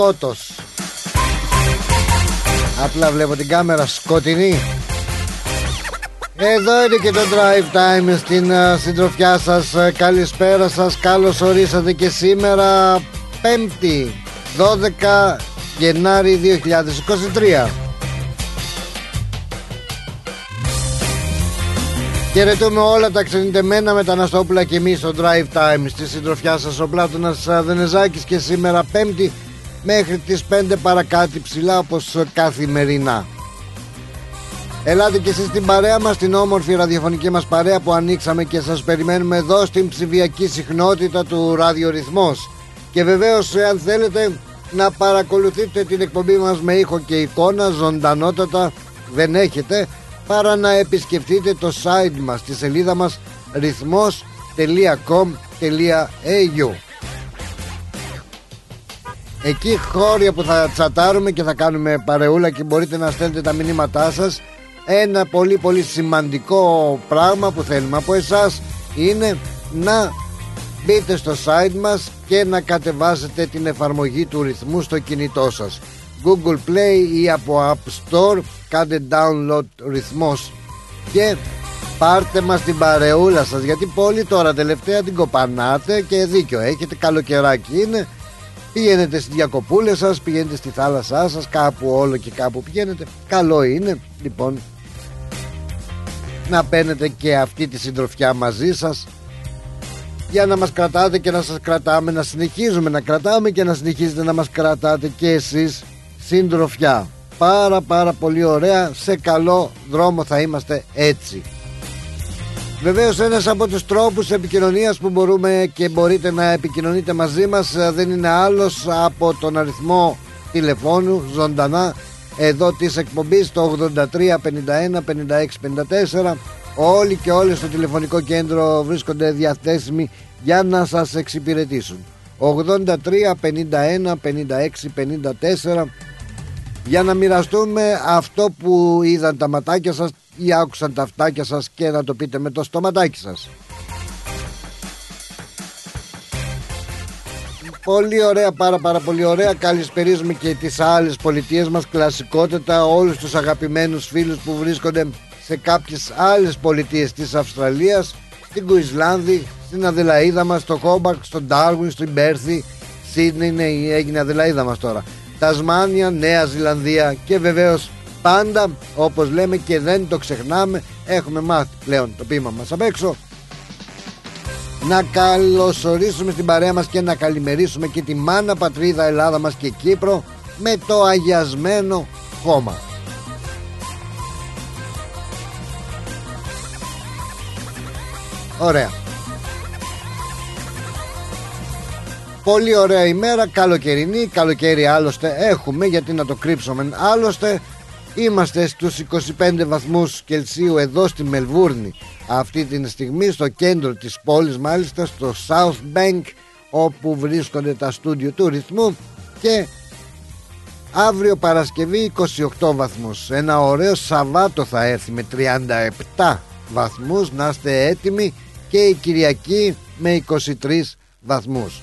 Σκότος Απλά βλέπω την κάμερα σκοτεινή. Εδώ είναι και το drive time στην uh, συντροφιά σας. Uh, Καλησπέρα σας, καλώς ορίσατε και σήμερα 5η 12 Γενάρη 2023 Χαιρετούμε όλα τα ξενιτεμένα μεταναστόπουλα και εμείς στο Drive Time. Στη συντροφιά σας ο Πλάτωνας Δενεζάκης και σήμερα πέμπτη μέχρι τις 5 παρακάτω ψηλά όπως καθημερινά. Ελάτε και εσείς στην παρέα μας, την όμορφη ραδιοφωνική μας παρέα που ανοίξαμε και σας περιμένουμε εδώ στην ψηφιακή συχνότητα του ραδιορυθμός. Και βεβαίως αν θέλετε να παρακολουθείτε την εκπομπή μας με ήχο και εικόνα ζωντανότατα δεν έχετε παρά να επισκεφτείτε το site μας, τη σελίδα μας ρυθμός.com.au Εκεί χώρια που θα τσατάρουμε και θα κάνουμε παρεούλα και μπορείτε να στέλνετε τα μηνύματά σας. Ένα πολύ πολύ σημαντικό πράγμα που θέλουμε από εσάς είναι να μπείτε στο site μας και να κατεβάσετε την εφαρμογή του ρυθμού στο κινητό σας. Google Play ή από App Store κάντε download ρυθμός και πάρτε μας την παρεούλα σας γιατί πολύ τώρα τελευταία την κοπανάτε και δίκιο έχετε καλοκαιράκι είναι πηγαίνετε στις διακοπούλες σας πηγαίνετε στη θάλασσά σας κάπου όλο και κάπου πηγαίνετε. Καλό είναι λοιπόν να παίρνετε και αυτή τη συντροφιά μαζί σας. Για να μας κρατάτε και να σας κρατάμε να συνεχίζουμε να κρατάμε και να συνεχίζετε να μας κρατάτε και εσείς συντροφιά. Πάρα πάρα πολύ ωραία. Σε καλό δρόμο θα είμαστε έτσι Βεβαίως ένας από τους τρόπους επικοινωνίας που μπορούμε και μπορείτε να επικοινωνείτε μαζί μας ε, δεν είναι άλλος από τον αριθμό τηλεφώνου ζωντανά εδώ της εκπομπής το 83 51 56 54 όλοι και όλες στο τηλεφωνικό κέντρο βρίσκονται διαθέσιμοι για να σας εξυπηρετήσουν. 83 51 56 54 για να μοιραστούμε αυτό που είδαν τα ματάκια σας ή άκουσαν τα αυτάκια σας και να το πείτε με το στοματάκι σας. Πολύ ωραία, πάρα πάρα πολύ ωραία. Καλησπερίζουμε και τις άλλες πολιτείες μας κλασικότητα όλους τους αγαπημένους φίλους που βρίσκονται σε κάποιες άλλες πολιτείες της Αυστραλίας στην Κουισλάνδη, στην Αδελαίδα μας, στο Χόμπακ, στον Ντάρουιν, στην Πέρθη, Σίδνη είναι, έγινε Αδελαίδα μας τώρα. Τασμάνια, Νέα Ζηλανδία και βεβαίως πάντα όπως λέμε και δεν το ξεχνάμε έχουμε μάθει πλέον το πείμα μας απ' έξω. Να καλωσορίσουμε στην παρέα μας και να καλημερίσουμε και τη μάνα πατρίδα Ελλάδα μας και Κύπρο με το αγιασμένο χώμα. Ωραία. Πολύ ωραία ημέρα, καλοκαιρινή, καλοκαίρι άλλωστε έχουμε γιατί να το κρύψουμε. Άλλωστε Είμαστε στους 25 βαθμούς Κελσίου εδώ στη Μελβούρνη. Αυτή τη στιγμή στο κέντρο της πόλης μάλιστα στο South Bank όπου βρίσκονται τα στούντιο του ρυθμού. Και αύριο Παρασκευή 28 βαθμούς. Ένα ωραίο Σαββάτο θα έρθει με 37 βαθμούς. Να είστε έτοιμοι και η Κυριακή με 23 βαθμούς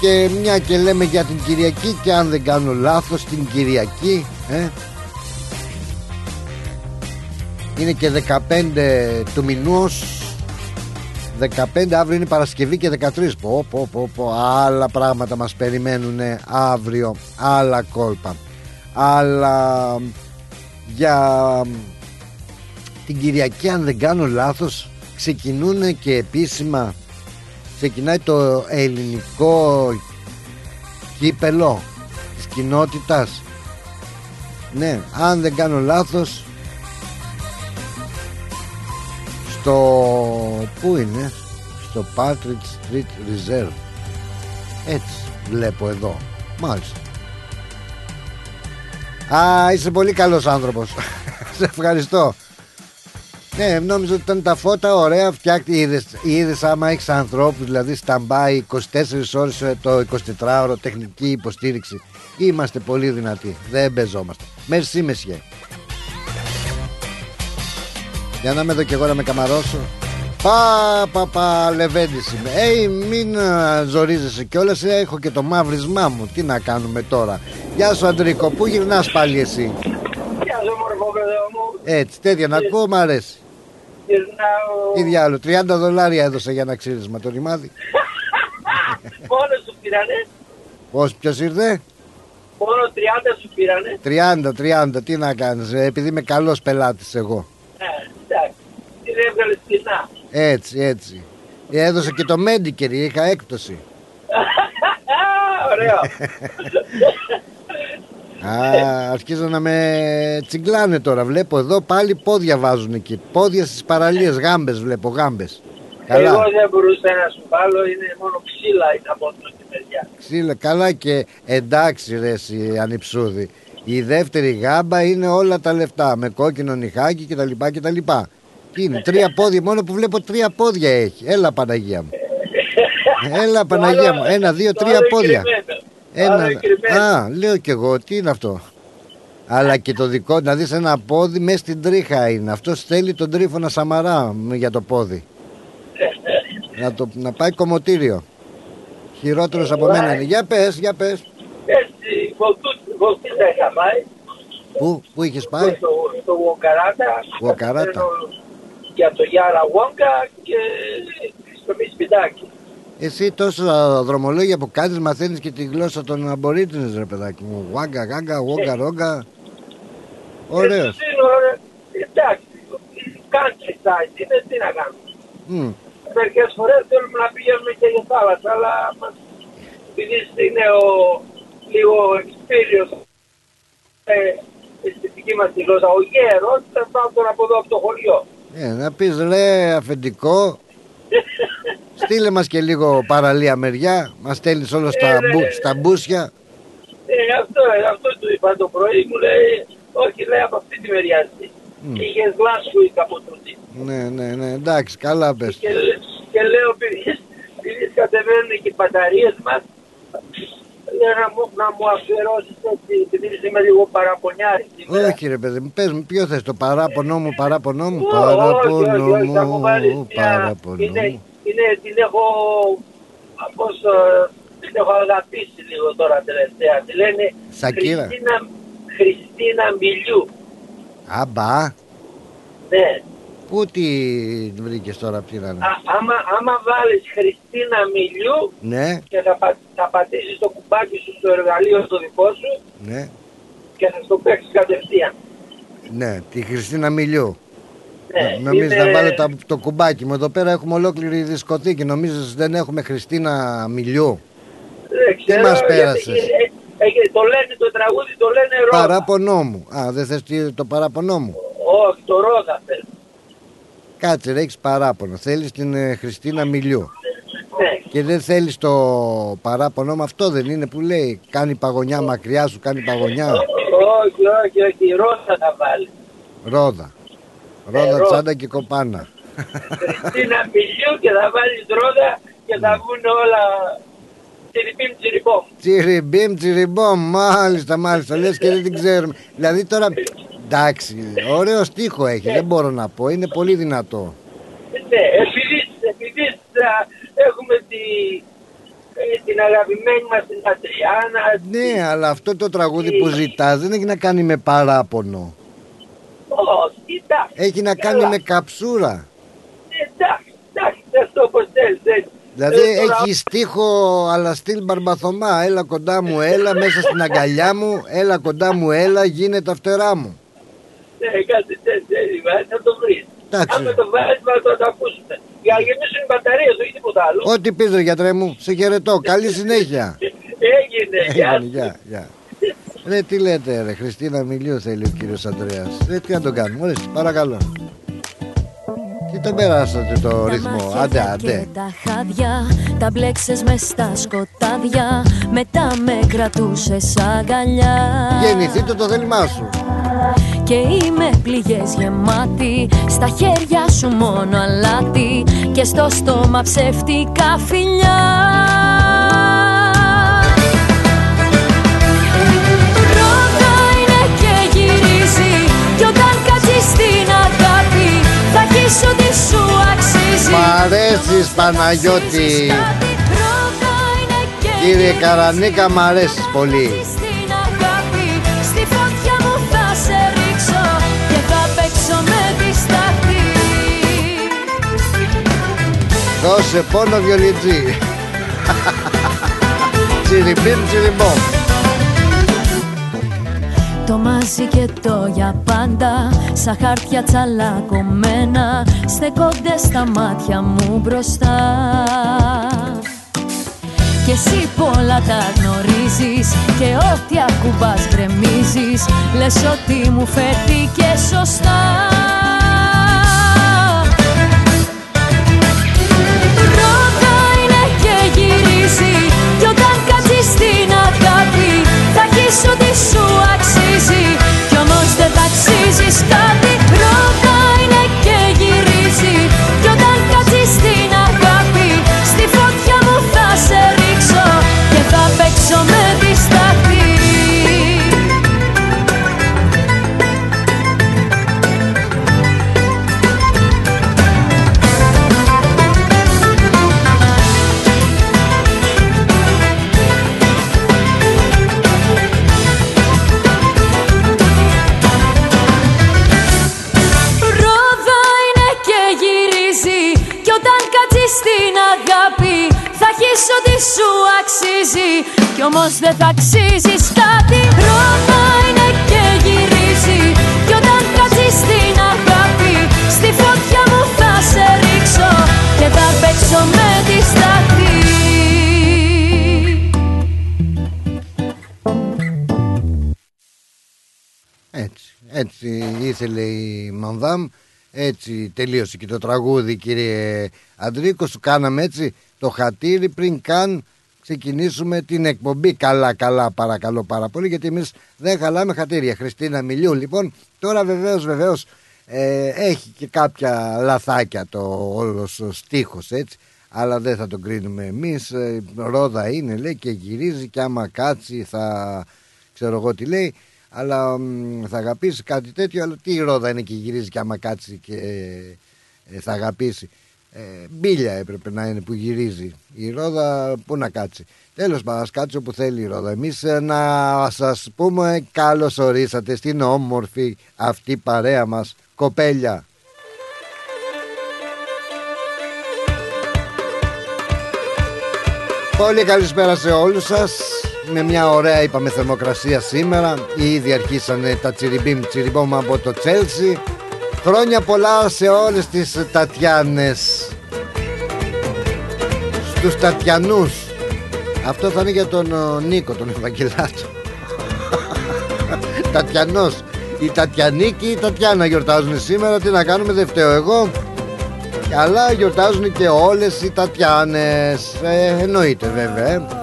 και μια και λέμε για την Κυριακή και αν δεν κάνω λάθος την Κυριακή ε, είναι και 15 του μηνός. 15 αύριο είναι Παρασκευή και 13 πω, πω, πω, πω, άλλα πράγματα μας περιμένουν αύριο. Άλλα κόλπα. Αλλά για την Κυριακή αν δεν κάνω λάθος ξεκινούν και επίσημα ξεκινάει το ελληνικό κύπελο της κοινότητας. Ναι αν δεν κάνω λάθος στο πού είναι; Στο Patrick Street Reserve. Έτσι βλέπω εδώ μάλιστα. Α είσαι πολύ καλός άνθρωπος. Σε ευχαριστώ ναι, νόμιζα ότι ήταν τα φώτα ωραία. Φτιάχτη, είδες είδες άμα έχεις ανθρώπους, δηλαδή σταμπάει 24 ώρες το 24ωρο τεχνική υποστήριξη. Είμαστε πολύ δυνατοί. Δεν παίζομαστε. Μερσή μεσιέ. Για να είμαι εδώ και εγώ να με καμαρώσω. Πα, πα, πα, λεβέντης είμαι. Ε, μην ζορίζεσαι κιόλας. Έχω και το μαύρισμά μου. Τι να κάνουμε τώρα. Γεια σου, Αντρίκο. Πού γυρνάς πάλι εσύ; Γεια σου, μορφό μου. Έτσι, τέτοια να ακούω, μ' αρέσει. Γυρνάω. Τι διάλογο, 30 δολάρια έδωσα για ένα ξύρισμα το ρημάδι. Μόνο σου πήρανε. Πώς, ποιος ήρθε; Μόνο 30 σου πήρανε. 30, 30, τι να κάνεις, επειδή είμαι καλός πελάτης εγώ. Ε, εντάξει. Την έβγαλες κοινά. Έτσι, έτσι. Έδωσε και το Medicare, είχα έκπτωση. Ωραίο. Α, αρχίζουν να με τσιγκλάνε τώρα. Βλέπω εδώ πάλι πόδια βάζουν εκεί. Πόδια στις παραλίες, γάμπες βλέπω, γάμπες. Εγώ δεν μπορούσα να σου βάλω, είναι μόνο ξύλα είναι από αυτή τη μεριά. Ξύλα, καλά και εντάξει ρε εσύ ανυψούδη. Η δεύτερη γάμπα είναι όλα τα λεφτά με κόκκινο νυχάκι κτλ. κτλ. Τι είναι, τρία πόδια, μόνο που βλέπω τρία πόδια έχει. Έλα Παναγία μου. Έλα Παναγία μου, ένα, δύο, Το τρία άλλο πόδια. Κρυμμένο. Το Ένα, άλλο κρυμμένο. α, λέω κι εγώ, τι είναι αυτό; Αλλά και το δικό, να δεις ένα πόδι μέσα στην τρίχα είναι. Αυτός θέλει τον τρίφωνα Σαμαρά μ, για το πόδι. να, το, να πάει κομμωτήριο. Χειρότερος από μένα είναι. Για πες, για πες. Έτσι, βολτού- βολτούτα είχα πάει. Πού, πού είχες πάει; Στο, στο Βοκαράτα. Βοκαράτα. Για το Γιάρα Βόγκα και στο Μισπιτάκι. Εσύ τόσα δρομολόγια που κάνεις μαθαίνεις και τη γλώσσα των αμπορίτινες ρε παιδάκι μου. Γουάγκα, γάγκα, γόγκα, ρόγκα. Ωραίος. Έτσι, είναι ωραίο. Εντάξει, country side είναι, τι να κάνουμε. Μμ. Μερικές φορές θέλουμε να πηγαίνουμε και για θάλασσα, αλλά μας, επειδή είναι ο λίγο experience ε, στη δική μας τη γλώσσα, ο γέρος, θα πάω τον από εδώ από το χωριό. Ε, να πεις ρε αφεντικό Στείλε μας και λίγο παραλία μεριά Μας στέλνεις όλο στα, Ε, μπου, ρε. στα μπούσια Ε, αυτό, αυτό του είπα το πρωί, μου λέει, όχι λέει από αυτή τη μεριά. Μμ. Είχες γλάσκου ή κάπου τούτη. Ναι, ναι, ναι, εντάξει, καλά πες Και, και λέω, επειδή, επειδή κατεβαίνουν και οι μπαταρίες μας, λέω να μου, να μου αφιερώσεις έτσι, επειδή είμαι λίγο παραπονιάρη σήμερα. Όχι ρε παιδί μου, πες μου ποιο θες το παράπονό μου, παράπονό μου Ω, όχι, Παράπονό όχι, όχι, θα μου βάλεις μου, μια- παράπονό είναι, μου είναι, την έχω, πώς, ε, την έχω αγαπήσει λίγο τώρα τελευταία. Τη λένε Σακύρα. Χριστίνα, Χριστίνα Μιλιού. Αμπά, Ναι. Πού τη βρήκες τώρα αυτή να είναι; Α, άμα, άμα βάλεις Χριστίνα Μιλιού Ναι, και θα, πα, θα πατήσεις το κουμπάκι σου στο εργαλείο στο δικό σου ναι, και θα στο παίξεις κατευθείαν. ναι, τη Χριστίνα Μιλιού Ναι, Νομίζεις είναι- να βάλω τα- το κουμπάκι μου Εδώ πέρα έχουμε ολόκληρη δισκοθήκη Νομίζεις δεν έχουμε Χριστίνα Μιλιού; Δεν ξέρω, μας γιατί, πέρασες; ε, ε, το λένε το τραγούδι, το λένε ρόδα. Παράπονό μου Α δεν θες τι- το παράπονό μου Όχι, το ρόδα θέλω. Κάτσε ρε έχεις παράπονο Θέλεις την ε, Χριστίνα Μιλιού Ναι. Και δεν θέλεις το παράπονο μου Αυτό δεν είναι που λέει Κάνει παγωνιά μακριά σου κάνει παγωνιά Όχι, όχι, όχι, ρόδα θα βάλει. Ρόδα Ρόδα Ε, ρόδα. τσάντα και κοπάνα Χριστίνα Μιλιού και θα βάλεις ρόδα και θα βγουν όλα τσιριπίμ τσιριπόμ. Τσιριμπίμ, τσιριμπόμ, μάλιστα, μάλιστα. Λες και δεν την ξέρουμε. Δηλαδή τώρα, εντάξει, ωραίο στίχο έχει, δεν μπορώ να πω, είναι πολύ δυνατό. Ναι, επειδή, επειδή α, έχουμε τη, ε, την αγαπημένη μας την Αντριάννα. Ναι, αλλά αυτό το τραγούδι που ζητάς δεν έχει να κάνει με παράπονο. Όχι, εντάξει. Έχει να κάνει καλά. με καψούρα. Εντάξει, εντάξει, αυτό όπως θέλεις. έτσι. Δηλαδή Ε, τώρα, έχει στίχο αλλά στυλ μπαρμπαθωμά. Έλα κοντά μου, έλα μέσα στην αγκαλιά μου. Έλα κοντά μου, έλα γίνε τα φτερά μου. Ναι, κάτι τέτοιο, ε, θα το βρεις. Εντάξει. Αν με το βάλεις, θα το, το ακούσουμε. Για να γεμίσουν οι μπαταρίες, όχι τίποτα άλλο. Ό,τι πεις ρε γιατρέ μου, σε χαιρετώ. Καλή συνέχεια. Έγινε, γεια Έγινε, σου. γεια, γεια. Ρε τι λέτε ρε, Χριστίνα Μιλίου θέλει ο κύριος Ανδρέας. Ρε τι να τον κάνουμε, ορίστε, παρακαλώ. Τι τον περάσατε το Τα ρυθμό, μάτια άντε και άντε. τα χάδια Τα μπλέξες μες στα σκοτάδια Μετά με κρατούσες αγκαλιά Γεννηθείτε το θέλημά σου. Και είμαι πληγές γεμάτη Στα χέρια σου μόνο αλάτι Και στο στόμα ψεύτικα φιλιά Ρώτα είναι και γυρίζει Κι όταν κάτσεις στην αγάπη Θα έχεις ό,τι σου αξίζει Μ' αρέσεις Παναγιώτη. Ρώτα είναι και Κύριε γυρίζει. Καρανίκα μ' αρέσεις πολύ. Δώσε πόνο βιολιτζή. Τσιριμπίμ τσιριμπόμ. Το μαζί και το για πάντα Σαν χάρτια τσαλακωμένα Στεκόνται στα μάτια μου μπροστά Και εσύ πολλά τα γνωρίζεις Και ό,τι ακουμπάς γκρεμίζεις Λες ότι μου φέρθηκε σωστά δεν θα αξίζεις κάτι Ρώτα όμως δεν θα αξίζεις κάτι Ρόδα είναι και γυρίζει Κι όταν κάτσεις στην αγάπη Στη φωτιά μου θα σε ρίξω Και θα παίξω με τη στάχτη Έτσι, έτσι ήθελε η Μανδάμ, έτσι τελείωσε και το τραγούδι κύριε Αντρίκο, σου κάναμε έτσι το χατήρι πριν καν ξεκινήσουμε την εκπομπή. Καλά, καλά, παρακαλώ πάρα πολύ, γιατί εμείς δεν χαλάμε χατήρια. Χριστίνα Μιλιού, λοιπόν, τώρα βεβαίως, βεβαίως, ε, έχει και κάποια λαθάκια το όλος ο στίχος, έτσι, αλλά δεν θα τον κρίνουμε εμείς. Ε, ρόδα είναι, λέει, και γυρίζει και άμα κάτσει θα ξέρω εγώ τι λέει, αλλά μ, θα αγαπήσει κάτι τέτοιο. Αλλά τι ρόδα είναι και γυρίζει και άμα κάτσει και ε, θα αγαπήσει. Ε, μπίλια έπρεπε να είναι που γυρίζει. Η ρόδα πού να κάτσει. Τέλος πάντων, ας κάτσει όπου θέλει η ρόδα. Εμείς ε, να σας πούμε καλώς ορίσατε στην όμορφη αυτή παρέα μας κοπέλια. Πολύ καλησπέρα σε όλους σας Με μια ωραία είπαμε θερμοκρασία σήμερα Ήδη αρχίσανε τα τσιριμπίμ τσιριμπόμ από το Τσέλσι Χρόνια πολλά σε όλες τις Τατιάνες. Στους Τατιανούς. Αυτό θα είναι για τον ο, Νίκο, τον Ευαγγελάτο. Τατιανός. Η Τατιανή και η Τατιάνα γιορτάζουν σήμερα. Τι να κάνουμε δεν φταίω εγώ. Αλλά γιορτάζουν και όλες οι Τατιάνες. Ε, Εννοείται βέβαια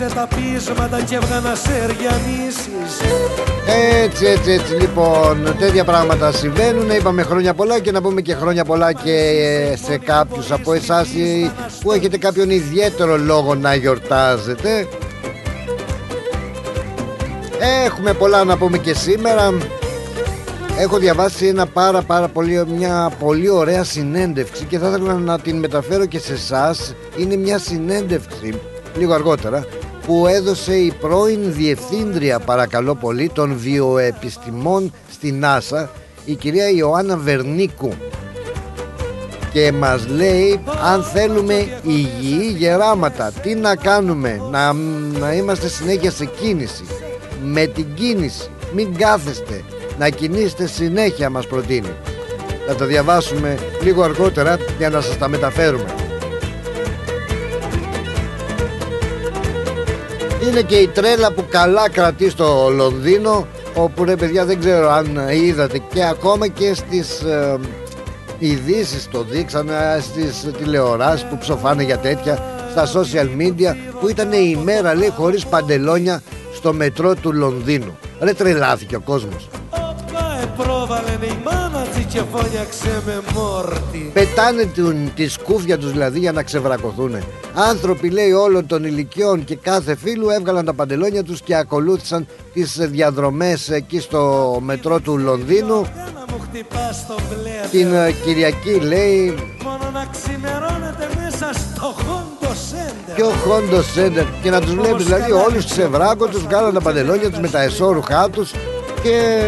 ε. Παρέτησε τα πείσματα και έβγανα σεριανίσεις Έτσι έτσι έτσι λοιπόν Τέτοια πράγματα συμβαίνουν Είπαμε χρόνια πολλά και να πούμε και χρόνια πολλά Και ε, σε κάποιους από εσάς οι- Που έχετε κάποιον ιδιαίτερο λόγο να γιορτάζετε Έχουμε πολλά να πούμε και σήμερα Έχω διαβάσει ένα πάρα πάρα πολύ, μια πολύ ωραία συνέντευξη και θα ήθελα να την μεταφέρω και σε εσάς. Είναι μια συνέντευξη λίγο αργότερα που έδωσε η πρώην διευθύντρια παρακαλώ πολύ των βιοεπιστημών στη ΝΑΣΑ η κυρία Ιωάννα Βερνίκου. Και μας λέει αν θέλουμε υγιή γεράματα τι να κάνουμε να, να είμαστε συνέχεια σε κίνηση. Με την κίνηση μην κάθεστε να κινήσετε συνέχεια μας προτείνει. Θα τα διαβάσουμε λίγο αργότερα για να σας τα μεταφέρουμε Είναι και η τρέλα που καλά κρατεί στο Λονδίνο όπου ρε παιδιά δεν ξέρω αν είδατε και ακόμα και στις ε, ειδήσεις το δείξανε στις τηλεοράσεις που ψοφάνε για τέτοια στα social media που ήταν η μέρα λέει χωρίς παντελόνια στο μετρό του Λονδίνου. Ρε τρελάθηκε ο κόσμος Πετάνε την, τη σκούφια τους δηλαδή για να ξεβρακωθούν Άνθρωποι λέει όλων των ηλικιών και κάθε φίλου έβγαλαν τα παντελόνια τους και ακολούθησαν τις διαδρομές εκεί στο μετρό του Λονδίνου. Την ε, Κυριακή λέει Μόνο να ξημερώνετε μέσα στο Χόντο Σέντερ. Ποιο Χόντο Σέντερ; Και να τους βλέπεις δηλαδή όλους ξεβράκωτους Βγάλαν τα παντελόνια τους με τα εσώρουχά τους Και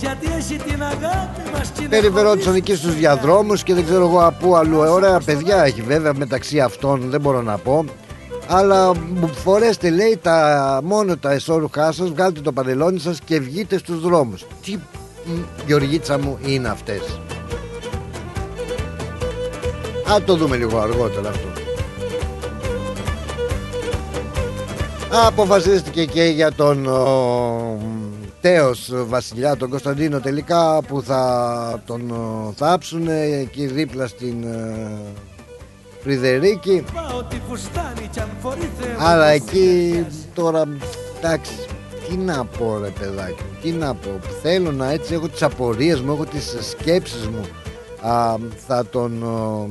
Γιατί έχει την αγάπη μας και είναι περιβερόντουσαν εκεί στους διαδρόμους και δεν ξέρω εγώ από αλλού. Ωραία παιδιά έχει βέβαια μεταξύ αυτών, δεν μπορώ να πω. Αλλά μου φορέστε λέει τα, μόνο τα εσώρουχά σας, βγάλτε το παντελόνι σας και βγείτε στους δρόμους. Τι μ, Γεωργίτσα μου είναι αυτές. Α το δούμε λίγο αργότερα αυτό. Αποφασίστηκε και για τον ο, τέος βασιλιά τον Κωνσταντίνο τελικά που θα τον ο, θάψουν εκεί δίπλα στην ε, Φρυδερίκη. Πάω τη φουστάνη κι αν φορεί Θεέ μου αλλά το εκεί τώρα εντάξει τι να πω ρε παιδάκι μου, τι να πω. Θέλω να έτσι έχω τις απορίες μου έχω τις σκέψεις μου. Α, θα τον ο,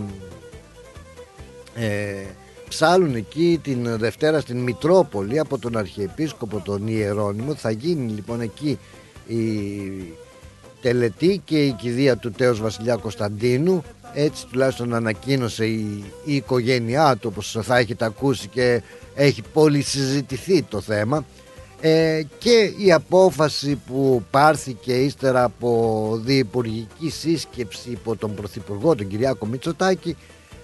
ε, ψάλουν εκεί την Δευτέρα στην Μητρόπολη από τον Αρχιεπίσκοπο τον Ιερώνυμο θα γίνει λοιπόν εκεί η τελετή και η κηδεία του τέος Βασιλιά Κωνσταντίνου. Έτσι τουλάχιστον ανακοίνωσε η, η οικογένειά του όπως θα έχετε ακούσει και έχει πολύ συζητηθεί το θέμα. Ε, και η απόφαση που πάρθηκε ύστερα από διυπουργική σύσκεψη υπό τον Πρωθυπουργό τον Κυριάκο Μητσοτάκη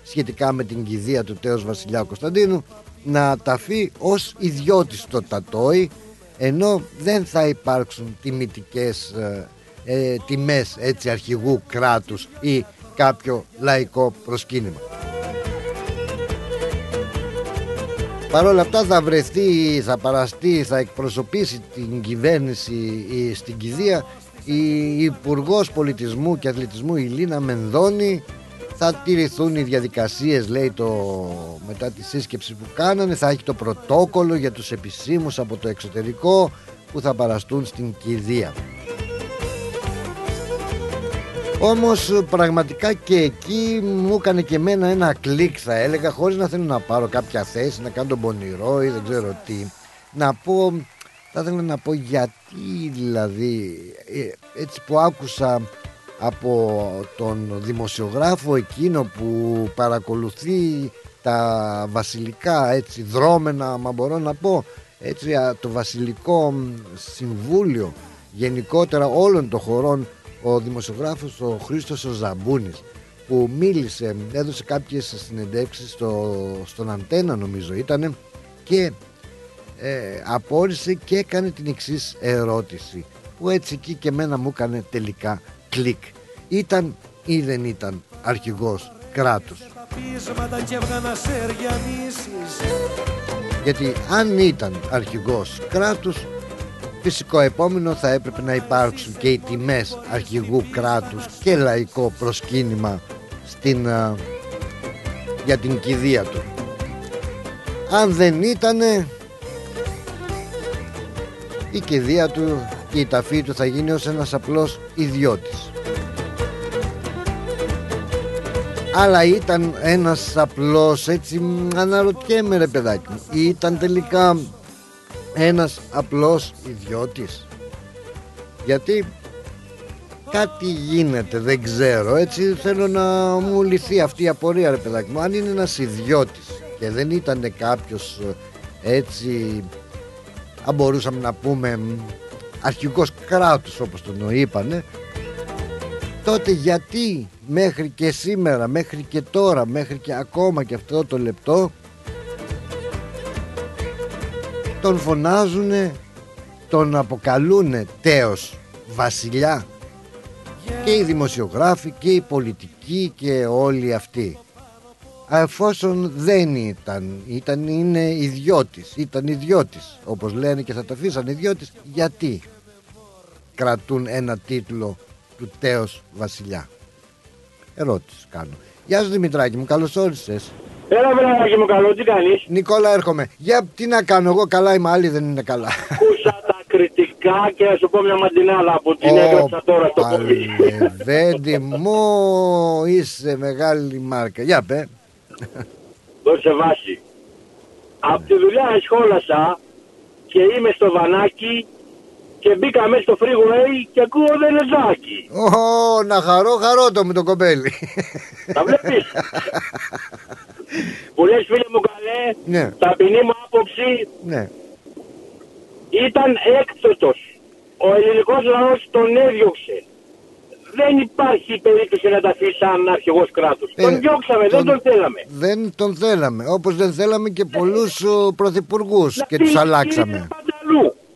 σχετικά με την κηδεία του τέος Βασιλιά Κωνσταντίνου να ταφεί ως ιδιώτης στο Τατόι ενώ δεν θα υπάρξουν τιμητικές ε, ε, τιμές έτσι αρχηγού κράτους ή κάποιο λαϊκό προσκύνημα. Παρ' όλα αυτά θα βρεθεί, θα παραστεί, θα εκπροσωπήσει την κυβέρνηση η- στην κηδεία η Υπουργός Πολιτισμού και Αθλητισμού η Λίνα Μενδώνη θα τηρηθούν οι διαδικασίες λέει το, μετά τη σύσκεψη που κάνανε. Θα έχει το πρωτόκολλο για τους επισήμους από το εξωτερικό που θα παραστούν στην κηδεία. Όμως πραγματικά και εκεί μου έκανε και εμένα ένα κλικ θα έλεγα χωρίς να θέλω να πάρω κάποια θέση να κάνω τον πονηρό ή δεν ξέρω τι. Να πω θα ήθελα να πω γιατί δηλαδή ε, έτσι που άκουσα από τον δημοσιογράφο εκείνο που παρακολουθεί τα βασιλικά έτσι δρόμενα μα μπορώ να πω έτσι α, το βασιλικό μ, συμβούλιο γενικότερα όλων των χωρών ο δημοσιογράφος ο Χρήστος ο Ζαμπούνης που μίλησε, έδωσε κάποιες συνεντεύξεις στο, στον Αντένα νομίζω ήτανε και ε, απόρρισε και έκανε την εξής ερώτηση που έτσι εκεί και μένα μου έκανε τελικά κλικ. Ήταν ή δεν ήταν αρχηγός κράτους. Τα πείσματα και έβγανα αστέρια μίσεις γιατί αν ήταν αρχηγός κράτους φυσικό επόμενο θα έπρεπε να υπάρξουν και οι τιμές αρχηγού κράτους και λαϊκό προσκύνημα στην, α, για την κηδεία του. Αν δεν ήτανε η κηδεία του και η ταφή του θα γίνει ως ένας απλός ιδιώτης. Αλλά ήταν ένας απλός έτσι μ, αναρωτιέμαι ρε παιδάκι μου ήταν τελικά ένας απλός ιδιώτης. Γιατί κάτι γίνεται δεν ξέρω έτσι θέλω να μου λυθεί αυτή η απορία ρε παιδάκι μου. Αν είναι ένας ιδιώτης και δεν ήταν κάποιος ε, έτσι αν μπορούσαμε να πούμε μ, αρχικός κράτους όπως τον είπανε. Τότε γιατί μέχρι και σήμερα, μέχρι και τώρα, μέχρι και ακόμα και αυτό το λεπτό τον φωνάζουνε, τον αποκαλούνε τέος βασιλιά. Και οι δημοσιογράφοι και οι πολιτικοί και όλοι αυτοί. Εφόσον δεν ήταν, ήταν είναι ιδιώτης, ήταν ιδιώτης όπως λένε και θα το αφήσαν ιδιώτης γιατί; Κρατούν ένα τίτλο του τέος βασιλιά ερώτηση κάνω Γεια σου Δημητράκη μου καλώς όρισες Έλα βράδυ μου καλό, τι κάνεις; Νικόλα έρχομαι Για τι να κάνω εγώ καλά είμαι άλλοι δεν είναι καλά Κούσα τα κριτικά και να σου πω μια μαντινάλα που την έγραψα τώρα στο πολύ. Παλεβέντη μου είσαι μεγάλη μάρκα Για πέ Δώσε βάση. Από τη δουλειά εσχόλασα και είμαι στο βανάκι και μπήκα μέσα στο freeway και ακούω δενεζάκι. Ω, να χαρώ χαρώ το με το κομπέλι Τα βλέπεις; που λες φίλε μου καλέ, Ναι. ταπεινή μου άποψη Ναι ήταν έκπτωτος. Ο ελληνικός λαός τον έδιωξε. Δεν υπάρχει περίπτωση να τα αφήσει σαν αρχηγός κράτους. Ε, τον διώξαμε, δεν τον θέλαμε. Δεν τον θέλαμε Όπως δεν θέλαμε και πολλούς ο, πρωθυπουργούς Να Και τους πει, αλλάξαμε είναι πανταλού.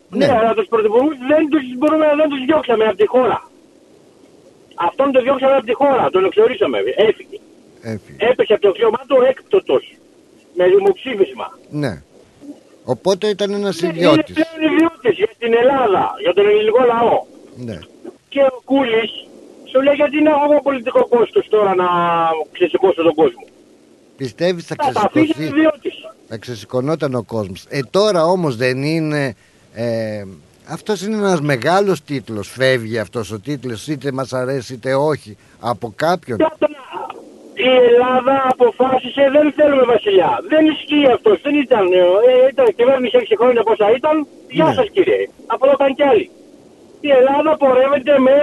Ναι. Ναι, αλλά τους πρωθυπουργούς δεν τους μπορούμε να δεν τους διώξαμε από τη χώρα. Αυτόν τον διώξαμε από τη χώρα, τον εξορίσαμε, έφυγε. Έφυγε. Έπεσε από το αξίωμά του έκπτωτος. Με δημοψήφισμα. Ναι Οπότε ήταν ένας Είναι ιδιώτης πλέον ιδιώτης για την Ελλάδα, για τον ελληνικό λαό. Ναι Και ο Κούλης σου λέει γιατί να έχω εγώ πολιτικό κόστος τώρα να ξεσηκώσω τον κόσμο; Πιστεύεις θα Θα τα αφήσει ξεσηκωθεί ιδιώτης. Θα ξεσηκωνόταν ο κόσμος Ε τώρα όμως δεν είναι ε, Αυτός είναι ένας μεγάλος τίτλος Φεύγει αυτός ο τίτλος Είτε μας αρέσει είτε όχι Από κάποιον Πρώτον, η Ελλάδα αποφάσισε δεν θέλουμε βασιλιά. Δεν ισχύει αυτός. Δεν ήταν. Ε, ήταν κυβέρνηση 6 χρόνια πόσα ήταν. Γεια Ναι. σας κύριε. Από εδώ ήταν κι άλλοι. Η Ελλάδα πορεύεται με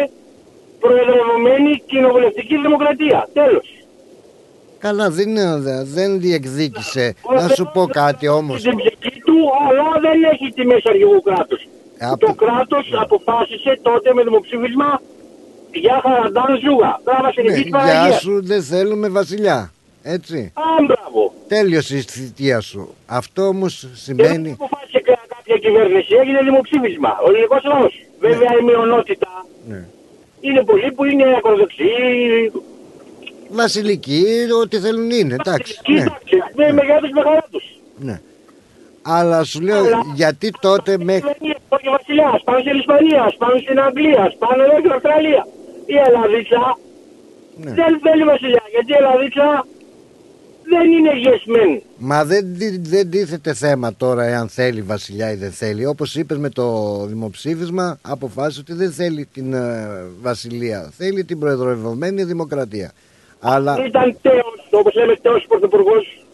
προεδρευμένη κοινοβουλευτική δημοκρατία. Τέλος. Καλά δεν, είναι- δεν διεκδίκησε Να σου πω κάτι όμως Στην ψυχή του, αλλά δεν έχει τη μέση αρχηγού κράτους. Ε, απ' Το κράτος αποφάσισε τότε με δημοψήφισμα για χαραντάν ζούγα. Μπράβο, ναι, συνεχής Γεια Παναγία. σου δεν θέλουμε βασιλιά Έτσι Α, μπράβο. Τέλειωσε η θητεία σου Αυτό όμως Και δεν σημαίνει αποφάσισε κα- κάποια κυβέρνηση, έγινε δημοψήφισμα. Ο ελληνικό λαό. Βέβαια η μειονότητα ναι. είναι πολλοί που είναι ακροδεξιοί. Βασιλική ό,τι θέλουν είναι Εντάξει ναι, Κοίταξε, με μεγάλους με χαρά τους. ναι. Αλλά σου λέω Αλλά- γιατί τότε μέχρι Όχι βασιλιάς, πάνω στην Ισπανία, πάνω στην Αγγλία, πάνω εδώ στην Αυστραλία. Η Ελλαδίτσα ναι. δεν θέλει βασιλιά, γιατί η Ελλαδίτσα δεν είναι yes men. Μα δεν, δι- δεν τίθεται θέμα τώρα εάν θέλει βασιλιά ή δεν θέλει. Όπως είπες με το δημοψήφισμα αποφάσισε ότι δεν θέλει την ε, βασιλεία. Θέλει την προεδρευμένη δημοκρατία. Αλλά Ήταν τέος, όπως λέμε τέος πρωθυπουργός.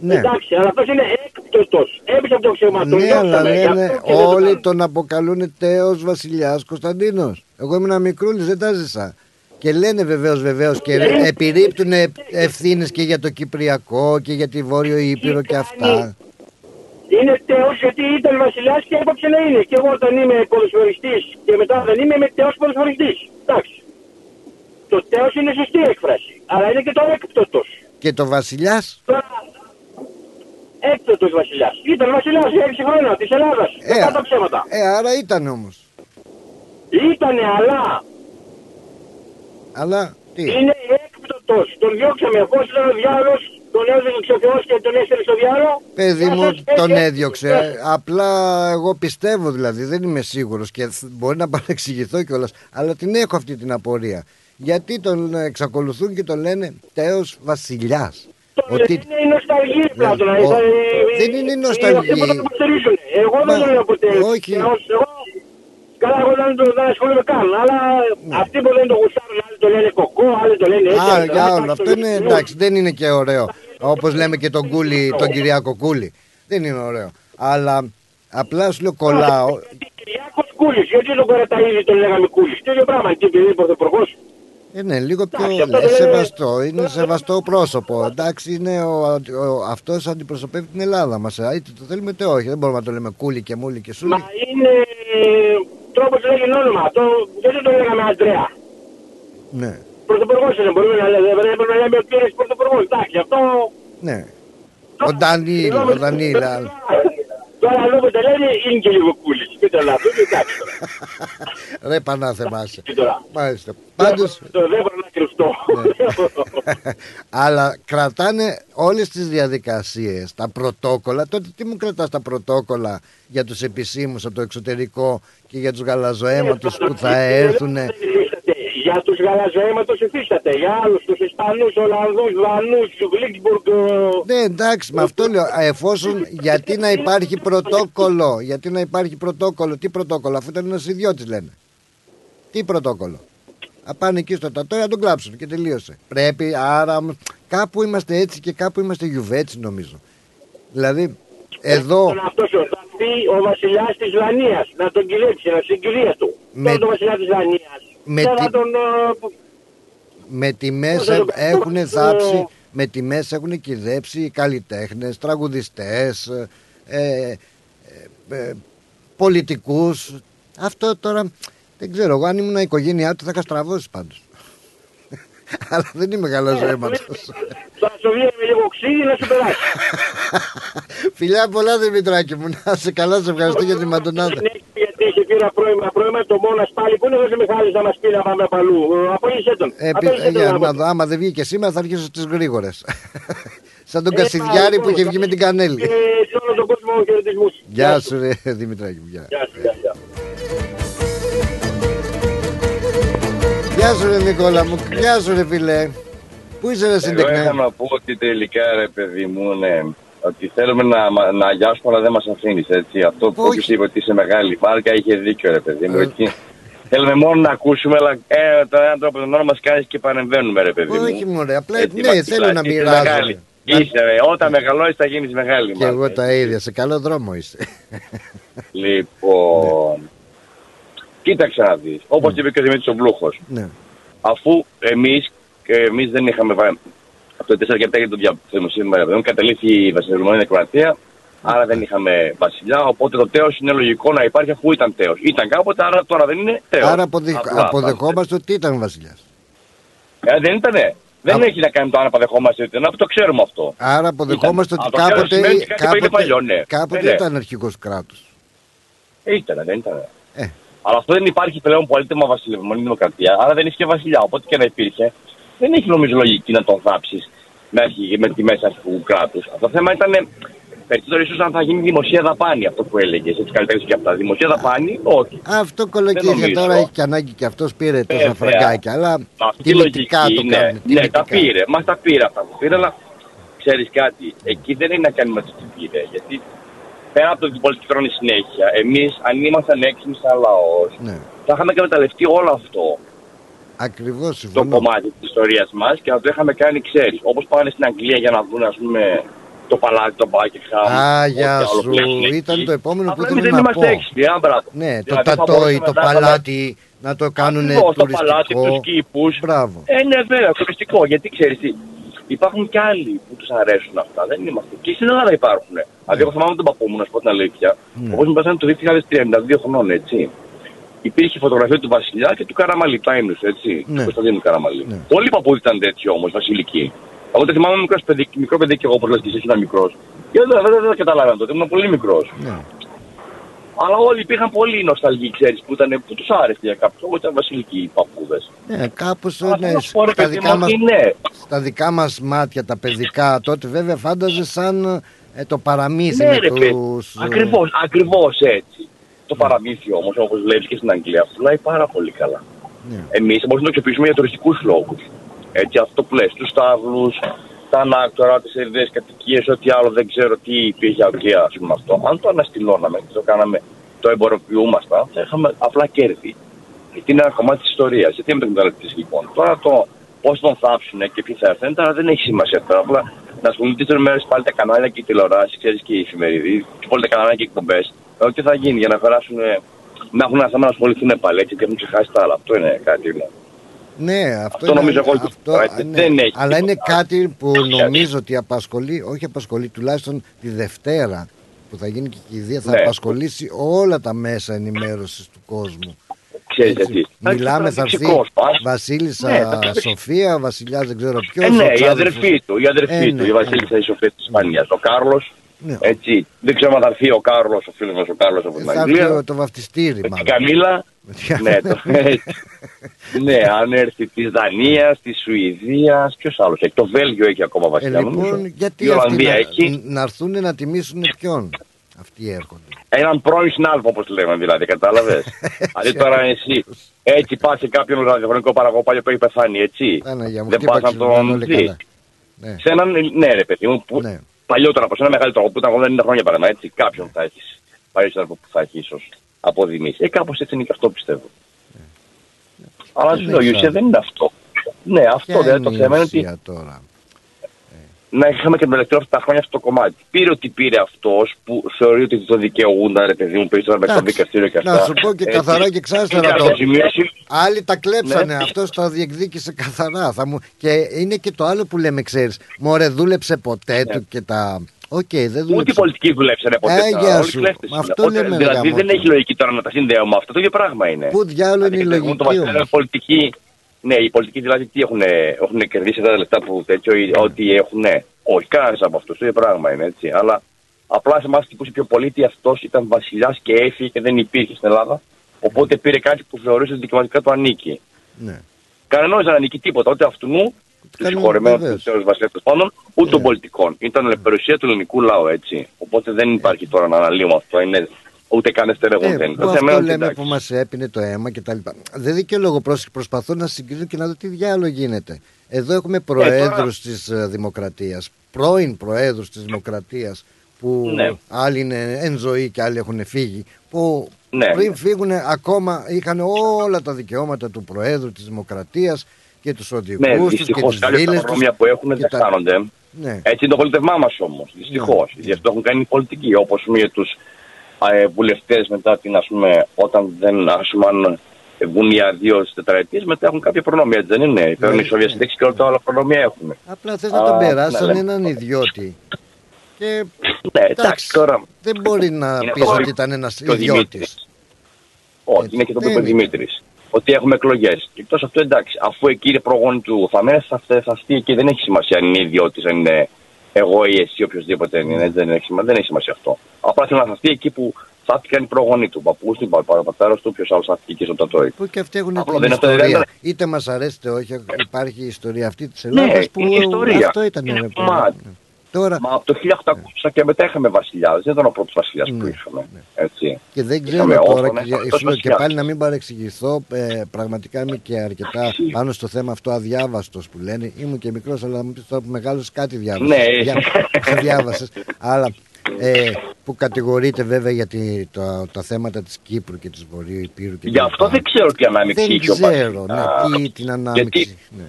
Ναι, Εντάξει, αλλά αυτός είναι έκπτωτος. Έπεισε από το αξίωμα του. ναι αλλά διώξαμε, γι' αυτό λένε και δεν το όλοι κάνουμε. τον αποκαλούν τέος βασιλιάς Κωνσταντίνος. Εγώ ήμουν μικρούλης δεν τα ζήσα. Και λένε βεβαίως βεβαίως και Ε, επιρρύπτουν ευθύνες και για το Κυπριακό και για τη Βόρειο Ήπειρο και αυτά. Είναι τέος γιατί ήταν βασιλιάς και έπαψε να είναι. Και εγώ όταν είμαι ποδοσφαιριστής και μετά δεν είμαι, είμαι τέος ποδοσφαιριστής. Εντάξει. Το τέος είναι σωστή έκφραση. Αλλά είναι και το έκπτωτος. Και το βασιλιάς; Τώρα, έκπτωτος βασιλιάς. Ήταν βασιλιάς για 6 χρόνια της Ελλάδας. Ε, Δεν τα ψέματα. ε, άρα ήταν όμως. Ήτανε, αλλά Αλλά τι; είναι έκπτωτος. Τον διώξαμε. Πώς ήταν ο διάλογος, τον έδιωξε ο Θεός και τον έστειλε στο διάλογο. Παιδί Γεια μου σας, τον έτσι, έδιωξε. έτσι. Απλά εγώ πιστεύω δηλαδή, δεν είμαι σίγουρος και θ- μπορεί να παρεξηγηθώ κιόλας. Αλλά την έχω αυτή την απορία. Γιατί τον εξακολουθούν και τον λένε τέος βασιλιάς. Το Ότι... είναι η νοσταλγία πλάτωνα. Ο- δεν είναι η νοσταλγία. Αυτοί που τον υποστηρίζουν. Εγώ δεν Μα, το λέω ποτέ. όχι. Εγώ, εγώ, καλά, εγώ δεν, το- δεν ασχολούμαι καν. Αλλά αυτοί που δεν το γουστάρουν, άλλοι το λένε κοκό, άλλοι το λένε έτσι. Ναι. Α, άλλοι το για λένε όλο. αυτό. Αυτό είναι εντάξει, δεν είναι και ωραίο. Όπως λέμε και τον Κούλι, τον Κυριάκο Κούλι. Δεν είναι ωραίο. Αλλά απλά σου λέω κολλάω. Γιατί Κυριάκος Κούλης, γιατί τον Καραταίδη τον λέγαμε Κούλης. Τι ίδιο πράγμα, τι παιδί πρωθυπουργός. Ε, ναι, λίγο πιο Εντάξει, αυτό ε, δεν είναι- σεβαστό. Είναι σεβαστό πρόσωπο. Εντάξει, είναι ο, ο, αυτός αντιπροσωπεύει την Ελλάδα μας. Είτε το θέλουμε είτε όχι. Δεν μπορούμε να το λέμε κούλι και μούλι και σούλι. Μα είναι τρόπος λέγει όνομα. Αυτό γιατί το λέγαμε Αντρέα. Ναι, Πρωθυπουργός είναι, μπορούμε να λέμε. Δεν πρέπει να λέμε ο κύριος Πρωθυπουργός. Εντάξει, αυτό. ναι. Ο Ντανίλ, ο Ντανίλ. α. Τώρα εδώ που το λένε είναι και λίγο κούλη. Μην το λάθο, εντάξει. τώρα. Ρε πανάθεμάσαι. Τι τώρα. Μάλιστα. Πάντως, Το δεν μπορώ να κρυφτώ. αλλά κρατάνε όλες τις διαδικασίες, τα πρωτόκολλα. Τότε τι μου κρατάς τα πρωτόκολλα για τους επισήμους από το εξωτερικό και για τους γαλαζοαίματους που θα έρθουν. Για τους γαλαζοαίματος υφίσταται. Για άλλους, τους Ισπανούς, Ολλανδούς, Δανούς, Γλίξμπουργκ. Ναι, εντάξει, με αυτό λέω. Α, Εφόσον γιατί να υπάρχει πρωτόκολλο, γιατί να υπάρχει πρωτόκολλο, τι πρωτόκολλο, αφού ήταν ένας ιδιώτης λένε. Τι πρωτόκολλο. Α πάνε εκεί στο τατό να τον κλάψουν και τελείωσε. Πρέπει, άρα μ, κάπου είμαστε έτσι και κάπου είμαστε γιουβέτσι νομίζω. Δηλαδή, εδώ Τον αυτός σου θα πει ο βασιλιάς της Δανίας να τον κυλέψει, να συγκυρία του. Με- Με... τον βασιλιά της Δανίας. Με Δεν τι- θα τον... ε, με τιμές Πώς θα το κάνω, έχουν ε, θάψει, με τιμές έχουν κυδέψει καλλιτέχνες, τραγουδιστές, ε, ε, ε, πολιτικούς. Αυτό τώρα δεν ξέρω, εγώ αν ήμουν η οικογένειά του θα είχα στραβώσει πάντως. Αλλά δεν είμαι καλός αίματος. Θα σου βγει με λίγο ξύδι να σου περάσει. Φιλιά πολλά Δημητράκη μου, να σε καλά, σε ευχαριστώ για τη μαντονάδα. Δεν έχει, Γιατί έχει πήρα πρώιμα, πρώιμα το μόνας πάλι. Πού είναι ο Μιχάλης να μας πει να πάμε παλού. Ε, Απόλυσέ τον. Ε, πι- Απόλυσέ ε, τον για να να πω. δω, άμα δεν βγήκε σήμερα θα αρχίσω στις γρήγορες. Σαν τον Ε, Κασιδιάρη πάλι, που είχε λοιπόν, βγει με την Κανέλη. Ε, σε όλο τον κόσμο χαιρετισμούς. Γεια σου ρε Δημητράκη μου, γεια. Γεια σου, γεια, γεια. Γεια σου ρε Νικόλα μου, γεια σου ρε φίλε. Πού είσαι ρε Εγώ είχα συντεκνέ. να πω ότι τελικά ρε παιδί μου, ναι, ότι θέλουμε να, μα- να αγιάσουμε αλλά δεν μας αφήνεις έτσι. Αυτό που Όχι. όποιος είπε ότι είσαι μεγάλη μάρκα είχε δίκιο ρε παιδί μου. Ε. έτσι. Θέλουμε μόνο να ακούσουμε, αλλά ε, τον έναν τρόπο τον όρο μας κάνεις και παρεμβαίνουμε ρε παιδί μου. Όχι μωρέ, απλά Έτσι, ναι μας θέλω να κοιτάς, είσαι μοιράζομαι. μεγάλη. Είσαι ρε, όταν μεγαλώσεις θα γίνεις μεγάλη Και μάρκα, εγώ έτσι. τα ίδια, σε καλό δρόμο είσαι. Λοιπόν, κοίταξε να δεις, όπως είπε και ο Δημήτρης ο Βλούχος. Ναι. αφού εμείς, και εμείς δεν είχαμε βάλει από το 4 και 7 για το διαθέσιμο σήμερα, δεν κατελήφθη η Βασιλευμονία Κροατία, άρα δεν είχαμε βασιλιά, οπότε το τέος είναι λογικό να υπάρχει αφού ήταν τέος. Ήταν κάποτε, άρα τώρα δεν είναι τέος. Άρα αποδεχ- Απλά, αποδεχόμαστε ότι ήταν βασιλιάς. Ε, δεν ήτανε. Δεν Α- έχει να κάνει το αν αποδεχόμαστε ότι ήταν, το ξέρουμε αυτό. Άρα αποδεχόμαστε Ήταν. ότι Α, το ξέρω, κάποτε, σημαίνει ότι κάτι κάποτε, πολύ παλιό, ναι. κάποτε Ναι, ναι. ήταν αρχηγός κράτους. Ε, ήτανε, δεν ήτανε. Ε. Αλλά αυτό δεν υπάρχει πλέον πολύτιμα βασιλευμένη δημοκρατία, άρα δεν έχει και βασιλιά. Οπότε και να υπήρχε, δεν έχει νομίζω λογική να τον θάψεις με τη μέσα αρχηγού κράτους. Αυτό το θέμα ήταν περισσότερο ίσως αν θα γίνει δημοσία δαπάνη αυτό που έλεγες. Έτσι καλύτερα και αυτά. Δημοσία δαπάνη, όχι. Αυτό Δεν κολοκύθια νομίζω. τώρα έχει και ανάγκη και αυτός πήρε τόσα Βέβαια. φραγκάκια. Αλλά Αυτή η τιμητικά λογική το είναι. κάνουν. Ναι, τιμητικά. τα πήρε. Μα τα πήρε αυτά που πήρε, αλλά ξέρεις κάτι. Εκεί δεν έχει να κάνει με το τι πήρε. Γιατί πέρα από το ότι πολιτικρώνει συνέχεια, εμείς αν ήμασταν έξυπνοι σαν λαός, Ναι. θα είχαμε εκμεταλλευτεί όλο αυτό. Ακριβώς το συμφωνώ. κομμάτι της ιστορίας μας και να το είχαμε κάνει, ξέρεις. Όπως πάνε στην Αγγλία για να δουν, ας πούμε, το παλάτι, το Buckingham. Α, ό,τι γεια άλλο σου. που έχουν εκεί. Ήταν το επόμενο που Απλά ήθελα εμείς να δεν είμαστε πω. έξυπνοι, α, μπράβο. Ναι, το Δηλαδή, θα τατόι, μπορούσαμε το να είχαμε- παλάτι, να το κάνουν Ακριβώς, το παλάτι, τουριστικό. τους κήπους. Μπράβο. Ε, ναι, βέβαια, τουριστικό. Γιατί ξέρεις τι. Υπάρχουν και άλλοι που τους αρέσουν αυτά. Δεν είμαστε. Και στην Ελλάδα υπάρχουν. Δηλαδή, εγώ θυμάμαι τον παππού μου, να σου πω την αλήθεια. Ναι. Όπω μου πέσανε το 2032 χρονών, έτσι. Υπήρχε φωτογραφία του Βασιλιά και του Καραμαλή, τα ήμνους, έτσι. Ναι. Του Κωνσταντίνου Καραμαλή. Ναι. Όλοι οι παππούδες ήταν τέτοιοι όμως, βασιλικοί. Εγώ το θυμάμαι μικρός παιδί, μικρό παιδί και εγώ, όπω λες και εσύ ήταν μικρός. Και δεν, δεν, δεν καταλάβαινα τότε, ήμουν πολύ μικρός. Ναι. Αλλά όλοι υπήρχαν πολύ νοσταλγοί, ξέρεις, που, ήταν, που τους άρεσε για κάποιους. Εγώ ήταν βασιλικοί οι παππούδες. Ναι, κάπως Αλλά ναι, θέλω να σου πω, ρε στα, παιδί δικά μου, μας, ότι ναι. στα δικά μας μάτια τα παιδικά τότε βέβαια φάνταζε σαν ε, το παραμύθι Ναι, με ρε παιδί. τους... ε, Ακριβώς, ακριβώς έτσι. Το παραμύθι όμως, όπως βλέπεις και στην Αγγλία, πουλάει πάρα πολύ καλά. Ναι. Εμείς μπορούμε να το αξιοποιήσουμε για τουριστικούς λόγους. Έτσι, αυτό που λες, τους στάβλους, τα ανάκτορα, τις ερδές κατοικίες, ό,τι άλλο δεν ξέρω τι υπήρχε εκεί, ας πούμε αυτό. Αν το αναστηλώναμε και το κάναμε, το εμποροποιούμασταν, θα είχαμε απλά κέρδη. Γιατί είναι ένα κομμάτι της ιστορίας. Γιατί με το εκμεταλλευτείς λοιπόν. Τώρα το πώς τον θάψουνε και ποιοι θα έρθουν, τώρα δεν έχει σημασία τώρα. Απλά να ασχολούνται τις μέρες πάλι τα κανάλια και οι τηλεοράσεις, ξέρεις και οι εφημερίδοι, και όλα τα κανάλια και οι εκπομπές. Ε, τι θα γίνει για να περάσουν, να έχουν ένα θέμα να ασχοληθούν πάλι έτσι και έχουν ξεχάσει τα άλλα. Αυτό είναι κάτι. Ναι. Ναι, αυτό, Αυτό νομίζω εγώ ότι αυτό, έτσι, ναι. δεν έχει Αλλά είναι τίποτα. κάτι που νομίζω ότι απασχολεί, όχι απασχολεί, τουλάχιστον τη Δευτέρα που θα γίνει και η κηδεία, θα Ναι. απασχολήσει όλα τα μέσα ενημέρωσης του κόσμου. Ξέρεις Έτσι. γιατί. Μιλάμε, θα έρθει δεξικός πας. Βασίλισσα Ναι, θα έρθει. Σοφία, Βασιλιάς δεν ξέρω ποιος. Ε, ο ναι, η ξάδερφος- αδερφή του, η αδερφή Ε, του, ναι, η Βασίλισσα η Σοφία της Ισπανίας. Ο Κάρλος, Ναι. έτσι. Δεν ξέρω αν θα έρθει ο Κάρλος, ο φίλος μας ο Κάρλος από την Θα έρθει Αγγλία. το- το βαφτιστήρι Με την μάλλον. Καμίλα. Με την- ναι, το, ναι, αν έρθει της Δανίας, της Σουηδίας, ποιος άλλος έχει. Το Βέλγιο έχει ακόμα Ε, βασιλιά. λοιπόν, νομίζω. γιατί η αυτοί Ολλανδία να, έχει. να έρθουν να τιμήσουν ποιον; Αυτοί έρχονται. Έναν πρώην συνάδελφο, όπως λέμε δηλαδή, κατάλαβες; δηλαδή τώρα εσύ έτσι πα σε κάποιον ραδιοφωνικό παραγωγό πάλι που έχει πεθάνει, έτσι; Παναγία μου, Δεν χτύπα πας να ξυλινά, τον όλοι δεις. καλά. Ναι. Σε έναν, ναι, ρε παιδί μου, που Ναι. παλιότερα από ένα μεγαλύτερο που ήταν 80 χρόνια παράδειγμα, έτσι. Κάποιον θα έχεις. Παλιό συνάδελφος που θα έχεις ίσως αποδημήσει. Ε, κάπως έτσι είναι και αυτό πιστεύω. Αλλά Δεν σου λέω, η ξέρω. ουσία δεν είναι αυτό. Ναι, αυτό Ποια δεν είναι το η θέμα είναι ότι ουσία τώρα; Να είχαμε και τον τελευταίο αυτά τα χρόνια αυτό το κομμάτι. Πήρε ότι πήρε αυτός που θεωρεί ότι το δικαιούνταν, ρε παιδί μου, περισσότερο με το Εντάξει, δικαστήριο και αυτά. να σου πω και Έτσι. καθαρά και εξάστερα Και το- κάποια σημείωση- Άλλοι τα κλέψανε, Ναι. αυτός το διεκδίκησε καθαρά. Θα μου... Και είναι και το άλλο που λέμε, ξέρεις. Μωρέ, δούλεψε ποτέ του και τα. Οκ, δεν Ούτε οι δούλεψε. πολιτικοί δουλέψανε ποτέ. Ε, τώρα, γεια όλοι σου. κλέφτες Μα είναι. αυτό Οπότε, λέμε, ρε Δηλαδή γαμώτο. δεν έχει λογική τώρα να τα συνδέω με αυτό. Το ίδιο πράγμα είναι. Πού διάλογο είναι η Δηλαδή, λογική το βασιλιά όμως. είναι πολιτική. Ναι, οι πολιτικοί δηλαδή τι έχουν, έχουν κερδίσει τα λεφτά που τέτοιο, ή ότι έχουν. Όχι, κανένας από αυτούς. Το ίδιο πράγμα είναι έτσι. Αλλά απλά σε εμάς τυπούσε πιο πολίτη αυτός ήταν βασιλιάς και έφυγε και δεν υπήρχε στην Ελλάδα. Οπότε πήρε κάτι που θεωρούσε ότι δικαιωματικά του ανήκει. Ναι. Κανένα δεν ανήκει τίποτα, ούτε αυτού του Κανένα, συγχωρεμένους βεβαίως. τους βασιλιάς των πάντων, ούτε Ναι. των πολιτικών. Ήταν περιουσία του ελληνικού λαού, έτσι. Οπότε δεν υπάρχει τώρα να αναλύουμε αυτό. Είναι ούτε καν εστερεγόν Ε, δεν που είναι. Το θέμα αυτό είναι ότι λέμε εντάξει. που μας έπινε το αίμα κτλ. Δεν δικαιολογώ πρόσεχε. Προσπαθώ να συγκρίνω και να δω τι διάλογο γίνεται. Εδώ έχουμε προέδρους τώρα- της Δημοκρατίας, πρώην προέδρους της Δημοκρατίας, που Ναι. άλλοι είναι εν ζωή και άλλοι έχουν φύγει. Που Ναι. πριν φύγουν ακόμα είχαν όλα τα δικαιώματα του Προέδρου της Δημοκρατίας και τους οδηγούς Ναι, τους και δυστυχώς τις κάποια βίλες τα προνόμια που έχουν και δεν τα- αισθάνονται. Ναι. Έτσι είναι το πολίτευμά μας όμως. Δυστυχώς. Ναι. Γι' αυτό έχουν κάνει οι πολιτικοί. Όπω με τους ε, βουλευτές μετά την, ας πούμε, όταν δεν ας πούμε, αν βγουν για δύο τετραετίες, μετά έχουν κάποια προνόμια. Έτσι δεν είναι; Παίρνουν Ναι. η Σοβία Συντέξη και όλα τα άλλα προνόμια έχουν. Απλά θες να Α, τον περάσει ναι, σαν ναι. έναν ιδιώτη. Και Ναι, εντάξει τώρα. δεν μπορεί να Είναι πεις το- ότι ήταν ένας και ο ιδιώτης. Δημήτρης. Όχι, Έτσι. είναι και το Δεν που είπε είναι. Δημήτρης. Ότι έχουμε εκλογές. Και εκτός αυτού εντάξει, αφού εκεί είναι προγόνοι του θα μένει, θα, θα αυτοί εκεί δεν έχει σημασία αν είναι ιδιώτης, αν είναι εγώ ή εσύ, οποιοδήποτε είναι. έτσι, Δεν έχει, σημα- δεν έχει σημασία αυτό. Απλά θέλω να θαυτεί εκεί που θαύτηκαν οι προγόνοι του. Παππούς του, πατέρα του, ποιος άλλος θαύτηκε εκεί στο τατόι. Που και αυτοί έχουν Απλό την δεν είναι αυτό, ιστορία. δεν Είτε μας αρέσει είτε όχι, υπάρχει η ιστορία αυτή της Ναι, Ελλάδας που είναι ιστορία. αυτό ήταν. Είναι ρε, κομμάτι. Τώρα Μα από το 1800 και μετά είχαμε βασιλιά. Δεν ήταν ο πρώτος βασιλιάς που Ναι, είχαμε. Έτσι. και δεν Είχαμε ξέρω τώρα, όθωνα, και, αυτός σου λέω, και βασιλιάς. πάλι να μην παρεξηγηθώ, ε, πραγματικά είμαι και αρκετά πάνω στο θέμα αυτό αδιάβαστος που λένε. Ήμουν και μικρός, αλλά μου πεις τώρα που μεγάλος κάτι διάβασες. Ναι. Για, διάβασες. Αλλά ε, που κατηγορείται βέβαια για τη, το, τα θέματα της Κύπρου και της Βορείου Υπήρου. Και Γι' τα αυτό λοιπά. δεν ξέρω τι ανάμειξη Δεν είχε ο ξέρω, ναι, βασιλιάς. τι, την ανάμειξη. Ναι.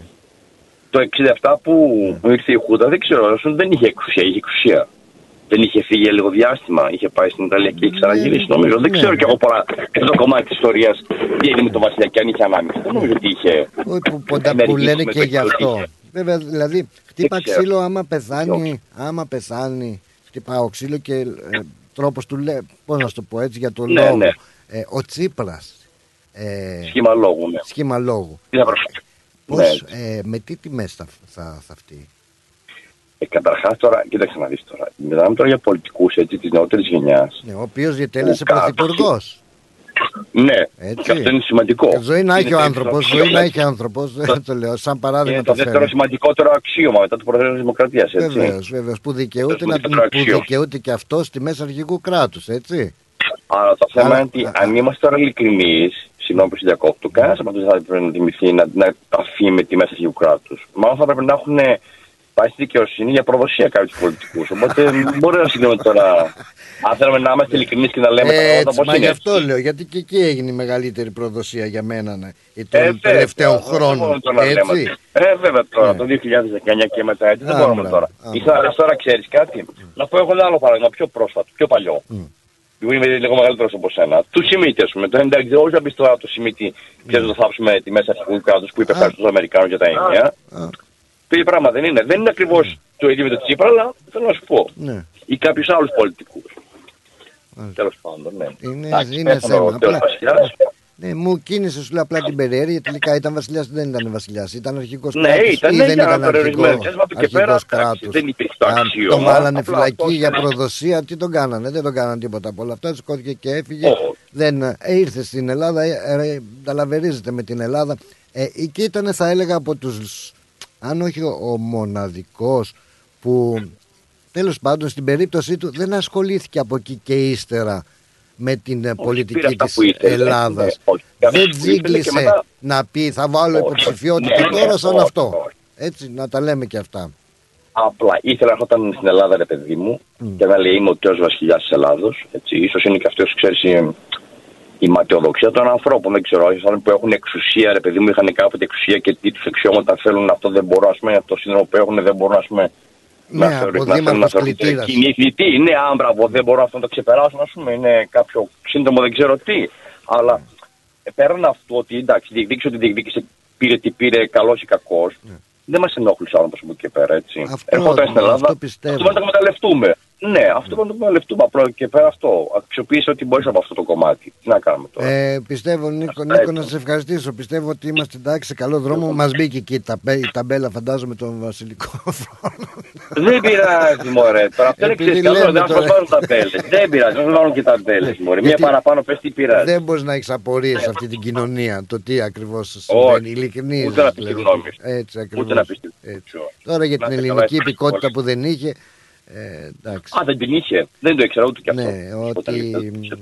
Το 67 που που ήρθε η Χούντα, δεν ξέρω, όσο δεν είχε εξουσία, είχε εξουσία. Δεν είχε φύγει για λίγο διάστημα, είχε πάει στην Ιταλία και είχε ξαναγυρίσει νομίζω. Δεν Ναι. ξέρω κι εγώ πολλά για το κομμάτι της ιστορίας τι έγινε με τον Βασιλιά και αν είχε ανάμειξη. Δεν νομίζω ότι είχε. Όχι που, ποντα, που Μερικοί λένε με και το γι' αυτό. εκδοτήσε. Βέβαια, δηλαδή, χτύπα Δεν ξέρω. ξύλο άμα πεθάνει, άμα πεθάνει, χτυπάω ξύλο και ε, τρόπος του λέει, πώς να σου το πω έτσι, για το Ναι, λόγο. ναι. Ε, ο Τσίπρας, ε, Σχήμα λόγου, ναι. σχήμα λόγου, Τι να προσφέρει. Πώς, Ναι. ε, με τι τιμές θα, θα, θα αυτή. Ε, Καταρχάς τώρα, κοίταξε να δεις τώρα. Μιλάμε τώρα για πολιτικούς της νεότερης γενιάς. Ναι, ο οποίος διετέλεσε Ο κάτω. πρωθυπουργός. Ναι, Έτσι. και αυτό είναι σημαντικό. Ζωή να έχει Είναι ο το άνθρωπος, αξίωμα. ζωή να έχει άνθρωπος, δεν το λέω, σαν παράδειγμα Είναι το το δεύτερο φέρω. σημαντικότερο αξίωμα μετά το Προεδρείο της Δημοκρατίας. Βεβαίως, βεβαίως, που δικαιούται, Το να, δεύτερο που αξίωμα. δικαιούται και αυτό στη μέσα αρχηγού κράτους, έτσι. Αλλά το θέμα Αλλά- είναι ότι α- αν είμαστε τώρα ειλικρινείς, συγγνώμη που διακόπτω, κανένας από αυτούς δεν θα πρέπει να δημιουργηθεί να, να αφήνει με τη μέσα αρχηγού κράτους. Μάλλον θα πρέπει να έχουν πάει στη δικαιοσύνη για προδοσία κάποιους πολιτικούς. Οπότε μπορεί να συγκρίνουμε τώρα. Αν θέλουμε να είμαστε ειλικρινείς και να λέμε τα πράγματα Έτσι, πώ μα είναι. γι' αυτό λέω, γιατί και εκεί έγινε η μεγαλύτερη προδοσία για μένα ναι, Ε, των βέβαια, τελευταίων δεν μπορούμε χρόνων. τώρα να λέμε Έτσι; ότι- Ε, βέβαια τώρα, Ναι. το 2019 και μετά, έτσι δεν Α, μπορούμε μπράβο, τώρα. α, Ήθελα να λες τώρα, ξέρεις κάτι; Να πω εγώ ένα άλλο παράδειγμα, πιο πρόσφατο, πιο παλιό. Μμ. που είμαι λίγο μεγαλύτερος από σένα. Του Σιμίτη, ας πούμε. Το εντάξει, όχι να πεις τώρα το Σιμίτη, ξέρεις το θάψουμε τη μέσα αρχικού κράτους που είπε ευχαριστώ στους Αμερικάνους για τα ενία. Α, Το ίδιο πράγμα δεν είναι. Δεν είναι ακριβώς το ίδιο με το Τσίπρα, αλλά θέλω να σου πω. ναι. Ή κάποιους άλλους πολιτικούς. Τέλος πάντων, ναι. Είναι- Εντάξει, είναι πέθανε θέμα. ο Θεός Απλά- Βασιλιάς. Ναι, μου κίνησε σου λέω απλά την περιέργεια. Τελικά ήταν βασιλιάς, δεν ήταν βασιλιάς. Ήταν αρχικός Ναι, κράτος. ήταν ή για δεν ήταν περιορισμένο αρχικός διάστημα του και πέρα, αρχικός εντάξει, κράτος. δεν υπήρχε το Αν αξίωμα, Τον βάλανε απλά φυλακή αυτός για ήταν- προδοσία. Τι τον κάνανε, δεν τον κάνανε τίποτα από όλα αυτά. Σηκώθηκε και έφυγε. Όχι. Δεν ε, ήρθε στην Ελλάδα, ε, ε, ταλαβερίζεται με την Ελλάδα. Ε, και ήταν, θα έλεγα, από τους. Αν όχι ο, ο μοναδικός που τέλος πάντων στην περίπτωσή του δεν ασχολήθηκε από εκεί και ύστερα με την ε, πήρε πολιτική αυτά της που ήθελε, Ελλάδας. ναι, όχι. Αυτά δεν που ήθελε και τζίγκλισε μετά- να πει θα βάλω Όχι. υποψηφιότητα Ναι, ναι, τώρα σαν όχι, αυτό. όχι. Έτσι να τα λέμε και αυτά. Απλά ήθελα να έρχονταν στην Ελλάδα, ρε παιδί μου, και να λέει είμαι ο τέο βασιλιάς της Ελλάδος. σω είναι και αυτός, ξέρεις, η, η ματαιοδοξία των ανθρώπων. Δεν ξέρω, οι που έχουν εξουσία, ρε παιδί μου, είχαν κάποτε εξουσία και τι τους αξιώματα θέλουν, αυτό δεν μπορούν, ας πούμε, το σύνδρομο που έχουν δεν μπορούν, ας πούμε. Ναι, να από θεωρηθούν- να δήμαρχος θέλουν να θεωρηθούν κλητήρας. κοινή θνητή. Ναι, άμπραβο, δεν μπορούν αυτό να το ξεπεράσουν, α πούμε. Είναι κάποιο σύντομο, δεν ξέρω τι. Αλλά ε, πέραν αυτού ότι εντάξει, διεκδίκησε ότι διεκδίκησε, πήρε τι πήρε, καλός ή κακός. Δεν μας ενόχλησε ο άνθρωπος από εκεί και πέρα, έτσι. Ναι. Αυτό- Ερχόταν στην αυτό Ελλάδα. πιστεύω. Αυτό πρέπει να το εκμεταλλευτούμε. Ναι, αυτό πρέπει να το εκμεταλλευτούμε. Απλά και πέρα αυτό. Αξιοποίησε ό,τι μπορείς από αυτό το κομμάτι. Τι να κάνουμε τώρα. Ε, πιστεύω Νίκο, Αυτά Νίκο να έτσι. σε ευχαριστήσω. Πιστεύω ότι είμαστε εντάξει σε καλό δρόμο. Μας μπήκε εκεί η, ταμπέ, η ταμπέλα, φαντάζομαι, τον βασιλικό φρόνο. Δεν πειράζει, μωρέ. Τώρα αυτό είναι Επειδή ξέρει καλό. λέμε Δεν θα τώρα. μα βάλουν τα μπέλε. Δεν πειράζει, δεν θα βάλουν και τα μπέλε, μωρέ. Μία Γιατί- παραπάνω πες τι πειράζει. Δεν μπορείς να έχεις απορίες σε αυτή την κοινωνία. Το τι ακριβώς Όχι. συμβαίνει. Ειλικρινή. Ούτε να πεις τη γνώμη σου. Έτσι ακριβώ. Ούτε να πεις τη γνώμη σου. Τώρα για Να την είστε καλά, ελληνική ευχαριστώ υπηκότητα πολύ. που δεν είχε. Ε, εντάξει. Α, δεν την είχε. Δεν το ήξερα ούτε κι αυτό. Ναι, Όταν ότι ήρθε.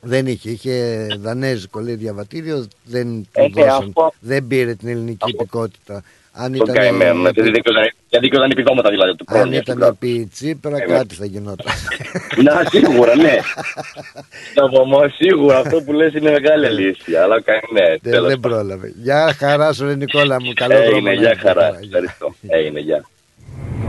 δεν είχε. Είχε δανέζικο λέει διαβατήριο, δεν Ε, του ναι, δώσαν. αυτό- Δεν πήρε την ελληνική Αυτό. υπηκότητα. Αν Τον ήταν, καημένο. ναι, Γιατί δίκαιο- Γιατί δίκαιο επιδόματα δηλαδή του αν πρόνοιας του ήταν κράτους. επί Τσίπρα, Ε, κάτι θα γινόταν. Να, σίγουρα, ναι. Να πω, μα, σίγουρα αυτό που λες είναι μεγάλη αλήθεια. Αλλά κα- ναι, δεν, τέλος δεν πάντων. πρόλαβε. Γεια χαρά σου, ρε Νικόλα μου. Καλό δρόμο. Έγινε, να Ε, για έχεις. χαρά. Γεια. Ευχαριστώ. Έγινε, γεια.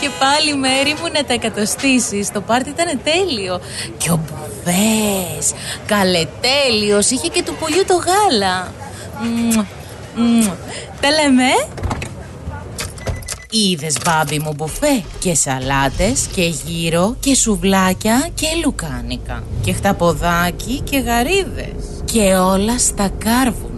Και πάλι μέρη μου να τα εκατοστήσεις. Το πάρτι ήταν τέλειο. Και ο Μπουβές, καλετέλειος, είχε και του πολιού το γάλα. Μμμ, μμμ. Τα λέμε. ε; Είδες μπάμπι μου μπουφέ και σαλάτες και γύρο και σουβλάκια και λουκάνικα και χταποδάκι και γαρίδες και όλα στα κάρβουνα.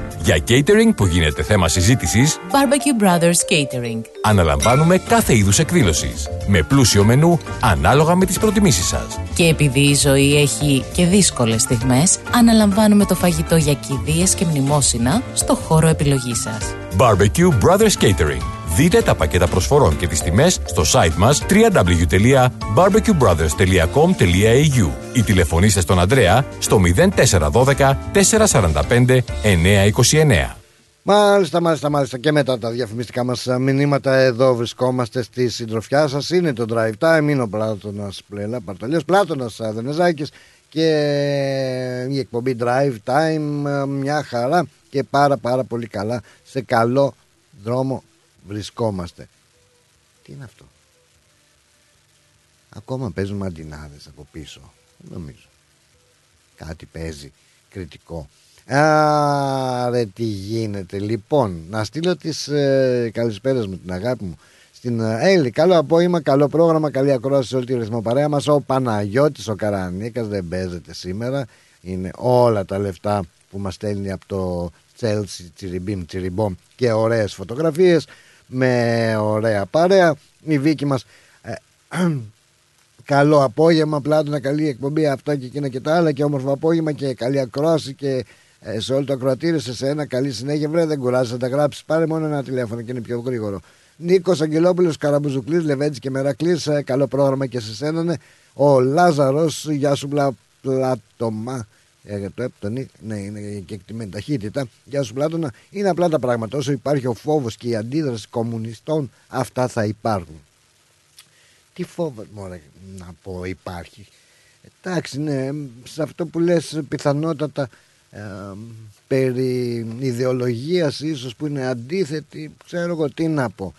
Για catering που γίνεται θέμα συζήτησης, Barbecue Brothers Catering αναλαμβάνουμε κάθε είδους εκδήλωσης. Με πλούσιο μενού, ανάλογα με τις προτιμήσεις σας. Και επειδή η ζωή έχει και δύσκολες στιγμές Αναλαμβάνουμε το φαγητό για κηδείες και μνημόσυνα Στο χώρο επιλογής σας Barbecue Brothers Catering. Δείτε τα πακέτα προσφορών και τις τιμές στο site μας www.barbecuebrothers.com.au ή τηλεφωνήστε στον Ανδρέα στο 0412 445 929. Μάλιστα, μάλιστα, μάλιστα. Και μετά τα διαφημιστικά μας μηνύματα, εδώ βρισκόμαστε στη συντροφιά σας. Είναι το drive time, είναι ο Πλάτονα Πλέλα Παρτολιό, Πλάτονα Δενεζάκης και η εκπομπή drive time. ε, Μια χαρά και πάρα πάρα πολύ καλά. Σε καλό δρόμο βρισκόμαστε. Τι είναι αυτό; Ακόμα παίζουν μαντινάδες από πίσω. Δεν νομίζω. Κάτι παίζει κριτικό. Άρε τι γίνεται; Λοιπόν, να στείλω τις ε, καλησπέρες μου, την αγάπη μου. Στην ε, Έλλη, καλό απόγευμα, καλό πρόγραμμα, καλή ακρόαση σε όλη τη ρυθμό παρέα μας. Ο Παναγιώτης, ο Καρανίκας δεν παίζεται σήμερα. Είναι όλα τα λεφτά που μας στέλνει από το Chelsea, τσιριμπίμ, τσιριμπόμ και ωραίες φωτογραφίες με ωραία παρέα. Η Βίκη μας ε, καλό απόγευμα, πλάτωνα, καλή εκπομπή, αυτά και εκείνα και τα άλλα και όμορφο απόγευμα και καλή ακρόαση και ε, σε όλο το ακροατήριο, σε σένα, καλή συνέχεια. Βρε, δεν κουράζει να τα γράψεις. Πάρε μόνο ένα τηλέφωνο και είναι πιο γρήγορο. Νίκος Αγγελόπουλος, Καραμπουζουκλής, Λεβέντης και Μερακλής. Ε, καλό πρόγραμμα και σε σένα. ναι. Ο Λάζαρος, γεια σου, πλα, πλάτωμα. Ε, το έπτονι, ναι, είναι και εκτιμένη ταχύτητα. Γεια σου, Πλάτωνα. Είναι απλά τα πράγματα. Όσο υπάρχει ο φόβος και η αντίδραση κομμουνιστών, αυτά θα υπάρχουν. Τι φόβο, μωρέ, να πω, υπάρχει. Εντάξει, ναι, σε αυτό που λες πιθανότατα ε, περί ιδεολογίας ίσως που είναι αντίθετη, ξέρω εγώ τι να πω.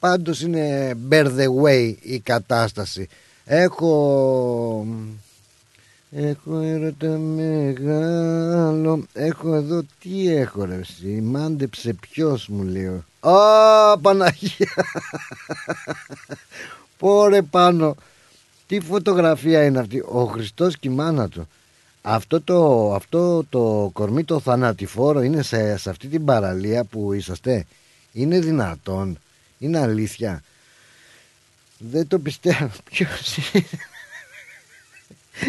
Πάντως είναι bear the way η κατάσταση. Έχω... Έχω έρωτα μεγάλο. Έχω εδώ τι έχω ρε εσύ; Μάντεψε ποιος μου λέει. Α Παναγία. Πόρε πάνω. Τι φωτογραφία είναι αυτή; Ο Χριστός και η μάνα του. Αυτό το, αυτό το κορμί το θανατηφόρο είναι σε, σε αυτή την παραλία που είσαστε; Είναι δυνατόν; Είναι αλήθεια; Δεν το πιστεύω. Ποιος είναι;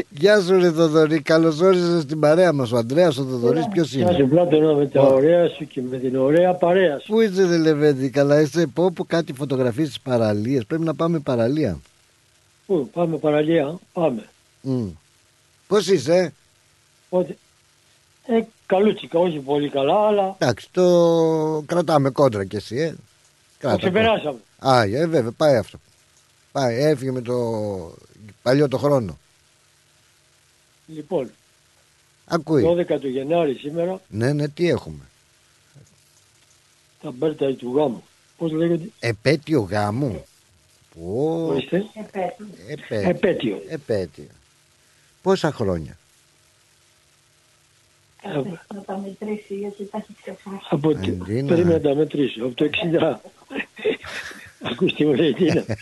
Γεια σου ρε Θοδωρή, καλώς όρισες στην παρέα μας Ο Ανδρέας ο Θοδωρής ποιος Γεια είναι σου Πλάτωνα με τα ωραία σου και με την ωραία παρέα σου. Πού είσαι ρε Λεβέντη, καλά είσαι Πω πω κάτι φωτογραφίες στις παραλίες Πρέπει να πάμε παραλία Πού, πάμε παραλία, πάμε. Μμ. Πώς είσαι; Ότι, ε, καλούτσικα, όχι πολύ καλά, αλλά Εντάξει το κρατάμε κόντρα κι εσύ ε. το Κράτα ξεπεράσαμε. Α, ε, βέβαια, πάει αυτό. Πάει, έφυγε με το παλιό το χρόνο. Λοιπόν, Ακούει. 12 του Γενάρη σήμερα, Ναι, ναι, τι έχουμε; τα μπέρτα του γάμου. Πώς λέγεται, Επέτειο γάμου. Πω, ορίστε, επέτειο. επέτειο. Επέτειο. Πόσα χρόνια; Ε, Να τα μετρήσει γιατί τα έχει ξεχάσει. από το, Αντίνα. περίμενα να τα μετρήσω, από το 60. Ακούς τι μου λέει, τι είναι.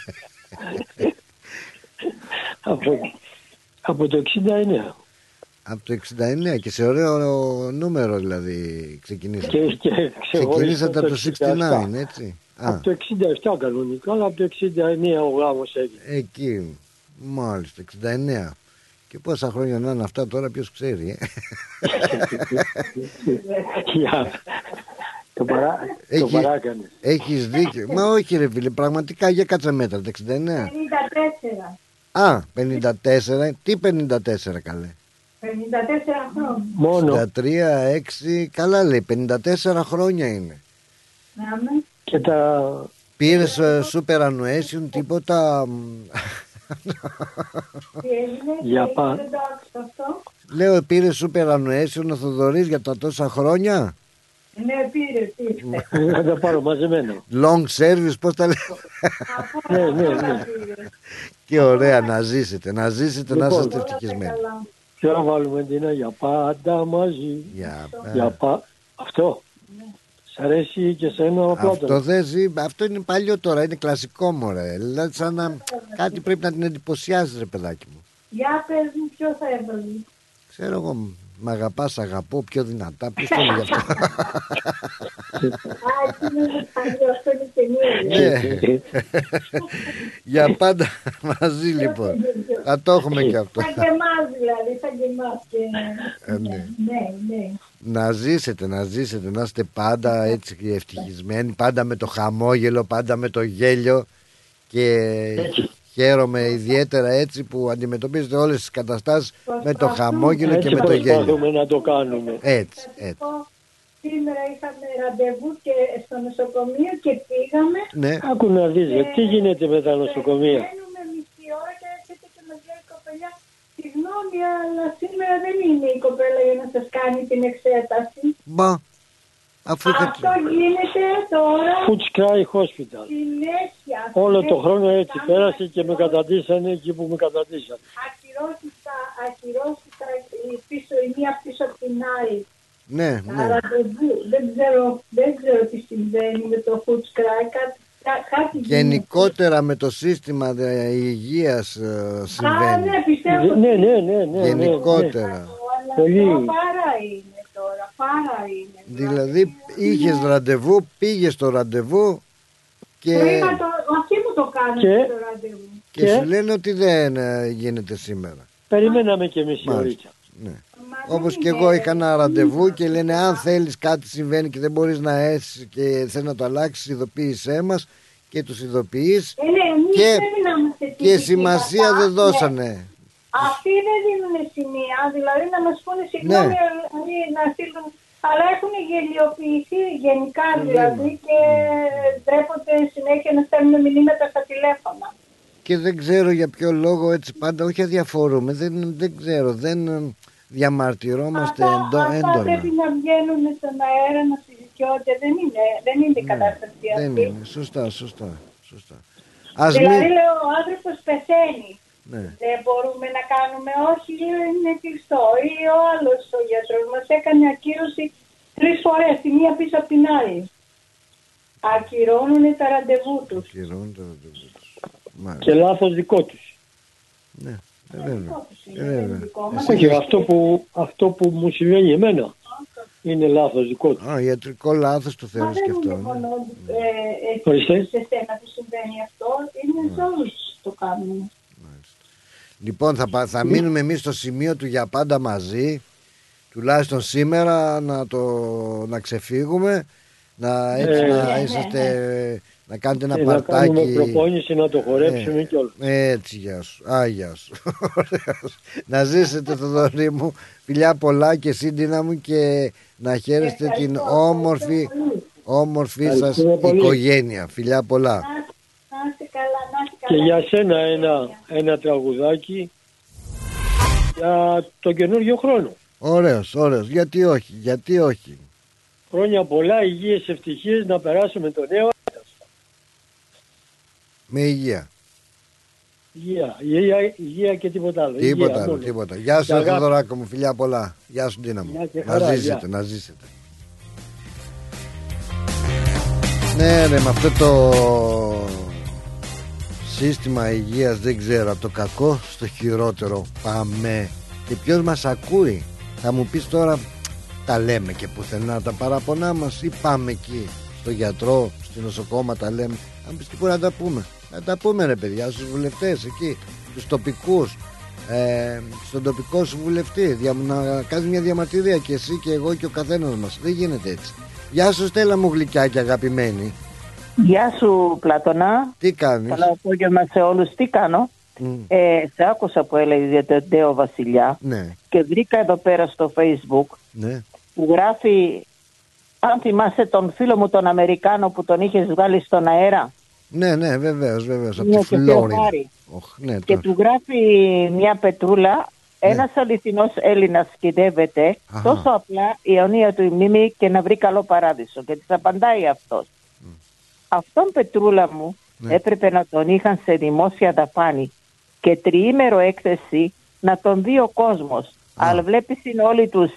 από, από το 69. Από το 69 και σε ωραίο νούμερο δηλαδή ξεκινήσατε. Και, και ξεχωριστό Ξεκινήσατε από το 67. 69, έτσι. Α, Από το 67 κανονικά, αλλά από το 69 ο γάμος έγινε. εκεί. Μάλιστα, 69. Και πόσα χρόνια να είναι αυτά τώρα, ποιος ξέρει. Ε; Για- το, παρά, το Έχει- παράκανες. Έχεις δίκιο. Μα όχι ρε φίλε, πραγματικά για κάτσε μέτρα, τα 69. 54. Α, 54. Τι 54 καλέ. 54 χρόνια. Μόνο 63, 6, καλά λέει, 54 χρόνια είναι. Να με. και τα Πήρες super annuation, τίποτα. μ, Τι έγινε. Για τι πά- έγινε, Δεν το άκουσα αυτό. Λέω, πήρες super annuation ο Θοδωρής για τα τόσα χρόνια; Ναι, πήρε, πήρε. να τα πάρω μαζεμένα. Long service, πώς τα λέει. Από Ναι, ναι, όλα ναι. Πήρε. Και ωραία να ζήσετε, να ζήσετε, να Λοιπόν. είστε Όλα τα ευτυχισμένοι. καλά. Και να βάλουμε την για πάντα μαζί. Για, Για πα... Αυτό. Σ' αρέσει και σένα ο Αυτό Πλάτωνας. δεν ζει, αυτό είναι παλιό τώρα, είναι κλασικό μωρέ. Δηλαδή σαν να κάτι πρέπει να την εντυπωσιάζει ρε παιδάκι μου. Για πες μου ποιο θα έβαλε. Ξέρω εγώ, μ' αγαπάς, αγαπώ πιο δυνατά, ποιος το λέει γι' αυτό; Α, εκεί είναι παλιό, αυτό είναι καινούριο. Ναι. Για πάντα μαζί λοιπόν. Θα το έχουμε και αυτό. Σαν και εμάς δηλαδή, σαν και εμάς. Και... Ε, ναι. Ναι, ναι. Να ζήσετε, να ζήσετε, να είστε πάντα έτσι ευτυχισμένοι, πάντα με το χαμόγελο, πάντα με το γέλιο και χαίρομαι ιδιαίτερα έτσι που αντιμετωπίζετε όλες τις καταστάσεις με το χαμόγελο και Έτσι με το γέλιο. προσπαθούμε να το κάνουμε. Έτσι, έτσι. πω, Σήμερα είχαμε ραντεβού και στο νοσοκομείο και πήγαμε. Ναι, Άκου να δεις, ρε, τι γίνεται με τα νοσοκομεία. Μένουμε μισή ώρα και έρχεται και μας λέει η κοπελιά Συγγνώμη, αλλά σήμερα δεν είναι η κοπέλα για να σας κάνει την εξέταση. μπα, Αφού είχα... Αυτό γίνεται τώρα Footscray Hospital. συνέχεια. Όλο το συνέχεια. χρόνο έτσι Κάνουμε πέρασε και με ακυρώσεις- καταντήσανε εκεί που με καταντήσανε. Ακυρώσεις τα, ακυρώσεις τα, η πίσω, η μία πίσω από την άλλη. Ναι, Τα ναι. ραντεβού. Δεν ξέρω, δεν ξέρω τι συμβαίνει με το Footscray. Κάτι, κά- κάτι γίνεται. Γενικότερα με το σύστημα ε, υγείας ε, Α, συμβαίνει. ναι, πιστεύω. Ναι, ναι, ναι, ναι, ναι, ναι. Γενικότερα. Αλλά Πολύ. αυτό πάρα είναι τώρα. Πάρα είναι. Δηλαδή είχες ραντεβού, πήγες στο ραντεβού και, Το είχα το, αυτοί μου το κάνουν Και- το ραντεβού. και Και- σου λένε ότι δεν ε, γίνεται σήμερα. Περιμέναμε και εμείς η Μάλιστα. ωρίτσα. Ναι. Μα Όπως δεν και είναι- εγώ είχα ένα ραντεβού και λένε αν θέλεις κάτι συμβαίνει και δεν μπορείς να έρθεις και θες να το αλλάξεις ειδοποίησέ μας και τους ειδοποιείς Ε, ναι, εμείς και, πρέπει να είμαστε και τυπικοί σημασία κατά, δεν ναι. δώσανε. Αυτοί δεν δίνουν σημεία, δηλαδή να μας πούνε συγγνώμη, Ναι. δηλαδή να στείλουν, αλλά έχουν γελιοποιηθεί γενικά δηλαδή και ντρέπονται συνέχεια να στέλνουν μηνύματα στα τηλέφωνα. Και δεν ξέρω για ποιο λόγο έτσι πάντα, όχι αδιαφορούμε, δεν, δεν ξέρω, δεν ε, διαμαρτυρόμαστε Αυτά, εντό, αυτά έντονα. πρέπει να βγαίνουν στον αέρα να συζητιόνται, δεν είναι, δεν είναι η κατάσταση Ναι. Δεν αυτή. είναι, σωστά, σωστά, σωστά. Ας Δηλαδή μην... λέω ο άνθρωπος πεθαίνει. Ναι. Δεν μπορούμε να κάνουμε, όχι, είναι κλειστό. Ή ο άλλος ο γιατρός μας έκανε ακύρωση τρεις φορές, τη μία πίσω από την άλλη. Ακυρώνουν τα ραντεβού τους. Ακυρώνουν το ραντεβού τους. Μάλιστα. Και λάθος δικό τους. Ναι, ε, βέβαια. Ε, βέβαια. Όχι, αυτό που, αυτό που μου συμβαίνει εμένα είναι λάθος δικό τους. Α, ιατρικό λάθος το Μα θεωρείς δεν και αυτό. είναι ναι. μόνο ε, εσύ, Ορίστε. σε σένα που συμβαίνει αυτό, είναι σε όλους το κάνουν. Λοιπόν, θα, πα- θα μείνουμε εμείς στο σημείο του για πάντα μαζί. Τουλάχιστον σήμερα να, το, να ξεφύγουμε. Να, έτσι, Ε, να ναι, είσαστε, να κάνετε ένα Ε, να κάνουμε παρτάκι. προπόνηση, να το χορέψουμε Ε, και όλα. Έτσι, γεια σου. Α, γεια σου. Ωραίος. να ζήσετε, Θοδωρή μου. Φιλιά πολλά και σύντηνα μου και να χαίρεστε την όμορφη, όμορφη σας Ευχαριστούμε πολύ. οικογένεια. Φιλιά πολλά. Να, να είστε καλά, να είστε Και καλά. για σένα ένα, ένα τραγουδάκι για το καινούριο χρόνο. Ωραίος, ωραίος. Γιατί όχι, γιατί όχι. Χρόνια πολλά, υγείες, ευτυχίες, να περάσουμε το νέο. Με υγεία. Υγεία, υγεία, υγεία και τίποτα άλλο. Τίποτα Υγεία άλλο, μόνο. τίποτα. Γεια σου, Και αγάπη. Θεοδωράκο μου, φιλιά πολλά. Γεια σου, Ντίνα μου. Γεια και Να χαρά, ζήσετε, γεια. να ζήσετε. Ναι, ρε, με αυτό το σύστημα υγείας δεν ξέρω, από το κακό στο χειρότερο πάμε. Και ποιος μας ακούει, θα μου πεις τώρα, τα λέμε και πουθενά τα παραπονά μας ή πάμε εκεί στο γιατρό, στη νοσοκόμα τα λέμε. Αν πεις τι μπορεί να τα πούμε. Να τα πούμε ρε παιδιά στους βουλευτές εκεί, τους τοπικούς, ε, στον τοπικό σου βουλευτή δια, να κάνεις μια διαμαρτυρία και εσύ και εγώ και ο καθένας μας δεν γίνεται έτσι Γεια σου Στέλλα μου γλυκιά και αγαπημένη Γεια σου Πλατωνά. Τι κάνεις; Καλό απόγευμα σε όλους. Τι κάνω; Μμ, Ε, σε άκουσα που έλεγες για τον Ντέο Βασιλιά Ναι, και βρήκα εδώ πέρα στο facebook ναι που γράφει αν θυμάσαι τον φίλο μου τον Αμερικάνο που τον είχες βγάλει στον αέρα Ναι, ναι, βεβαίως, βεβαίως Από Ναι, τη και Φλόριντα Θεοχάρη. Οχ, ναι, και τώρα. του γράφει μια πετρούλα ένας αληθινός Έλληνας σκηδεύεται Αχα. τόσο απλά η αιωνία του η μνήμη και να βρει καλό παράδεισο και της απαντάει αυτός Αυτόν πετρούλα μου Ναι. έπρεπε να τον είχαν σε δημόσια δαπάνη και τριήμερο έκθεση να τον δει ο κόσμος. Αλλά βλέπεις είναι όλοι τους,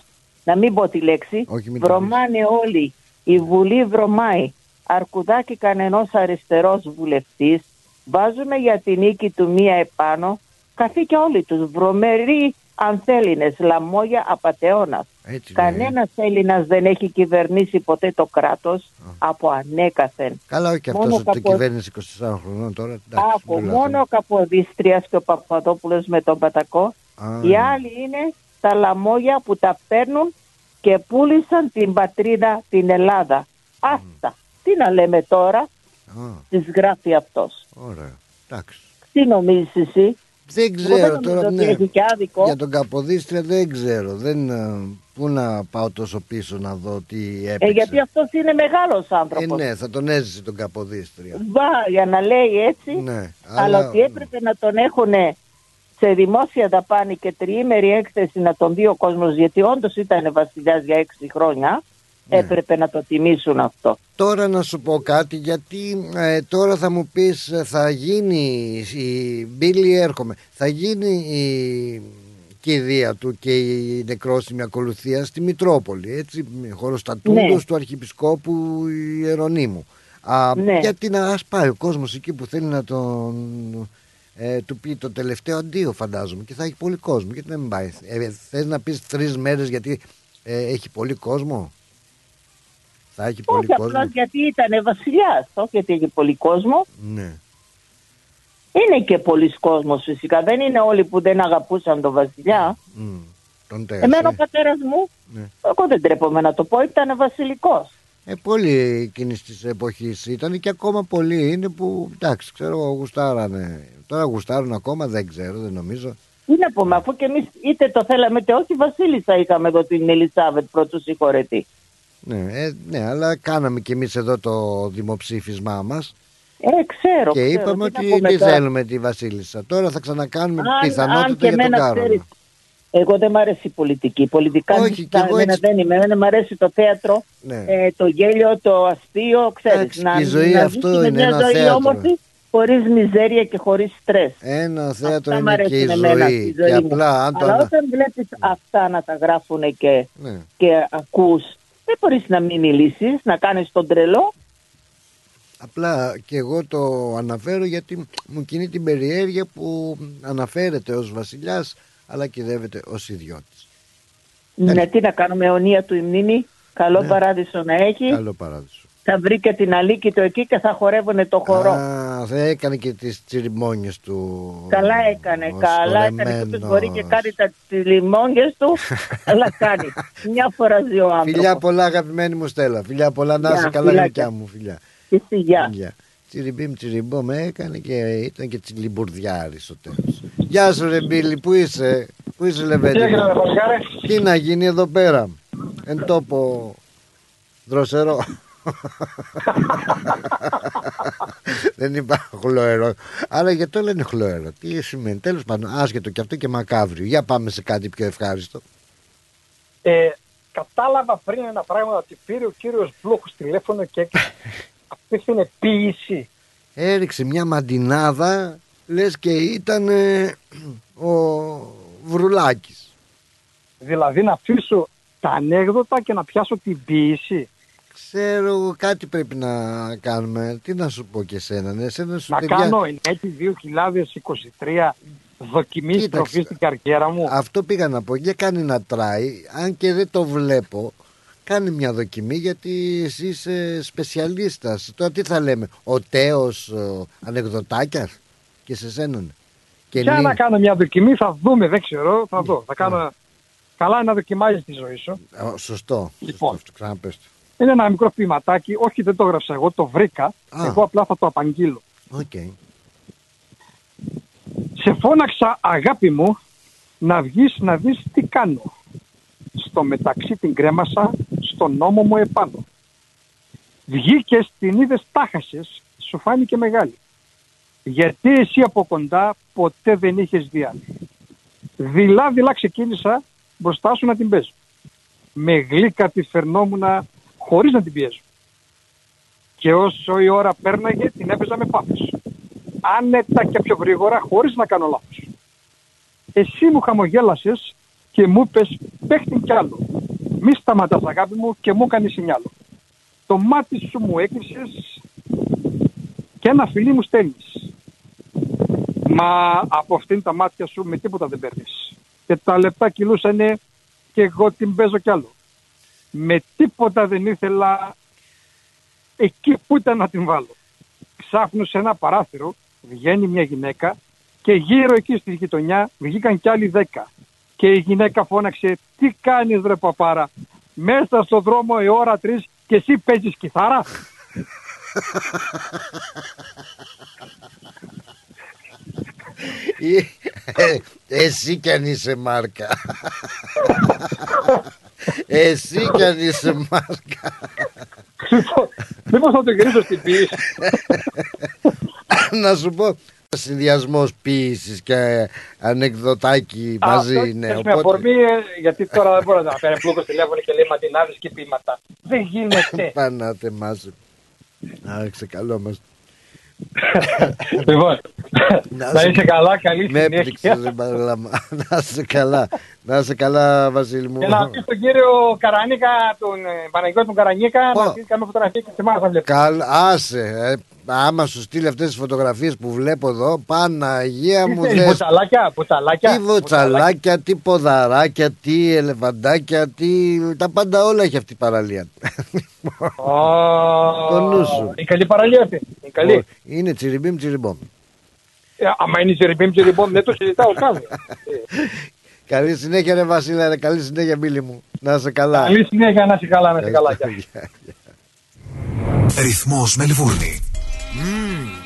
να μην πω τη λέξη, Όχι, μην το βρωμάνε όλοι. Η Βουλή βρωμάει. Αρκουδάκι κανενός αριστερός βουλευτής. Βάζουμε για την νίκη του μία επάνω. Καθήκε όλοι τους βρωμεροί ανθέλινες, λαμόγια απατεώνας. Έτσι λέει. Κανένας Έλληνας δεν έχει κυβερνήσει ποτέ το κράτος από ανέκαθεν. Καλά όχι Μόνο αυτός ότι καπο- κυβέρνηση 24 χρονών τώρα εντάξει, Από δεν λέω μόνο ο Καποδίστριας και ο Παπαδόπουλος με τον Πατακό. Α, Οι ναι. άλλοι είναι τα λαμόγια που τα παίρνουν και πούλησαν την πατρίδα την Ελλάδα. Άστα. Τι να λέμε τώρα, Α, τις γράφει αυτός. ωραία, εντάξει Τι νομίζεις εσύ; Δεν Εγώ ξέρω δεν νομίζω τώρα ότι ναι. έχει και άδικο. Για τον Καποδίστρια δεν ξέρω δεν, ε, Πού να πάω τόσο πίσω να δω τι έπαιξε Ε, γιατί αυτός είναι μεγάλος Ε, άνθρωπος. ναι, θα τον έζησε τον Καποδίστρια. Βά, για να λέει έτσι. Ναι, αλλά, αλλά- ότι έπρεπε να τον έχουν σε δημόσια δαπάνη και τριήμερη έκθεση να τον δει ο κόσμος γιατί όντως ήταν βασιλιάς για έξι χρόνια έπρεπε να το τιμήσουν αυτό. Τώρα να σου πω κάτι γιατί ε, τώρα θα μου πεις ε, θα γίνει η Μπίλη έρχομαι θα γίνει η κηδεία του και η νεκρόσιμη ακολουθία στη Μητρόπολη έτσι χωροστατούντος Ναι. του Αρχιεπισκόπου Ιερονίμου Α, Ναι. γιατί να ας πάει ο κόσμος εκεί που θέλει να τον ε, του πει το τελευταίο αντίο φαντάζομαι και θα έχει πολύ κόσμο γιατί να μην πάει ε, θες να πεις τρεις μέρες γιατί ε, έχει πολύ κόσμο; Θα έχει πολύ Όχι κόσμο απλώ γιατί ήταν βασιλιάς, όχι γιατί έχει πολύ κόσμο. ναι. Είναι και πολλοί κόσμος φυσικά. Δεν είναι όλοι που δεν αγαπούσαν τον βασιλιά. Μμ. Τον τέας, Εμένα ο ε. πατέρας μου, Ναι. εγώ δεν τρέπομαι να το πω, ήταν βασιλικός. Ε, πολλοί εκείνης της εποχής ήταν και ακόμα πολλοί είναι που εντάξει, ξέρω εγώ, γουστάρανε. Τώρα γουστάρουν ακόμα, δεν ξέρω, δεν νομίζω. Τι να πούμε, αφού και εμείς είτε το θέλαμε είτε όχι, Βασίλισσα είχαμε εδώ την Ελισάβετ πρώτου συγχωρετή. Ναι, ε, ναι, αλλά κάναμε κι εμείς εδώ το δημοψήφισμά μας Ε, ξέρω. και ξέρω, είπαμε τι να ότι πούμε δεν τώρα. θέλουμε τη Βασίλισσα. Τώρα θα ξανακάνουμε Αν- αν πιθανότητα και για τον εμένα, Κάρο. ξέρεις, Εγώ δεν μ' αρέσει η πολιτική. Πολιτικά Όχι, δεν κι τα- εγώ εμένα έτσι- δεν είμαι. Εμένα μ' αρέσει το θέατρο, Ναι. ε, το γέλιο, το αστείο, ξέρεις. Εντάξει, η ζωή να αυτό ζήσουμε είναι μια ένα ζωή θέατρο. όμορφη, χωρίς μιζέρια και χωρίς στρες. Ένα θέατρο Αυτά μ' είναι και η αρέσουν εμένα ζωή. στη Και ζωή μου. απλά αν το Αλλά ανα- όταν βλέπεις αυτά να τα γράφουν και, Ναι. και ακούς, δεν μπορείς να μην μιλήσεις, να κάνεις τον τρελό. Απλά και εγώ το αναφέρω γιατί μου κινεί την περιέργεια που αναφέρεται ως βασιλιάς αλλά κυδεύεται ως ιδιώτης. Ναι, τι να κάνουμε, αιωνία του η μνήμη, καλό Ναι. παράδεισο να έχει. Καλό παράδεισο. Θα βρει και την αλήκη του εκεί και θα χορεύουν το χορό. Α, θα έκανε και τις τσιριμόνιες του. Καλά έκανε, ο καλά έκανε. Και όποιος σχολεμένος. μπορεί και κάνει τα λιμόνιες του, αλλά κάνει. Μια φορά ζει ο άνθρωπος. Φιλιά πολλά αγαπημένη μου Στέλλα. Φιλιά πολλά να Γεια, είσαι καλά φιλάκια. γλυκιά μου φιλιά. Και στη γεια. Φιλιά. Τσιριμπίμ τσιριμπόμ έκανε και ήταν και τσιλιμπουρδιάρης στο τέλος. Γεια σου ρε Μπίλη, πού είσαι, πού είσαι Λεβέντη; Τι έγινε, ρε Πασχάρη; Τι να γίνει εδώ πέρα, εν τόπο δροσερό. Δεν είπα χλωερό. Άρα γιατί το λένε χλωερό. Τι σημαίνει. Τέλος πάντων, άσχετο και αυτό και μακάβριο. Για πάμε σε κάτι πιο ευχάριστο. Ε, κατάλαβα πριν ένα πράγμα ότι πήρε ο κύριος Βλούχος τηλέφωνο και απίθυνε ποιήση. Έριξε μια μαντινάδα, λες και ήταν ε, ο Βρουλάκης. Δηλαδή να αφήσω τα ανέκδοτα και να πιάσω την ποιήση. Ξέρω εγώ κάτι πρέπει να κάνουμε. Τι να σου πω και εσένα. Ναι, εσένα σου Να παιδιά- κάνω ενέτη 2023 δοκιμή Κοίταξε. στροφή στην καριέρα μου. Αυτό πήγα να πω. Για κάνει να τράει. Αν και δεν το βλέπω, κάνει μια δοκιμή γιατί εσύ είσαι σπεσιαλίστας. Τώρα τι θα λέμε, ο τέος ο ανεκδοτάκιας και σε σέναν. Και Για νυ- να κάνω μια δοκιμή θα δούμε, δεν ξέρω, θα δω. Θα κάνω... Καλά να δοκιμάζεις τη ζωή σου. Α, Σωστό. Λοιπόν. Σωστό, ξαναπες το. Είναι ένα μικρό ποιηματάκι, όχι δεν το έγραψα εγώ, το βρήκα. Α. Εγώ απλά θα το απαγγείλω. Οκ. Σε φώναξα αγάπη μου να βγεις να δεις τι κάνω. Στο μεταξύ την κρέμασα στον ώμο μου επάνω. Βγήκες, την είδες, τα 'χασες, σου φάνηκε μεγάλη. Γιατί εσύ από κοντά ποτέ δεν είχες δει άλλη. Δειλά δειλά ξεκίνησα μπροστά σου να την παίζω. Με γλύκα τη φερνόμουνα χωρίς να την πιέζω. Και όσο η ώρα πέρναγε την έπαιζα με πάθος. Άνετα και πιο γρήγορα χωρίς να κάνω λάθος. Εσύ μου χαμογέλασες και μου είπες παίχτην κι άλλο. Μη σταματάς αγάπη μου και μου κάνεις σινιάλο. Το μάτι σου μου έκλεισες και ένα φιλί μου στέλνεις. Μα από αυτήν τα μάτια σου με τίποτα δεν παίρνεις. Και τα λεπτά κυλούσανε και εγώ την παίζω κι άλλο. Με τίποτα δεν ήθελα εκεί που ήταν να την βάλω. Ξάφνου σε ένα παράθυρο βγαίνει μια γυναίκα και γύρω εκεί στη γειτονιά βγήκαν κι άλλοι δέκα. Και η γυναίκα φώναξε «Τι κάνεις ρε παπάρα, μέσα στο δρόμο η ώρα τρεις και εσύ παίζεις κιθάρα». Ε, Εσύ κι αν είσαι μάρκα. Εσύ κι αν είσαι μάρκα. Λοιπόν, Μήπως θα το γυρίσω στην ποιήση. να σου πω, συνδυασμός ποιήσης και ανεκδοτάκι Α, μαζί το- είναι. θες με αφορμή, ε, γιατί τώρα δεν μπορεί να παίρνει πλούκο τηλέφωνο και λέει ματινάδε και ποίηματα. Δεν γίνεται. Πανάτε μας. Α, ξεκαλόμαστε. λοιπόν, να είσαι καλά, καλή Με συνέχεια. έπληξες, ρε Μπαρλάμα. Να είσαι καλά. Να είσαι καλά, Βασίλη μου. Και να πει στον κύριο Καρανίκα, τον ε, Παναγιώτης τον Καρανίκα, να στείλει καμία φωτογραφία και σε εμάς να βλέπεις. Καλ, άσε. Ε, άμα σου στείλει αυτές τις φωτογραφίες που βλέπω εδώ, Παναγία μου Τι δες. βοτσαλάκια, βοτσαλάκια. Τι βοτσαλάκια, τι ποδαράκια, τι ελεφαντάκια, τι... τα πάντα όλα έχει αυτή η παραλία. Το νου σου. Η καλή παραλία αυτή. Η καλή. Είναι τσιριμπίμ τσιριμπόμ. Ε, Άμα είναι τσιριμπίμ τσιριμπόμ, δεν το συζητάω καν. Καλή συνέχεια ρε Βασίλα, ρε. καλή συνέχεια Μπίλη μου. Να είσαι καλά. Καλή συνέχεια, να είσαι καλά, να είσαι καλά. Γεια. Ρυθμός Μελβούρνη. Mmm.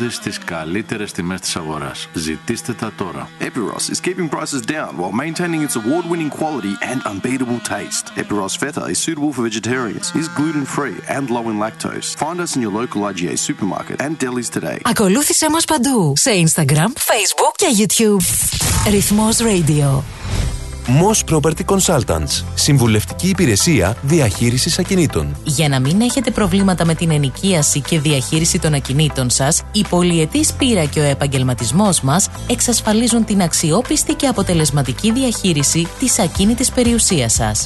της στις καλύτερες τιμές της αγοράς. Ζητήστε τα τώρα. Epiros is keeping prices down while maintaining its award winning quality and unbeatable taste. Epiros Feta is suitable for vegetarians, is gluten free and low in lactose. Find us in your local IGA supermarket and delis today. Ακολούθησέ μας παντού σε Instagram, Facebook και YouTube. Ρυθμός Radio. Moss Property Consultants. Συμβουλευτική υπηρεσία διαχείρισης ακινήτων. Για να μην έχετε προβλήματα με την ενοικίαση και διαχείριση των ακινήτων σας, η πολυετής πείρα και ο επαγγελματισμός μας εξασφαλίζουν την αξιόπιστη και αποτελεσματική διαχείριση της ακίνητης περιουσίας σας.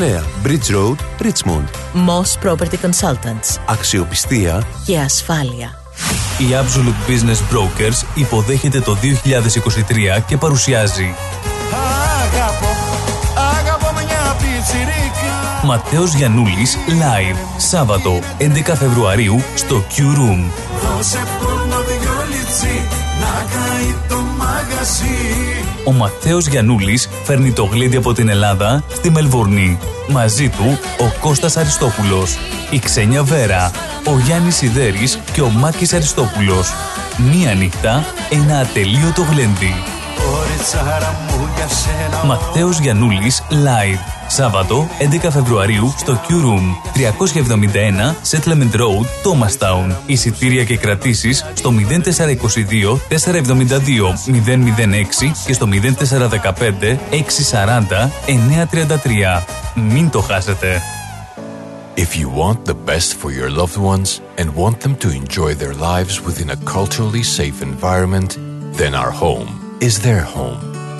Bridge Road, Richmond. Moss Property Consultants. Αξιοπιστία Και ασφάλεια. Η Absolute Business Brokers υποδέχεται το 2023 και παρουσιάζει Αγαπώ, αγαπώ μια πιτσιρίκα Ματέος Γιαννούλης Live Σάββατο 11 Φεβρουαρίου στο Q Room. Δώσε πόνο δυο λιτσί να καεί το μαγαζί Ο Ματέος Γιαννούλης φέρνει το γλέντι από την Ελλάδα στη Μελβούρνη. Μαζί του ο Κώστας Αριστόπουλος, η Ξένια Βέρα, ο Γιάννης Σιδέρης και ο Μάκης Αριστόπουλος. Μία νύχτα, ένα ατελείωτο γλέντι. Κοριτσάρα μου για σένα Ματέος Γιαννούλης Live. Σάββατο 11 Φεβρουαρίου στο Q Room 371 Settlement Road, Thomastown. Εισιτήρια και κρατήσεις στο 0422 472 006 και στο 0415 640 933. Μην το χάσετε. If you want the best for your loved ones and want them to enjoy their lives within a culturally safe environment, then our home is their home.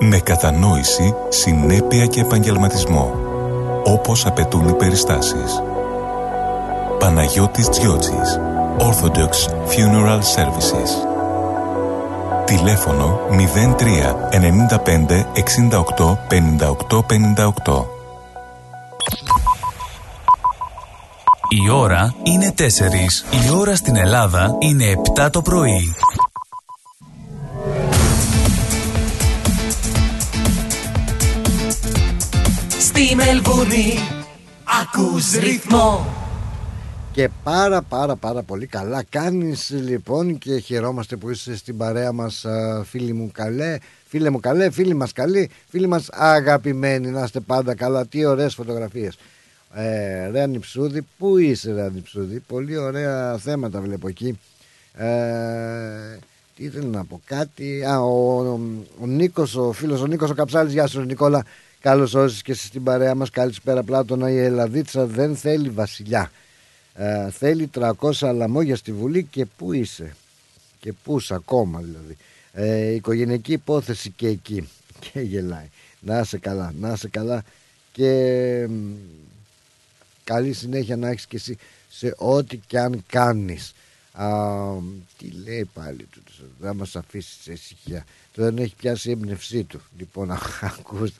Με κατανόηση, συνέπεια και επαγγελματισμό. όπως απαιτούν οι περιστάσεις. Παναγιώτης Τζιότσης Orthodox Funeral Services Τηλέφωνο 03 95 68 58 58 Η ώρα είναι 4. Η ώρα στην Ελλάδα είναι 7 το πρωί. Στη Μελβούνι ακούς ρυθμό. Και πάρα πάρα πάρα πολύ καλά κάνεις λοιπόν και χαιρόμαστε που είσαι στην παρέα μας α, φίλοι μου καλέ Φίλε μου καλέ, φίλοι μας καλοί, φίλοι μας αγαπημένοι Να είστε πάντα καλά, τι ωραίες φωτογραφίες. Ε, Ρε Ανυψούδη, πού είσαι ρε Ανυψούδη Πολύ ωραία θέματα βλέπω εκεί. Ε, Τι ήθελα να πω κάτι. Α, ο, ο, ο Νίκος, ο φίλος ο Νίκος ο Καψάλης. Γεια σου ρε Νικόλα Καλώς όρισες και εσύ στην παρέα μας. Καλησπέρα Πλάτωνα. Η Ελλαδίτσα δεν θέλει βασιλιά. Ε, θέλει 300 λαμόγια στη Βουλή και πού είσαι; Και πού ακόμα δηλαδή. Ε, οικογενειακή υπόθεση και εκεί. Και γελάει. Να είσαι καλά να είσαι καλά. Και μ, καλή συνέχεια να έχεις και εσύ σε ό,τι και αν κάνεις. Α, τι λέει πάλι του δεν μας αφήσεις σε ησυχία. Το δεν έχει πιάσει η έμπνευσή του. Λοιπόν ακούς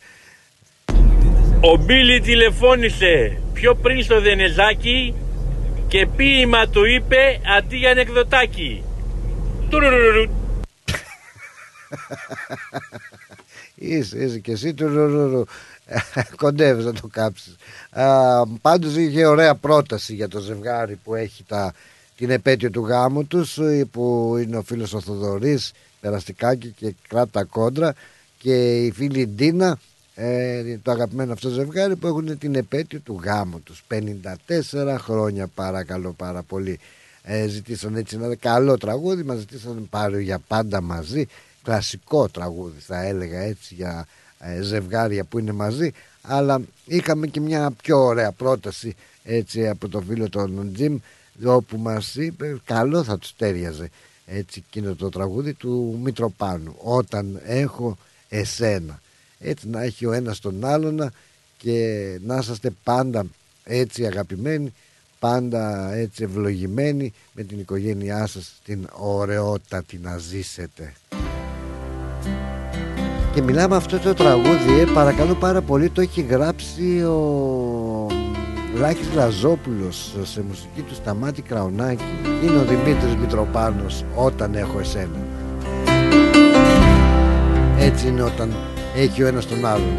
Ο Μπίλι τηλεφώνησε πιο πριν στο Δενεζάκι και ποίημα του είπε αντί για ανεκδοτάκι. Τουρουρουρου. Είσαι, είσαι και εσύ του ρουρουρου. Κοντεύεις να το κάψεις. Α, πάντως είχε ωραία πρόταση για το ζευγάρι που έχει τα, την επέτειο του γάμου τους ε, που είναι ο φίλος ο Θοδωρής περαστικάκι και κράτα κόντρα και η φίλη Ντίνα ε, το αγαπημένο αυτό ζευγάρι που έχουν την επέτειο του γάμου τους. 54 χρόνια παρακαλώ πάρα πολύ. Ε, ζητήσαν έτσι ένα καλό τραγούδι μας ζητήσαν πάρει για πάντα μαζί. Κλασικό τραγούδι θα έλεγα έτσι για ε, ζευγάρια που είναι μαζί. Αλλά είχαμε και μια πιο ωραία πρόταση έτσι από το φίλο τον Τζιμ όπου μας είπε καλό θα τους τέριαζε έτσι εκείνο το τραγούδι του Μητροπάνου. Όταν έχω εσένα έτσι να έχει ο ένας τον άλλον και να είσαστε πάντα έτσι αγαπημένοι πάντα έτσι ευλογημένοι με την οικογένειά σας την ωραιότατη να ζήσετε. Και μιλάμε αυτό το τραγούδι ε, παρακαλώ πάρα πολύ το έχει γράψει ο Λάκης Λαζόπουλος σε μουσική του Σταμάτη Κραουνάκη. Είναι ο Δημήτρης Μητροπάνος όταν έχω εσένα έτσι είναι όταν έχει ο ένας τον άλλον.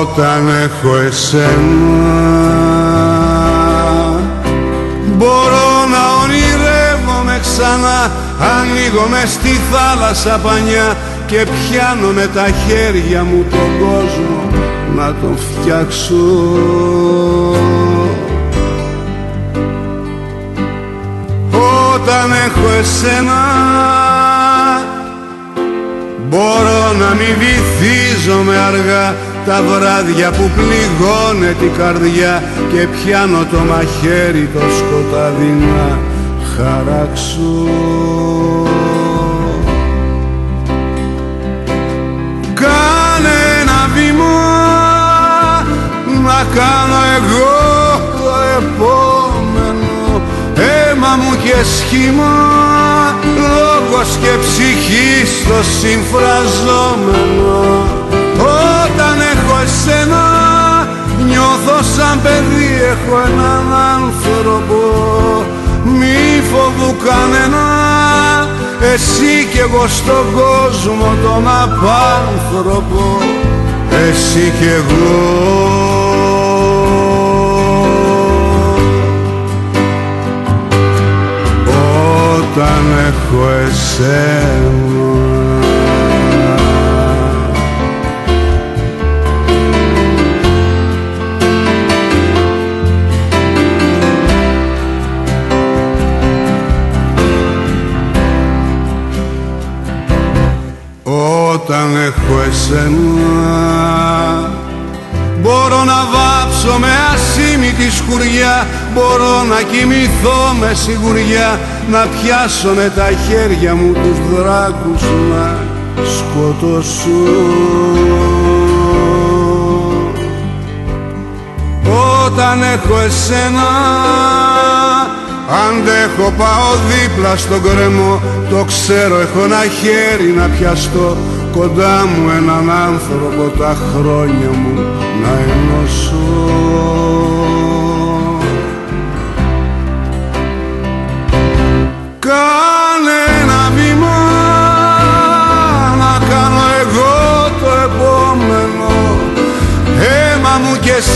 Όταν έχω εσένα Μπορώ να ονειρεύομαι ξανά. Ανοίγω μες στη θάλασσα πανιά Και πιάνω με τα χέρια μου τον κόσμο Να τον φτιάξω Όταν έχω εσένα Μπορώ να μην βυθίζομαι αργά τα βράδια που πληγώνε την καρδιά και πιάνω το μαχαίρι το σκοτάδι να χαράξω. Κάνε ένα βήμα να κάνω εγώ το επόμενο αίμα μου και σχήμα λόγος και ψυχή στο συμφραζόμενο. Όταν έχω εσένα νιώθω σαν παιδί έχω έναν άνθρωπο. Μη φοβού κανένα εσύ κι εγώ στον κόσμο τον απάνθρωπο εσύ κι εγώ όταν έχω εσένα. Όταν έχω εσένα Μπορώ να βάψω με ασήμητη σκουριά Μπορώ να κοιμηθώ με σιγουριά να πιάσω με τα χέρια μου τους δράκους να σκοτώσω. Όταν έχω εσένα Αντέχω πάω δίπλα στον κρεμό Το ξέρω έχω ένα χέρι να πιαστώ Κοντά μου έναν άνθρωπο τα χρόνια μου να ενώσω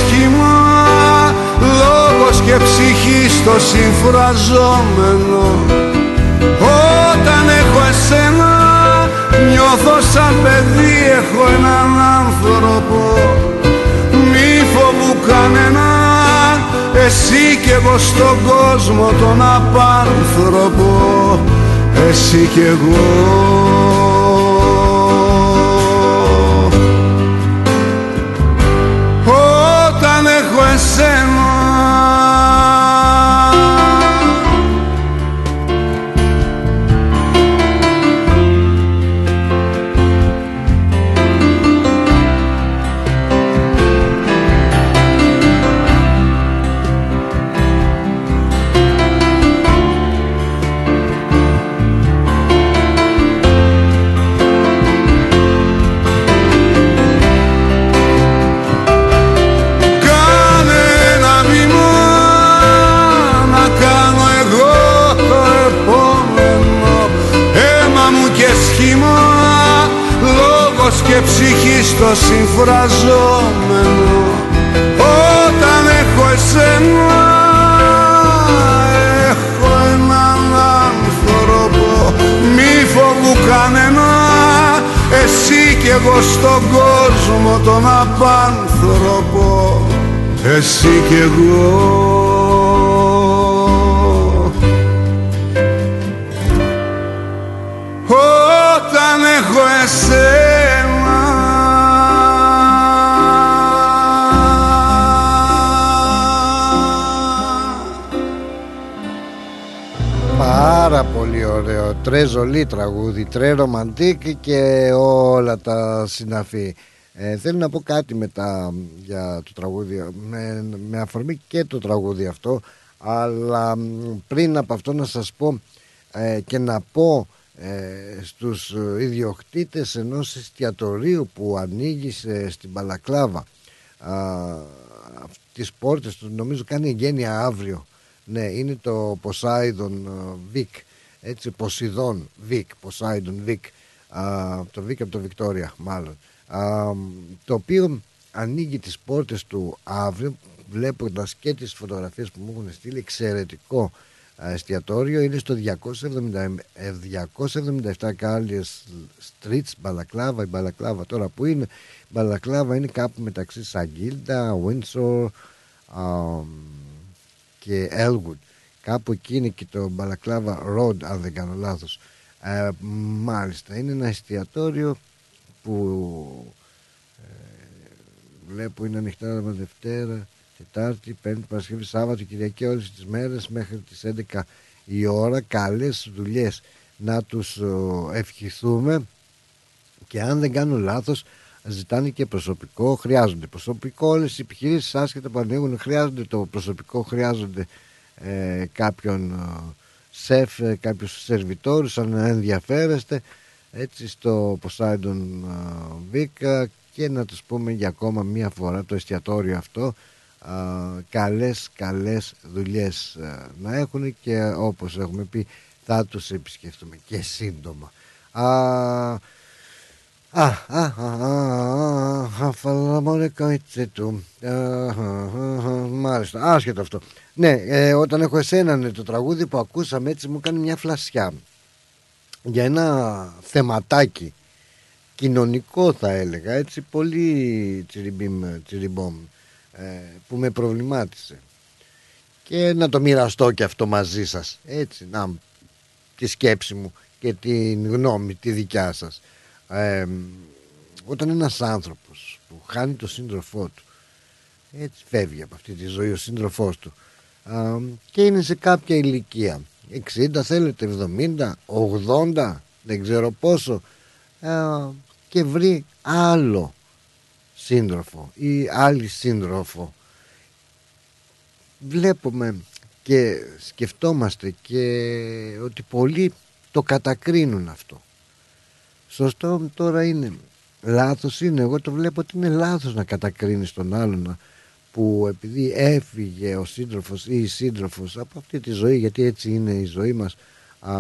σχήμα λόγος και ψυχή στο συμφραζόμενο. Όταν έχω εσένα νιώθω σαν παιδί έχω έναν άνθρωπο. Μη φοβού κανένα εσύ κι εγώ στον κόσμο τον απάνθρωπο. Εσύ κι εγώ συμφραζόμενο Όταν έχω εσένα έχω έναν άνθρωπο Μη φοβού κανένα εσύ κι εγώ στον κόσμο τον απάνθρωπο εσύ κι εγώ Τρε ζολί τραγούδι, τρε ρομαντίκ και όλα τα συναφή. Ε, θέλω να πω κάτι μετά για το τραγούδι, με, με αφορμή και το τραγούδι αυτό, αλλά μ, πριν από αυτό να σας πω ε, και να πω ε, στους ε, ιδιοκτήτες ενός εστιατορίου που ανοίγει σε- στην Παλακλάβα α, τις πόρτες του νομίζω κάνει εγγένεια αύριο ναι είναι το Poseidon ε, Vic έτσι Ποσειδών Vic Poseidon Vic α, το Vic από το Βικτόρια μάλλον. Α, το οποίο ανοίγει τις πόρτες του αύριο βλέποντας και τις φωτογραφίες που μου έχουν στείλει εξαιρετικό α, εστιατόριο. Είναι στο 270, ε, 277 Κάλιες Streets Μπαλακλάβα. Η Μπαλακλάβα τώρα που είναι η Μπαλακλάβα είναι κάπου μεταξύ Σαγκίλτα, Windsor α, και Elwood κάπου εκεί είναι και το Μπαλακλάβα Road αν δεν κάνω λάθος. Ε, μάλιστα είναι ένα εστιατόριο που ε, βλέπω είναι ανοιχτά από Δευτέρα, Τετάρτη, Πέμπτη, Παρασκευή, Σάββατο, Κυριακή όλες τις μέρες μέχρι τις 11 η ώρα. Καλές δουλειές. Να τους ο, ευχηθούμε. Και αν δεν κάνω λάθος ζητάνε και προσωπικό, χρειάζονται προσωπικό. Όλες οι επιχειρήσεις άσχετα που ανοίγουν χρειάζονται το προσωπικό, χρειάζονται ε, κάποιον ε, σεφ, ε, κάποιους σερβιτόρους αν ενδιαφέρεστε έτσι στο Poseidon ε, Vic και να τους πούμε για ακόμα μία φορά το εστιατόριο αυτό α, καλές καλές δουλειές ε, να έχουν και όπως έχουμε πει θα τους επισκεφτούμε και σύντομα. Α, Α, α, α, α, α, φαλαμόνικο έτσι του. Α, α, α, α, Μάλιστα, άσχετο αυτό. Ναι, ε, όταν έχω εσένα ναι, το τραγούδι που ακούσαμε έτσι μου κάνει μια φλασιά για ένα θεματάκι κοινωνικό θα έλεγα έτσι πολύ τσιριμπίμ, τσιριμπόμ ε, που με προβλημάτισε και να το μοιραστώ και αυτό μαζί σας έτσι να τη σκέψη μου και την γνώμη τη δικιά σας ε, όταν ένας άνθρωπος που χάνει το σύντροφό του έτσι φεύγει από αυτή τη ζωή ο σύντροφός του α, και είναι σε κάποια ηλικία 60 θέλετε 70 80 δεν ξέρω πόσο ε, και βρει άλλο σύντροφο ή άλλη σύντροφο. Βλέπουμε και σκεφτόμαστε και ότι πολλοί το κατακρίνουν αυτό σωστό τώρα είναι. Λάθος είναι. Εγώ το βλέπω ότι είναι λάθος να κατακρίνεις τον άλλον που επειδή έφυγε ο σύντροφος ή η σύντροφος από αυτή τη ζωή γιατί έτσι είναι η ζωή μας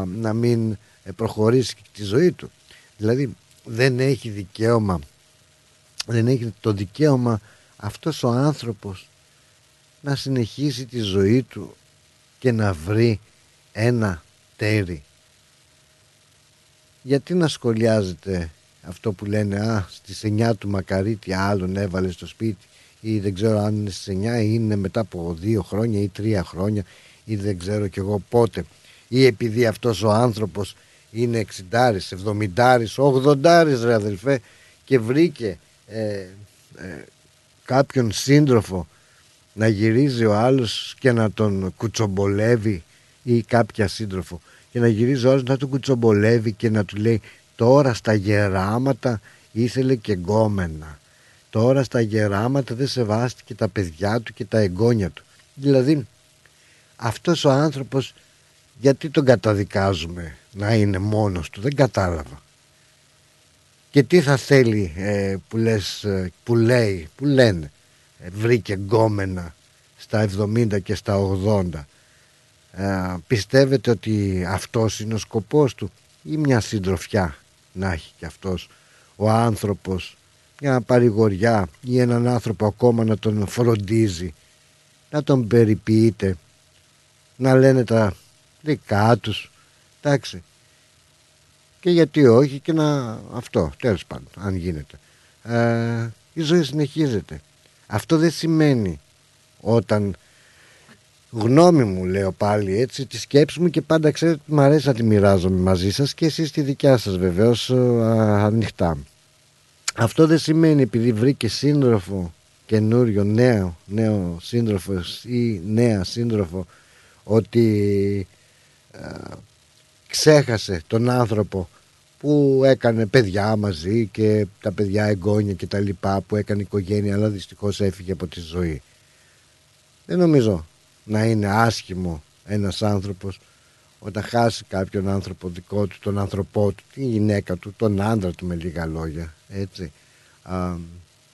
να μην προχωρήσει τη ζωή του. Δηλαδή δεν έχει δικαίωμα δεν έχει το δικαίωμα αυτός ο άνθρωπος να συνεχίσει τη ζωή του και να βρει ένα τέρι γιατί να σχολιάζεται αυτό που λένε α στις 9 του Μακαρίτη άλλον έβαλε στο σπίτι ή δεν ξέρω αν είναι στις 9 ή είναι μετά από 2 χρόνια ή 3 χρόνια ή δεν ξέρω κι εγώ πότε ή επειδή αυτός ο άνθρωπος είναι 60, 70, 80 ρε αδελφέ και βρήκε ε, ε, κάποιον σύντροφο να γυρίζει ο άλλος και να τον κουτσομπολεύει ή κάποια σύντροφο και να γυρίζει ο άλλος να τον κουτσομπολεύει και να του λέει τώρα στα γεράματα ήθελε και γκόμενα. Τώρα στα γεράματα δεν σεβάστηκε τα παιδιά του και τα εγγόνια του δηλαδή αυτός ο άνθρωπος γιατί τον καταδικάζουμε να είναι μόνος του δεν κατάλαβα. Και τι θα θέλει ε, που, λες, ε, που λέει που λένε ε, βρήκε γκόμενα στα 70 και στα 80 ε, πιστεύετε ότι αυτός είναι ο σκοπός του ή μια συντροφιά να έχει και αυτός ο άνθρωπος μια παρηγοριά ή έναν άνθρωπο ακόμα να τον φροντίζει να τον περιποιείται να λένε τα δικά τους εντάξει. Και γιατί όχι και να αυτό τέλος πάντων αν γίνεται. Ε, η ζωή συνεχίζεται. Αυτό δεν σημαίνει όταν γνώμη μου λέω πάλι έτσι τη σκέψη μου και πάντα ξέρετε ότι μου αρέσει να τη μοιράζομαι μαζί σας και εσείς τη δικιά σας βεβαίως ανοιχτά αυτό δεν σημαίνει επειδή βρήκε σύντροφο καινούριο νέο, νέο σύντροφο ή νέα σύντροφο ότι ξέχασε τον άνθρωπο που έκανε παιδιά μαζί και τα παιδιά εγγόνια και τα λοιπά που έκανε οικογένεια αλλά δυστυχώς έφυγε από τη ζωή. Δεν νομίζω να είναι άσχημο ένας άνθρωπος όταν χάσει κάποιον άνθρωπο δικό του, τον άνθρωπό του, τη γυναίκα του, τον άντρα του με λίγα λόγια, έτσι,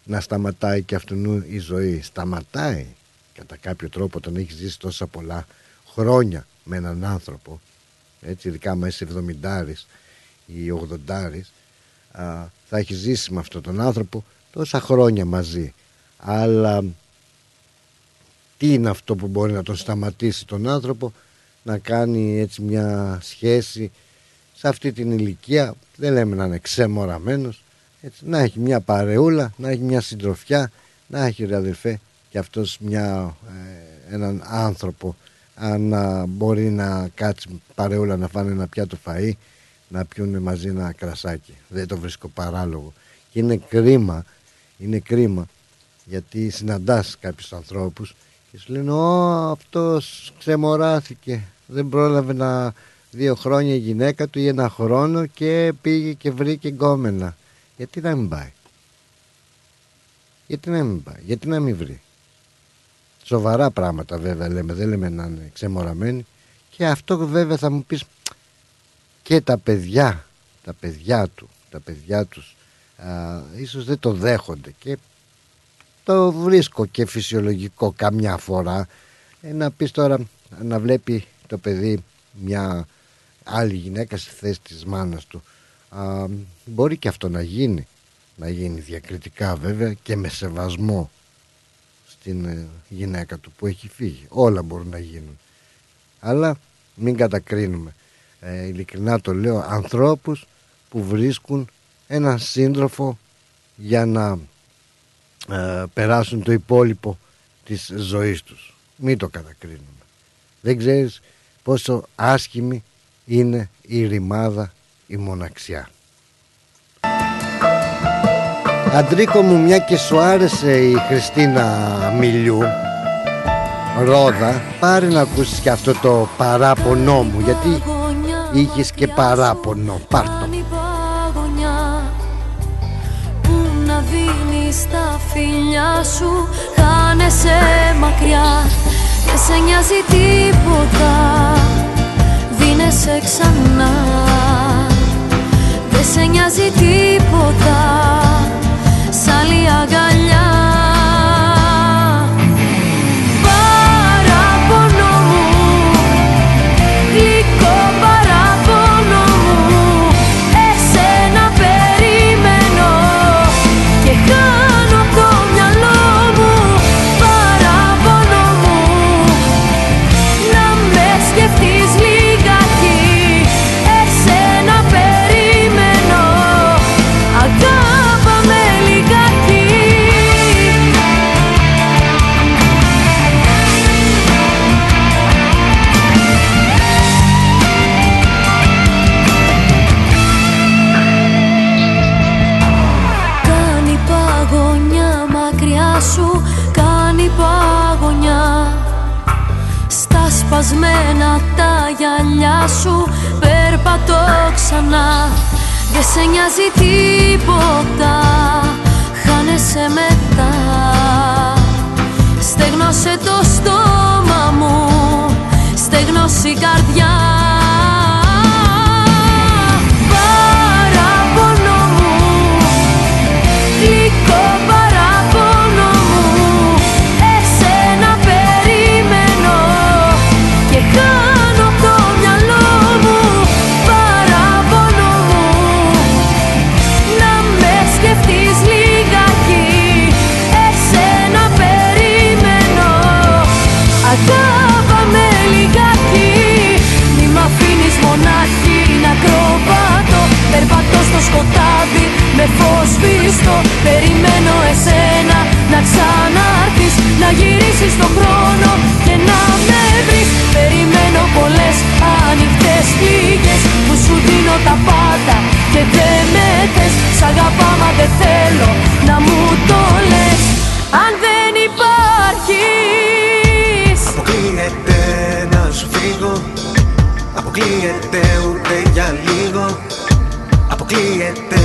να σταματάει και αυτού η ζωή. Σταματάει κατά κάποιο τρόπο όταν έχει ζήσει τόσα πολλά χρόνια με έναν άνθρωπο, έτσι, ειδικά μέσα σε 70 ή 80 θα έχει ζήσει με αυτόν τον άνθρωπο τόσα χρόνια μαζί. Αλλά τι είναι αυτό που μπορεί να τον σταματήσει τον άνθρωπο να κάνει έτσι μια σχέση σε αυτή την ηλικία δεν λέμε να είναι ξεμοραμένος έτσι, να έχει μια παρεούλα, να έχει μια συντροφιά να έχει ρε αδερφέ και αυτός μια, ε, έναν άνθρωπο αν μπορεί να κάτσει παρεούλα να φάνε ένα πιάτο φαΐ να πιούν μαζί ένα κρασάκι. Δεν το βρίσκω παράλογο. Και είναι κρίμα είναι κρίμα γιατί συναντάς κάποιους ανθρώπους και σου λένε Ω αυτός ξεμοράθηκε. Δεν πρόλαβε να δύο χρόνια η γυναίκα του ή ένα χρόνο Και πήγε και βρήκε γκόμενα Γιατί να μην πάει; Γιατί να μην πάει; Γιατί να μην βρει; Σοβαρά πράγματα βέβαια λέμε. Δεν λέμε να είναι ξεμοραμένοι Και αυτό βέβαια θα μου πεις Και τα παιδιά Τα παιδιά του Τα παιδιά τους α, Ίσως δεν το δέχονται Και το βρίσκω και φυσιολογικό καμιά φορά. Ε, να πεις τώρα να βλέπει το παιδί μια άλλη γυναίκα στη θέση της μάνας του Α, μπορεί και αυτό να γίνει. Να γίνει διακριτικά βέβαια και με σεβασμό στην ε, γυναίκα του που έχει φύγει. Όλα μπορούν να γίνουν. Αλλά μην κατακρίνουμε. Ε, ειλικρινά το λέω ανθρώπους που βρίσκουν έναν σύντροφο για να ε, περάσουν το υπόλοιπο της ζωής τους. Μην το κατακρίνουμε. Δεν ξέρεις πόσο άσχημη είναι η ρημάδα η μοναξιά. Αντρίκο μου μια και σου άρεσε η Χριστίνα Μιλιού Ρόδα πάρε να ακούσεις και αυτό το παράπονό μου γιατί είχες και παράπονο πάρτο δίνεις τα φιλιά σου Χάνεσαι μακριά. Δεν σε νοιάζει τίποτα Δίνεσαι ξανά. Δεν σε νοιάζει τίποτα Σ' άλλη αγκαλιά Δεν σε νοιάζει τίποτα. Χάνεσαι μετά. Στεγνώσε το στόμα μου. Στεγνώσε η καρδιά με φως σβήστο Περιμένω εσένα να ξανάρθεις Να γυρίσεις το χρόνο και να με βρεις. Περιμένω πολλές ανοιχτές πληγές Που σου δίνω τα πάντα και δεν με θες. Σ' αγαπάω μα δεν θέλω να μου το λες. Αν δεν υπάρχεις. Αποκλείεται να σου φύγω. Αποκλείεται ούτε για λίγο. Αποκλείεται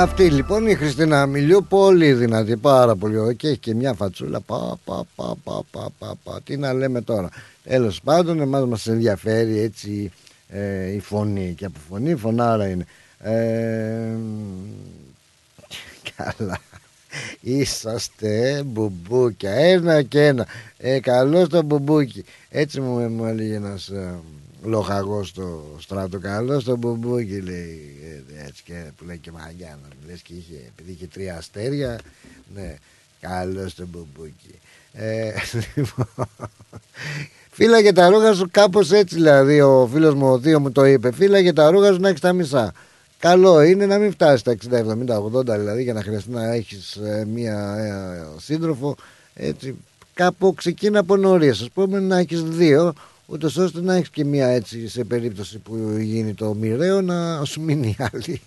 Αυτή λοιπόν η Χριστίνα Μιλιού πολύ δυνατή, πάρα πολύ ωραία και έχει και μια φατσούλα. Πα, πα, πα, πα, πα, πα, πα. Τι να λέμε τώρα. Τέλος πάντων, εμάς μας ενδιαφέρει έτσι ε, η φωνή και από φωνή φωνάρα είναι. Ε, καλά. Είσαστε μπουμπούκια, ένα και ένα. Ε, καλό το μπουμπούκι. Έτσι μου, μου έλεγε ένας ε, λοχαγός στο στράτο. Καλό το μπουμπούκι λέει. Ε, έτσι και που λέει και μαγιά να λες και είχε, επειδή είχε τρία αστέρια. Ναι, καλό το μπουμπούκι. Ε, λοιπόν, Φύλαγε τα ρούχα σου κάπως έτσι δηλαδή ο φίλος μου ο Θείο μου το είπε Φύλαγε τα ρούχα σου να έχεις τα μισά Καλό είναι να μην φτάσεις στα 60, 70, 80 δηλαδή για να χρειαστεί να έχεις ε, μία ε, σύντροφο έτσι κάπου ξεκίνα από νωρίς. Α πούμε να έχεις δύο ούτως ώστε να έχεις και μία έτσι σε περίπτωση που γίνει το μοιραίο να σου μείνει η άλλη.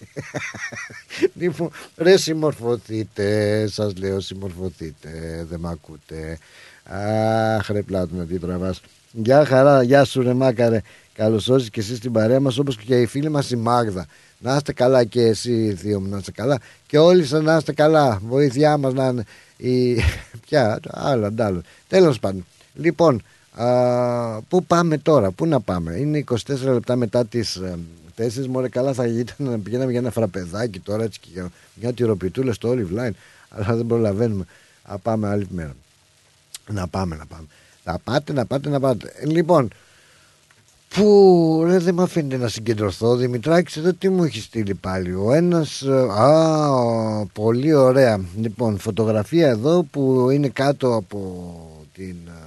Λοιπόν ρε συμμορφωθείτε σας λέω συμμορφωθείτε δεν μ' ακούτε. Αχ ρε Πλάτωνα τι τραβάς. Γεια χαρά, γεια σου ρε Μάκαρε. Καλώς όρισες και εσύ στην παρέα μας όπως και η φίλη μας η Μάγδα. Να είστε καλά και εσύ θείο μου να είστε καλά. Και όλοι σας να είστε καλά. Βοήθειά μας να είναι η... πια άλλο αντάλλο τέλος πάντων. Λοιπόν α, πού πάμε τώρα πού να πάμε; Είναι 24 λεπτά μετά τις Τέσσερις μωρέ καλά θα ήταν να πηγαίναμε για ένα φραπεδάκι τώρα έτσι και για μια τυροπιτούλα στο Olive Line. Αλλά δεν προλαβαίνουμε. Να πάμε άλλη μέρα. Να πάμε, να πάμε. Να πάτε, να πάτε, να πάτε. Ε, Λοιπόν, Πού ρε δεν με αφήνετε να συγκεντρωθώ Ο Δημητράκης εδώ τι μου έχεις στείλει πάλι; Ο ένας Α ο, πολύ ωραία Λοιπόν φωτογραφία εδώ που είναι κάτω από την α,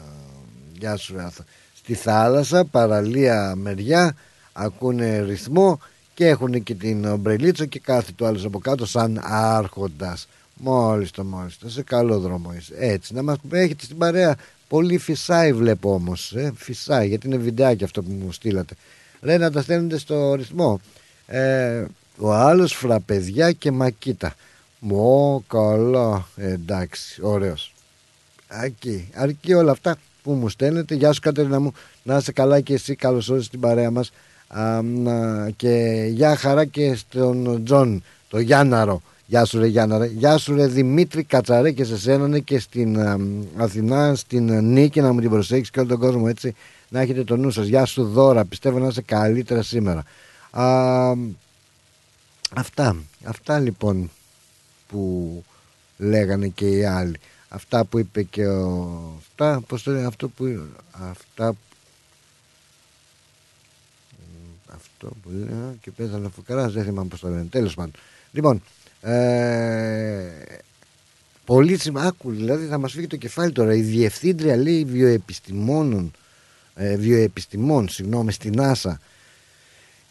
Γεια σου ρε, Άθα. Στη θάλασσα παραλία μεριά Ακούνε ρυθμό Και έχουν και την ομπρελίτσα Και κάθεται το άλλος από κάτω σαν άρχοντας. Μόλις το μόλις το Σε καλό δρόμο είσαι. Έτσι να μας έχετε στην παρέα. Πολύ φυσάει βλέπω όμως ε, Φυσάει γιατί είναι βιντεάκι αυτό που μου στείλατε. Λέει να τα στέλνετε στο ρυθμό. Ε, Ο άλλος φραπεδιά και μακίτα. Μω καλά Εντάξει ωραίος. Αρκεί, αρκεί όλα αυτά που μου στέλνετε Γεια σου Κατερίνα μου Να είσαι καλά και εσύ καλώς όρισες στην παρέα μας Α, να- Και γεια χαρά και στον Τζον Το Γιάνναρο Γεια σου ρε Γιάνναρε. Γεια σου ρε Δημήτρη Κατσαρέ και σε σένα ναι, και στην α, Αθηνά, στην α, Νίκη να μου την προσέξεις και όλο τον κόσμο έτσι να έχετε το νου σας. Γεια σου Δώρα, πιστεύω να είσαι καλύτερα σήμερα. Α, αυτά, αυτά λοιπόν που λέγανε και οι άλλοι. Αυτά που είπε και ο... Αυτά, πώς το λένε, αυτό που... Αυτά αυτό που λέει και πέθανε ο Φουκαράς δεν θυμάμαι πως το λένε. Τέλος πάντων. Λοιπόν ε, πολύ σημαντικό άκου δηλαδή θα μας φύγει το κεφάλι τώρα. Η διευθύντρια λέει βιοεπιστημόνων ε, βιοεπιστημών συγγνώμη στην NASA.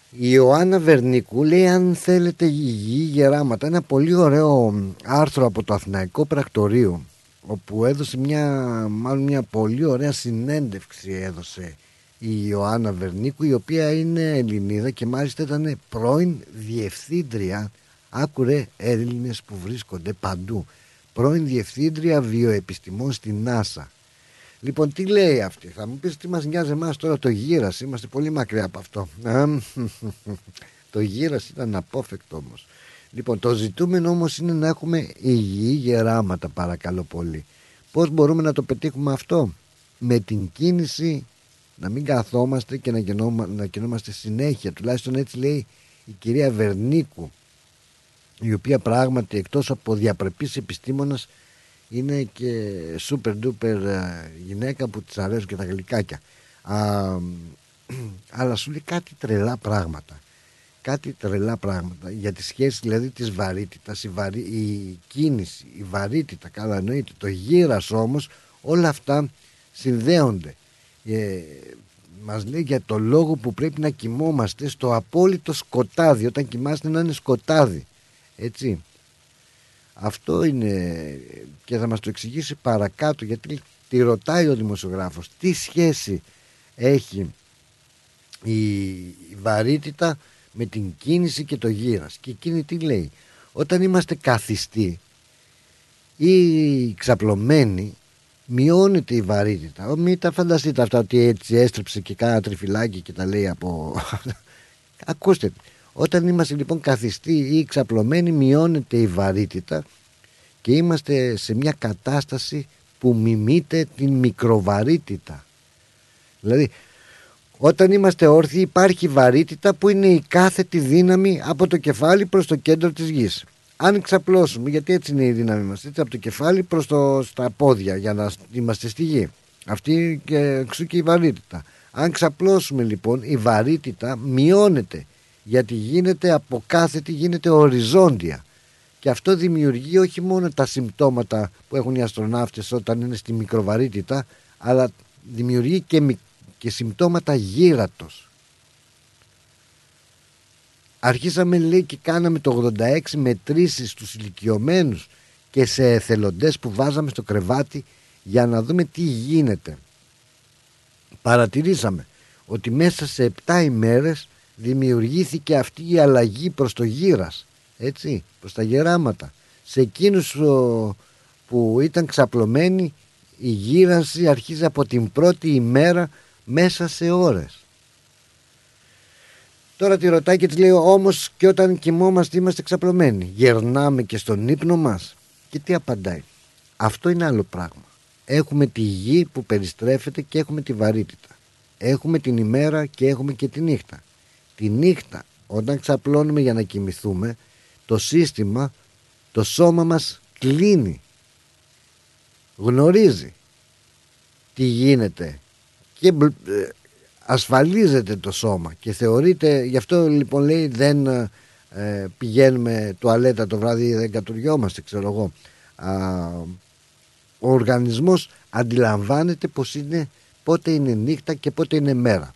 Η Ιωάννα Βερνίκου λέει αν θέλετε υγιή γεράματα ένα πολύ ωραίο άρθρο από το Αθηναϊκό Πρακτορείο όπου έδωσε μια, μάλλον μια πολύ ωραία συνέντευξη έδωσε η Ιωάννα Βερνίκου η οποία είναι Ελληνίδα και μάλιστα ήταν πρώην διευθύντρια άκουρε Έλληνες που βρίσκονται παντού πρώην διευθύντρια βιοεπιστημών στην NASA Λοιπόν, τι λέει αυτή, θα μου πεις τι μας νοιάζει εμάς τώρα το γύρας, είμαστε πολύ μακριά από αυτό. Αμ, το γύρας ήταν απόφευκτο όμως. Λοιπόν, το ζητούμενο όμως είναι να έχουμε υγιή γεράματα παρακαλώ πολύ. Πώς μπορούμε να το πετύχουμε αυτό, με την κίνηση να μην καθόμαστε και να, γεννόμα, να κινούμαστε συνέχεια. Τουλάχιστον έτσι λέει η κυρία Βερνίκου, η οποία πράγματι εκτός από διαπρεπής επιστήμονας είναι και super duper ε, γυναίκα που της αρέσουν και τα γλυκάκια. Α, αλλά σου λέει κάτι τρελά πράγματα. Κάτι τρελά πράγματα για τη σχέση δηλαδή της βαρύτητας, η, βαρύ, η κίνηση, η βαρύτητα, καλά εννοείται, το γύρας όμως, όλα αυτά συνδέονται. Ε, μας λέει για το λόγο που πρέπει να κοιμόμαστε στο απόλυτο σκοτάδι, όταν κοιμάστε να είναι σκοτάδι. Έτσι. Αυτό είναι και θα μας το εξηγήσει παρακάτω γιατί τη ρωτάει ο δημοσιογράφος τι σχέση έχει η η βαρύτητα με την κίνηση και το γύρας και εκείνη τι λέει όταν είμαστε καθιστοί ή ξαπλωμένοι μειώνεται η βαρύτητα Ω, μην τα φανταστείτε αυτά ότι έτσι έστρεψε και κάνα τριφυλάκι και τα λέει από ακούστε όταν είμαστε λοιπόν καθιστοί ή ξαπλωμένοι μειώνεται η βαρύτητα και είμαστε σε μια κατάσταση που μιμείται την μικροβαρύτητα. Δηλαδή όταν είμαστε όρθιοι υπάρχει βαρύτητα που είναι η κάθετη δύναμη από το κεφάλι προς το κέντρο της γης. Αν ξαπλώσουμε, γιατί έτσι είναι η δύναμη μας, έτσι από το κεφάλι προς το, στα πόδια για να είμαστε στη γη. Αυτή και εξού και η βαρύτητα. Αν ξαπλώσουμε λοιπόν η βαρύτητα μειώνεται γιατί γίνεται από κάθετη γίνεται οριζόντια και αυτό δημιουργεί όχι μόνο τα συμπτώματα που έχουν οι αστροναύτες όταν είναι στη μικροβαρύτητα αλλά δημιουργεί και, μι- και συμπτώματα γύρατος. Αρχίσαμε λέει και κάναμε το 86 μετρήσεις στους ηλικιωμένους και σε εθελοντές που βάζαμε στο κρεβάτι για να δούμε τι γίνεται. Παρατηρήσαμε ότι μέσα σε 7 ημέρες δημιουργήθηκε αυτή η αλλαγή προς το γύρας έτσι, προς τα γεράματα. Σε εκείνους ο, που ήταν ξαπλωμένοι η γύρανση αρχίζει από την πρώτη ημέρα μέσα σε ώρες. Τώρα τη ρωτάει και της λέει όμως και όταν κοιμόμαστε είμαστε ξαπλωμένοι. Γερνάμε και στον ύπνο μας και τι απαντάει. Αυτό είναι άλλο πράγμα. Έχουμε τη γη που περιστρέφεται και έχουμε τη βαρύτητα. Έχουμε την ημέρα και έχουμε και τη νύχτα. Τη νύχτα όταν ξαπλώνουμε για να κοιμηθούμε το σύστημα, το σώμα μας κλείνει. Γνωρίζει τι γίνεται και μπλ- ε, ασφαλίζεται το σώμα. Και θεωρείται, γι' αυτό λοιπόν λέει δεν ε, πηγαίνουμε τουαλέτα το βράδυ ή δεν κατουριόμαστε ξέρω εγώ. Α, ο οργανισμός αντιλαμβάνεται πως είναι πότε είναι νύχτα και πότε είναι μέρα.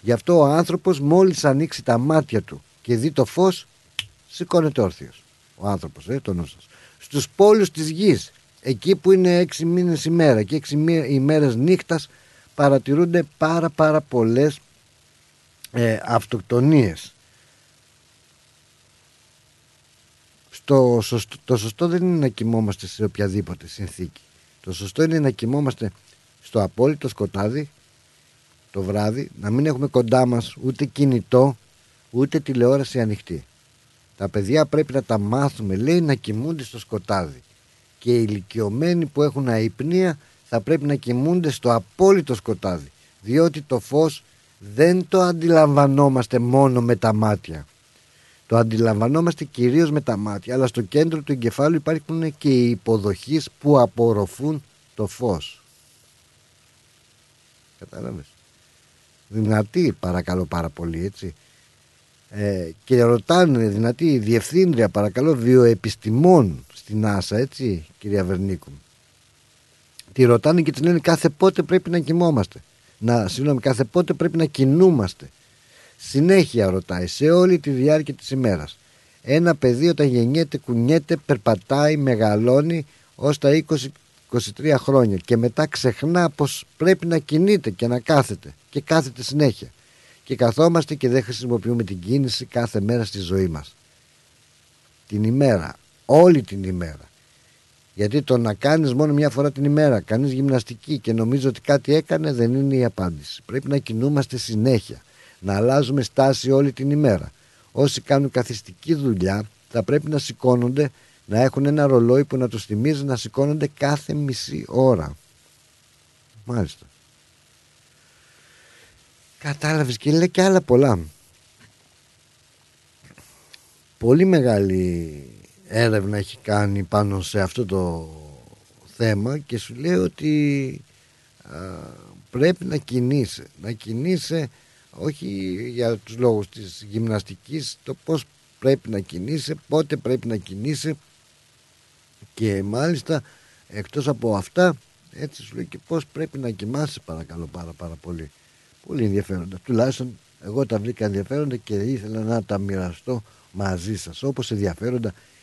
Γι' αυτό ο άνθρωπος μόλις ανοίξει τα μάτια του και δει το φως σηκώνεται όρθιος. Ο άνθρωπος ε, το νου σας. στους πόλους της γης εκεί που είναι έξι μήνες ημέρα και έξι μη- ημέρες νύχτας παρατηρούνται πάρα πάρα πολλές ε, αυτοκτονίες. Στο σωστό, το σωστό δεν είναι να κοιμόμαστε σε οποιαδήποτε συνθήκη. Το σωστό είναι να κοιμόμαστε στο απόλυτο σκοτάδι το βράδυ να μην έχουμε κοντά μας ούτε κινητό ούτε τηλεόραση ανοιχτή. Τα παιδιά πρέπει να τα μάθουμε λέει να κοιμούνται στο σκοτάδι. Και οι ηλικιωμένοι που έχουν αϊπνία θα πρέπει να κοιμούνται στο απόλυτο σκοτάδι διότι το φως δεν το αντιλαμβανόμαστε μόνο με τα μάτια. Το αντιλαμβανόμαστε κυρίως με τα μάτια αλλά στο κέντρο του εγκεφάλου υπάρχουν και οι υποδοχείς που απορροφούν το φως. Κατάλαβες; Δυνατή παρακαλώ πάρα πολύ έτσι. Ε, και ρωτάνε δυνατή διευθύντρια παρακαλώ βιοεπιστημών στην Άσα έτσι κυρία Βερνίκου τη ρωτάνε και της λένε κάθε πότε πρέπει να κοιμόμαστε να, συγγνώμη, κάθε πότε πρέπει να κινούμαστε συνέχεια ρωτάει σε όλη τη διάρκεια της ημέρας ένα παιδί όταν γεννιέται κουνιέται περπατάει μεγαλώνει ως τα 20-23 χρόνια και μετά ξεχνά πως πρέπει να κινείται και να κάθεται και κάθεται συνέχεια. Και καθόμαστε και δεν χρησιμοποιούμε την κίνηση κάθε μέρα στη ζωή μας. Την ημέρα όλη την ημέρα γιατί το να κάνεις μόνο μια φορά την ημέρα κάνεις γυμναστική και νομίζω ότι κάτι έκανε δεν είναι η απάντηση. Πρέπει να κινούμαστε συνέχεια να αλλάζουμε στάση όλη την ημέρα. Όσοι κάνουν καθιστική δουλειά θα πρέπει να σηκώνονται να έχουν ένα ρολόι που να τους θυμίζει να σηκώνονται κάθε μισή ώρα. Μάλιστα. Κατάλαβες και λέει και άλλα πολλά. Πολύ μεγάλη έρευνα έχει κάνει πάνω σε αυτό το θέμα και σου λέει ότι α, πρέπει να κινείσαι. Να κινείσαι όχι για τους λόγους της γυμναστικής, το πώς πρέπει να κινείσαι, πότε πρέπει να κινείσαι και μάλιστα εκτός από αυτά έτσι σου λέει και πώς πρέπει να κοιμάσαι παρακαλώ πάρα πάρα πολύ. Πολύ ενδιαφέροντα. Τουλάχιστον εγώ τα βρήκα ενδιαφέροντα και ήθελα να τα μοιραστώ μαζί σας. Όπως ενδιαφέροντα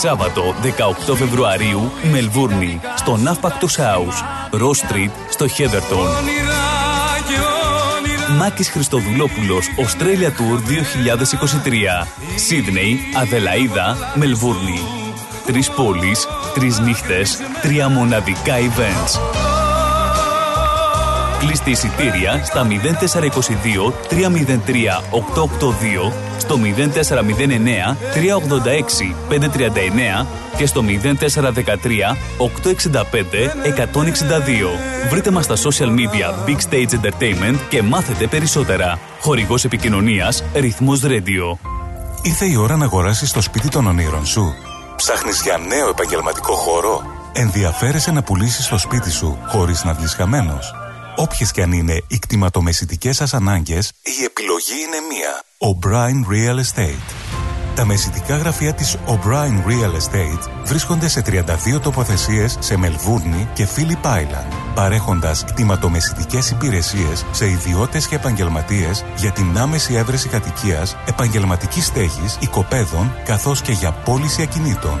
Σάββατο 18 Φεβρουαρίου, Μελβούρνη, στο Ναύπακτος House, Ross Street, στο Χέδερτον. Όνειρα και όνειρα Μάκης Χριστοδουλόπουλος, Australia Tour 2023. Σίδνεϊ, Αδελαίδα, Μελβούρνη. Τρεις πόλεις, τρεις νύχτες, τρία μοναδικά events. Κλείστε εισιτήρια στα 0422 303 882, στο 0409 386 539 και στο 0413 865 162. Βρείτε μας στα social media Big Stage Entertainment και μάθετε περισσότερα. Χορηγός επικοινωνίας Ρυθμός Radio. Ήρθε η ώρα να αγοράσεις το σπίτι των ονείρων σου. Ψάχνεις για νέο επαγγελματικό χώρο; Ενδιαφέρεσαι να πουλήσεις το σπίτι σου χωρίς να βγεις χαμένος; Όποιες και αν είναι οι κτηματομεσητικές σας ανάγκες, η επιλογή είναι μία. O'Brien Real Estate. Τα μεσητικά γραφεία της O'Brien Real Estate βρίσκονται σε 32 τοποθεσίες σε Μελβούρνη και Phillip Island, παρέχοντας κτηματομεσητικές υπηρεσίες σε ιδιώτες και επαγγελματίες για την άμεση έβρεση κατοικίας, επαγγελματικής στέγης, οικοπαίδων, καθώς και για πώληση ακινήτων.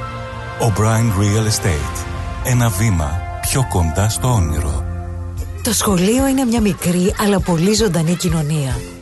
O'Brien Real Estate. Ένα βήμα πιο κοντά στο όνειρο. Το σχολείο είναι μια μικρή αλλά πολύ ζωντανή κοινωνία.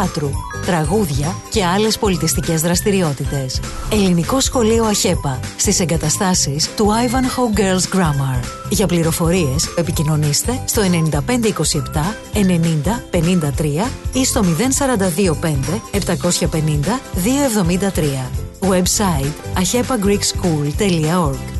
θεάτρου, τραγούδια και άλλες πολιτιστικές δραστηριότητες. Ελληνικό σχολείο ΑΧΕΠΑ στις εγκαταστάσεις του Ivanhoe Girls Grammar. Για πληροφορίες επικοινωνήστε στο 9527 90 53 ή στο 0425 750 273. Website ahepagreekschool.org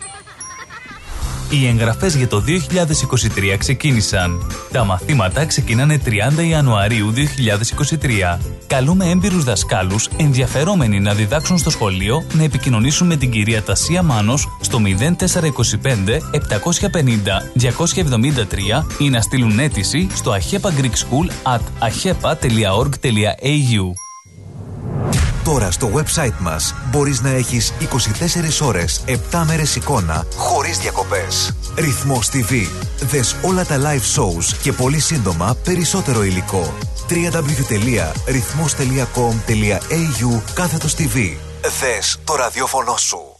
Οι εγγραφές για το 2023 ξεκίνησαν. Τα μαθήματα ξεκινάνε 30 Ιανουαρίου 2023. Καλούμε έμπειρους δασκάλους ενδιαφερόμενοι να διδάξουν στο σχολείο να επικοινωνήσουν με την κυρία Τασία Μάνος στο 0425 750 273 ή να στείλουν αίτηση στο ahepa greek school at ahepa.org.au. Τώρα στο website μας μπορείς να έχεις 24 ώρες, 7 μέρες εικόνα, χωρίς διακοπές. Ρυθμός TV. Δες όλα τα live shows και πολύ σύντομα περισσότερο υλικό. www.rythmos.com.au κάθετος TV. Δες το ραδιόφωνο σου.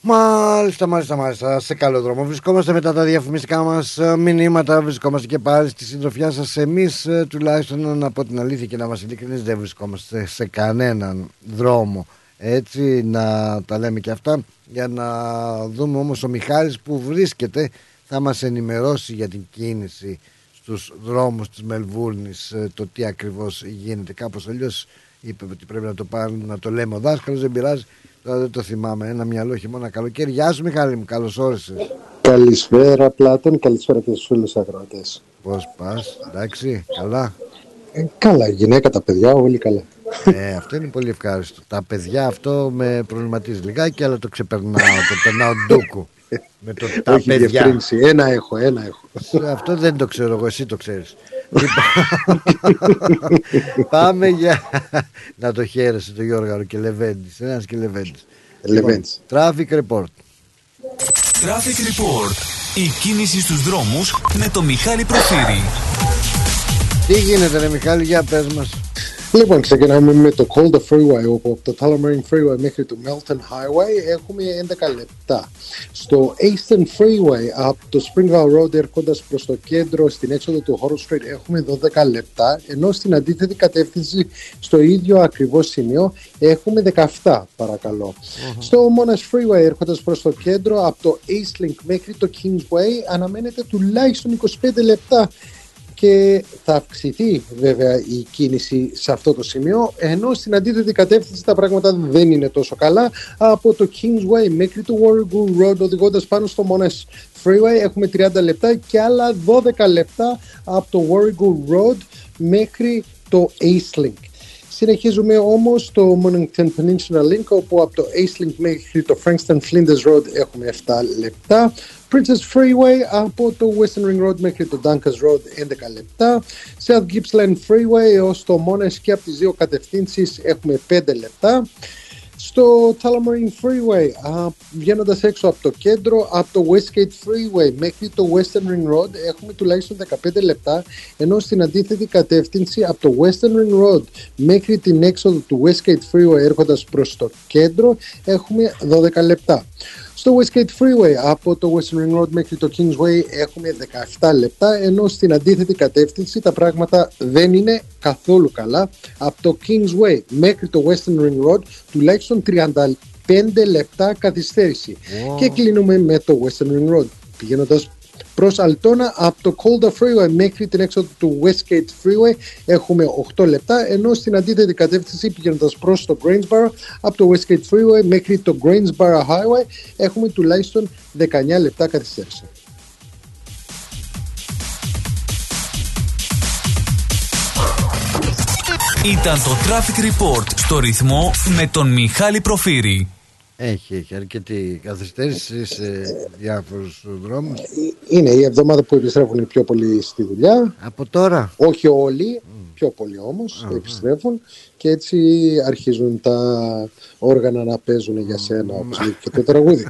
Μάλιστα, μάλιστα, μάλιστα. Σε καλό δρόμο. Βρισκόμαστε μετά τα διαφημιστικά μας μηνύματα. Βρισκόμαστε και πάλι στη συντροφιά σας. Εμείς, τουλάχιστον, να πω την αλήθεια και να μα ειλικρινείς, δεν βρισκόμαστε σε κανέναν δρόμο. Έτσι, να τα λέμε και αυτά. Για να δούμε όμως ο Μιχάλης που βρίσκεται θα μας ενημερώσει για την κίνηση στους δρόμους της Μελβούρνης το τι ακριβώς γίνεται κάπως αλλιώς είπε ότι πρέπει να το, πάρουν, να το λέμε ο δάσκαλος δεν πειράζει Τώρα δεν το θυμάμαι. Ένα μυαλό χειμώνα καλοκαίρι. Γεια σου, Μιχάλη μου. Καλώς όρισες. Καλησπέρα, Πλάτων. Καλησπέρα και στους φίλους αγρότες. Πώς πας, εντάξει, καλά; Ε, καλά, η γυναίκα, τα παιδιά, όλοι καλά. Ε, αυτό είναι πολύ ευχάριστο. Τα παιδιά αυτό με προβληματίζει λιγάκι, αλλά το ξεπερνάω. το περνάω ντούκου. Με το τα Όχι παιδιά. διευκρίνηση. Ένα έχω, ένα έχω. Αυτό δεν το ξέρω εγώ, εσύ το ξέρεις. Λοιπόν, πάμε για να το χαίρεσαι το Γιώργαρο και Λεβέντης. Ένας και Λεβέντης. Λεβέντης. Λοιπόν, traffic report. Traffic Report. Η κίνηση στους δρόμους με το Μιχάλη Προφύρη. Τι γίνεται ρε Μιχάλη, για πες μας. Λοιπόν, ξεκινάμε με το Calder Freeway, όπου από το Tullamarine Freeway μέχρι το Melton Highway έχουμε 11 λεπτά. Στο Eastern Freeway, από το Springvale Road έρχοντας προς το κέντρο στην έξοδο του Horror Street έχουμε 12 λεπτά, ενώ στην αντίθετη κατεύθυνση στο ίδιο ακριβώς σημείο έχουμε 17 παρακαλώ. Στο Monash Freeway έρχοντας προς το κέντρο από το East Link μέχρι το Kingsway αναμένεται τουλάχιστον 25 λεπτά και θα αυξηθεί βέβαια η κίνηση σε αυτό το σημείο ενώ στην αντίθετη κατεύθυνση τα πράγματα δεν είναι τόσο καλά από το Kingsway μέχρι το Warrigal Road οδηγώντας πάνω στο Monash Freeway έχουμε 30 λεπτά και άλλα 12 λεπτά από το Warrigal Road μέχρι το East Link. Συνεχίζουμε όμως το Mornington Peninsula Link όπου από το East Link μέχρι το Frankston Flinders Road έχουμε 7 λεπτά. Princess Freeway από το Western Ring Road μέχρι το Dunkers Road 11 λεπτά. South Gippsland Freeway έως το Monash και από τις δύο κατευθύνσεις έχουμε 5 λεπτά. Στο Tullamarine Freeway, α, βγαίνοντας έξω από το κέντρο, από το Westgate Freeway μέχρι το Western Ring Road έχουμε τουλάχιστον 15 λεπτά, ενώ στην αντίθετη κατεύθυνση από το Western Ring Road μέχρι την έξοδο του Westgate Freeway έρχοντας προς το κέντρο έχουμε 12 λεπτά. Στο Westgate Freeway από το Western Ring Road μέχρι το Kingsway έχουμε 17 λεπτά ενώ στην αντίθετη κατεύθυνση τα πράγματα δεν είναι καθόλου καλά. Από το Kingsway μέχρι το Western Ring Road τουλάχιστον 35 λεπτά καθυστέρηση. Wow. Και κλείνουμε με το Western Ring Road πηγαίνοντας προς Αλτόνα από το Calder Freeway μέχρι την έξοδο του Westgate Freeway έχουμε 8 λεπτά ενώ στην αντίθετη κατεύθυνση πηγαίνοντας προς το Greensboro από το Westgate Freeway μέχρι το Greensboro Highway έχουμε τουλάχιστον 19 λεπτά καθυστέρηση. Ήταν το Traffic Report στο ρυθμό με τον Μιχάλη Προφύρη. Έχει, έχει αρκετή καθυστέρηση σε διάφορους δρόμους. Είναι η εβδομάδα που επιστρέφουν οι πιο πολλοί στη δουλειά. Από τώρα; Όχι όλοι, πιο πολλοί όμως επιστρέφουν και έτσι αρχίζουν τα όργανα να παίζουν για σένα όπως λέει και το τραγούδι.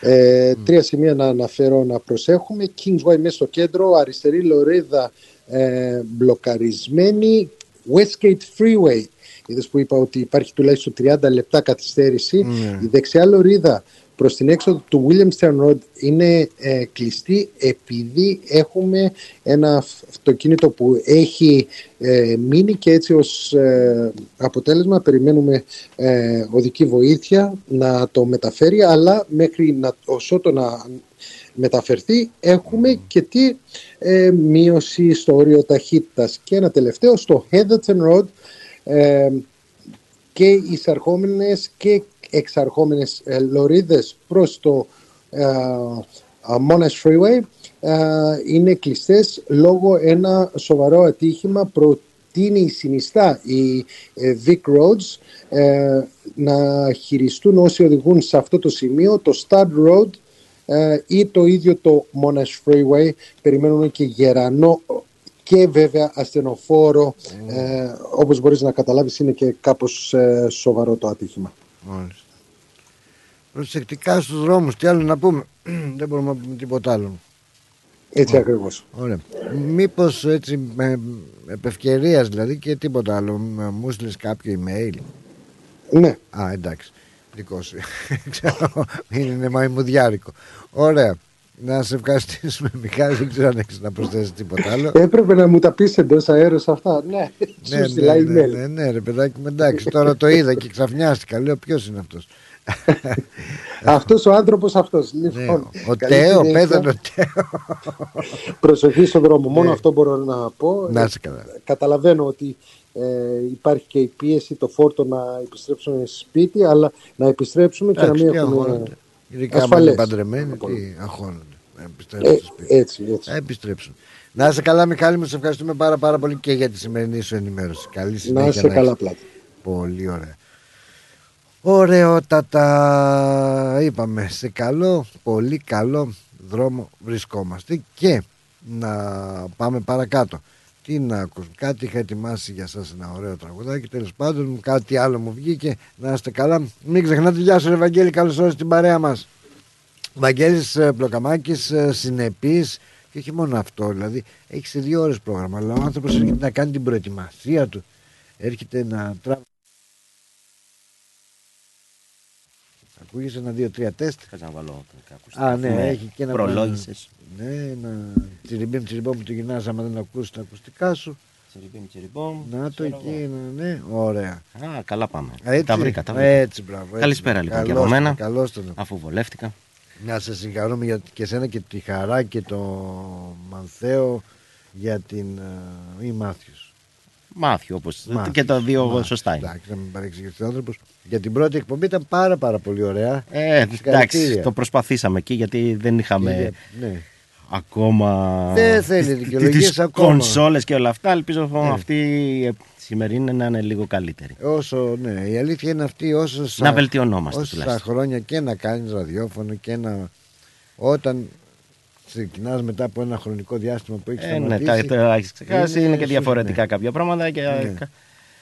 ε, τρία σημεία να αναφέρω να προσέχουμε. Kingsway μέσα στο κέντρο, αριστερή λωρίδα ε, μπλοκαρισμένη. Westgate Freeway. Είδες που είπα ότι υπάρχει τουλάχιστον 30 λεπτά καθυστέρηση. Ναι. Η δεξιά λωρίδα προς την έξοδο του Williamstown Road είναι ε, κλειστή επειδή έχουμε ένα αυτοκίνητο που έχει ε, μείνει και έτσι ως ε, αποτέλεσμα περιμένουμε ε, οδική βοήθεια να το μεταφέρει αλλά μέχρι να, ως ότο να μεταφερθεί έχουμε και τι ε, μείωση στο όριο ταχύτητας και ένα τελευταίο στο Heatherton Road ε, και εισαρχόμενες και εξαρχόμενες ε, λωρίδες προς το ε, ε, Monash Freeway ε, είναι κλειστές λόγω ένα σοβαρό ατύχημα. Προτείνει συνιστά η ε, Vic Roads ε, να χειριστούν όσοι οδηγούν σε αυτό το σημείο το Stud Road ε, ή το ίδιο το Monash Freeway. Περιμένουμε και γερανό και βέβαια ασθενοφόρο ε, όπως μπορείς να καταλάβεις είναι και κάπως ε, σοβαρό το ατύχημα. Μάλιστα. Προσεκτικά στους δρόμους, τι άλλο να πούμε; Δεν μπορούμε να πούμε τίποτα άλλο. Έτσι ακριβώς. Ωραία. Μήπως έτσι με επευκαιρίας δηλαδή και τίποτα άλλο. μ- Μου στείλες κάποιο email; Ναι. Α, εντάξει. Δικό σου. Ξέρω, είναι μαϊμουδιάρικο. Ωραία. Να σε ευχαριστήσουμε, Μιχάλη. Δεν ξέρω αν έχεις να προσθέσεις τίποτα άλλο. Έπρεπε να μου τα πεις εντός αέρος αυτά. Ναι, ναι, σου στείλα ναι, ναι, email. ναι, ναι, ρε παιδάκι μου, εντάξει. Τώρα το είδα και ξαφνιάστηκα. Λέω ποιος είναι αυτός; Αυτός ο άνθρωπος αυτός. Ναι, Λοιπόν, ο καλή Τέο, συνέχεια. πέθανε ο Τέο. Προσοχή στον δρόμο. Μόνο Ναι. αυτό μπορώ να πω. Να είσαι καλά. Καταλαβαίνω ότι ε, υπάρχει και η πίεση το φόρτο να επιστρέψουμε σπίτι, αλλά να επιστρέψουμε και να Εντάξει, μην τι έχουμε αγχώνονται. Ειδικά αν είναι ασφαλές. παντρεμένοι, τι αγχώνονται. Να επιστρέψουν Ε, στο σπίτι. έτσι, έτσι. Θα επιστρέψουν. Να είσαι καλά, Μιχάλη, μου σε ευχαριστούμε πάρα, πάρα πολύ και για τη σημερινή σου ενημέρωση. Καλή συνέχεια. είσαι καλά, έχεις. πλάτη. Πολύ ωραία. Ωραιότατα είπαμε σε καλό, πολύ καλό δρόμο βρισκόμαστε και να πάμε παρακάτω. Τι να ακούσουμε, κάτι είχα ετοιμάσει για σας ένα ωραίο τραγουδάκι, τέλος πάντων κάτι άλλο μου βγήκε, να είστε καλά. Μην ξεχνάτε, γεια σου ρε Βαγγέλη, καλώς ήρθατε στην παρέα μας. Βαγγέλης ε, Πλοκαμάκης, ε, συνεπής και όχι μόνο αυτό, δηλαδή έχει σε δύο ώρες πρόγραμμα, αλλά ο άνθρωπος έρχεται να κάνει την προετοιμασία του, έρχεται να τραβάει. Ακούγεσαι ένα, δύο, τρία τεστ. Κάτσε να βάλω τα ακουστικά. Α, ναι, Με έχει και ένα. προλόγησες. Ναι, ένα τσιριμπίμ τσιριμπόμ που το γυρνάς άμα δεν ακούσει τα ακουστικά σου. Τσιριμπίμ, τσιριμπόμ. Να το εκεί, είναι, ναι, ωραία. Α, καλά πάμε. Έτσι, τα βρήκα, τα βρήκα. Έτσι, μπράβο. έτσι. Καλησπέρα λοιπόν και Καλώς από τον, μένα. καλώς τον. Αφού βολεύτηκα. Να σε συγχαρούμε για και εσένα και τη χαρά και το Μανθέο για την ε, ή Μάθιος. Μάθιο όπως. Μάθιος. Και τα δύο Μάθιος. σωστά είναι. Εντάξει, να μην παρεξηγηθεί ο άνθρωπος. Για την πρώτη εκπομπή ήταν πάρα πάρα πολύ ωραία. Ε, εντάξει, Συγχαρητήρια. το προσπαθήσαμε εκεί γιατί δεν είχαμε Και για- ναι. Ακόμα. Δεν θέλει δικαιολογίες τις ακόμα. κονσόλες και όλα αυτά. Ελπίζω Ναι. αυτή η σημερινή να είναι λίγο καλύτερη. Όσο, ναι, η αλήθεια είναι αυτή όσο Να βελτιωνόμαστε όσα τουλάχιστον. χρόνια και να κάνεις ραδιόφωνο και να όταν ξεκινάς μετά από ένα χρονικό διάστημα που έχεις Ε, ναι, σταματήσει τα, τα έχεις ξεχάσει. Είναι, και σου- διαφορετικά ναι. κάποια πράγματα. Και Ναι.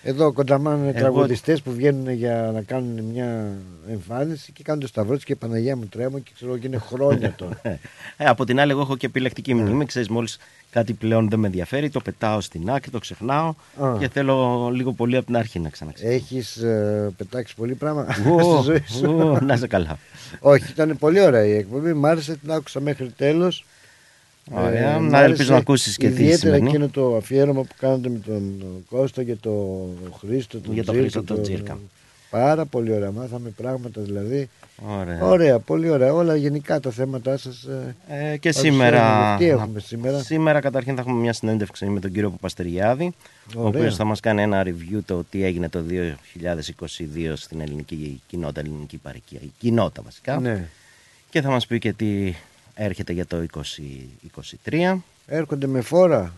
Κα- Εδώ κοντραμάνε Εγώ- τραγουδιστές που βγαίνουν για να κάνουν μια εμφάνιση και κάνουν το σταυρό τους και Παναγία μου τρέμω και ξέρω και είναι χρόνια τώρα. Ε, από την άλλη, εγώ έχω και επιλεκτική μνήμη. Ξέρεις, μόλις κάτι πλέον δεν με ενδιαφέρει, το πετάω στην άκρη, το ξεχνάω Α. και θέλω λίγο πολύ από την αρχή να ξαναξεκινήσω. Έχεις πετάξεις πολύ πράγμα Ω, στη ζωή σου; ω, να είσαι καλά. Όχι, ήταν πολύ ωραία η εκπομπή. Μ' άρεσε, την άκουσα μέχρι τέλος. Ωραία. Να ελπίζω να ακούσεις και τη Ιδιαίτερα σημερινή. εκείνο το αφιέρωμα που κάνατε με τον Κώστα και τον Χρήστο. Τον Για τον Τζίρκα, Χρήστο τον Τζίρκα. Πάρα πολύ ωραία. Μάθαμε πράγματα δηλαδή. Ωραία. Ωραία, πολύ ωραία. Όλα γενικά τα θέματα σας. Ε, και σήμερα. Τι έχουμε σήμερα; Σήμερα καταρχήν θα έχουμε μια συνέντευξη με τον κύριο Παπαστεριάδη, ο Ωραία. οποίος θα μας κάνει ένα review το τι έγινε το 2022 στην ελληνική κοινότητα, ελληνική παροικία, η κοινότητα βασικά. Ναι. Και θα μας πει και τι έρχεται για το 2023. Έρχονται με φόρα.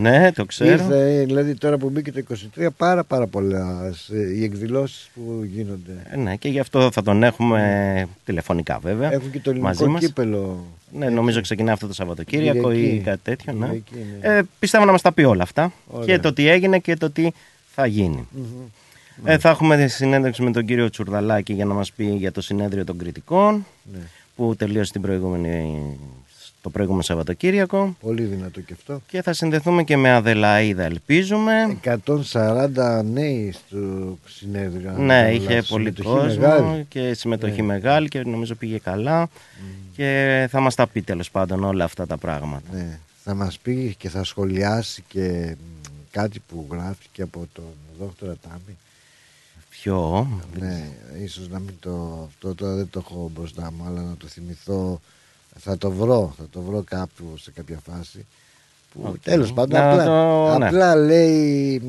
ναι, το ξέρω. Ήρθε, δηλαδή τώρα που μπήκε το 23 πάρα πάρα πολλά ε, οι εκδηλώσεις που γίνονται. Ε, ναι, και γι' αυτό θα τον έχουμε τηλεφωνικά βέβαια. Έχουν και το μαζί ελληνικό μας. κύπελο. Ναι, νομίζω ξεκινάει αυτό το Σαββατοκύριακο Κυριακή. ή κάτι τέτοιο. Ναι. Κυριακή, ναι. Ε, πιστεύω να μας τα πει όλα αυτά. Ωραία. Και το τι έγινε και το τι θα γίνει. Ε, θα έχουμε συνέντευξη με τον κύριο Τσουρδαλάκη για να μας πει για το συνέδριο των κριτικών Ναι. Που τελείωσε την προηγούμενη, το προηγούμενο Σαββατοκύριακο Πολύ δυνατό και αυτό. και θα συνδεθούμε και με Αδελαίδα ελπίζουμε 140 νέοι στο συνέδριο. αν ναι, δεν είχε λάθος. πολύ Συμμετοχή κόσμο μεγάλη. και συμμετοχή Ναι. μεγάλη και νομίζω πήγε καλά και θα μας τα πει τέλος πάντων όλα αυτά τα πράγματα. Ναι. Θα μας πει και θα σχολιάσει και μ, κάτι που γράφτηκε από τον δόκτωρα Τάμι. Ποιο; Ναι, ίσως να μην το, αυτό τώρα δεν το έχω μπροστά μου, αλλά να το θυμηθώ. Θα το βρω, θα το βρω κάπου σε κάποια φάση. Που Οκ. τέλος πάντων Να απλά, το- ναι. απλά λέει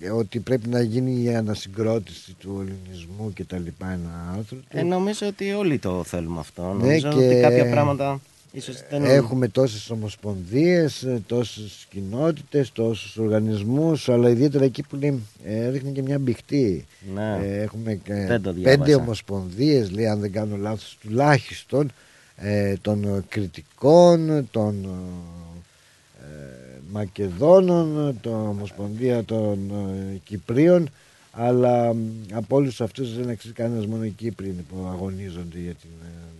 ε, ότι πρέπει να γίνει η ανασυγκρότηση του ελληνισμού και τα λοιπά ένα άρθρο του. Ε, νομίζω ότι όλοι το θέλουμε αυτό. Ναι, νομίζω και ότι κάποια πράγματα ίσως δεν Έχουμε τόσες ομοσπονδίες, ε, τόσες κοινότητες, τόσους οργανισμούς, αλλά ιδιαίτερα εκεί που λέει, ε, ρίχνει και μια μπηχτή. Ναι. Ε, έχουμε ε, Δεν το διάβασα. πέντε ομοσπονδίες, λέει, αν δεν κάνω λάθος, τουλάχιστον ε, των ε, κριτικών, των ε, Μακεδόνων, των Ομοσπονδία των ε, Κυπρίων, αλλά μ, από όλους αυτούς δεν αξίζει κανένας, μόνο οι Κύπροι είναι που αγωνίζονται για την...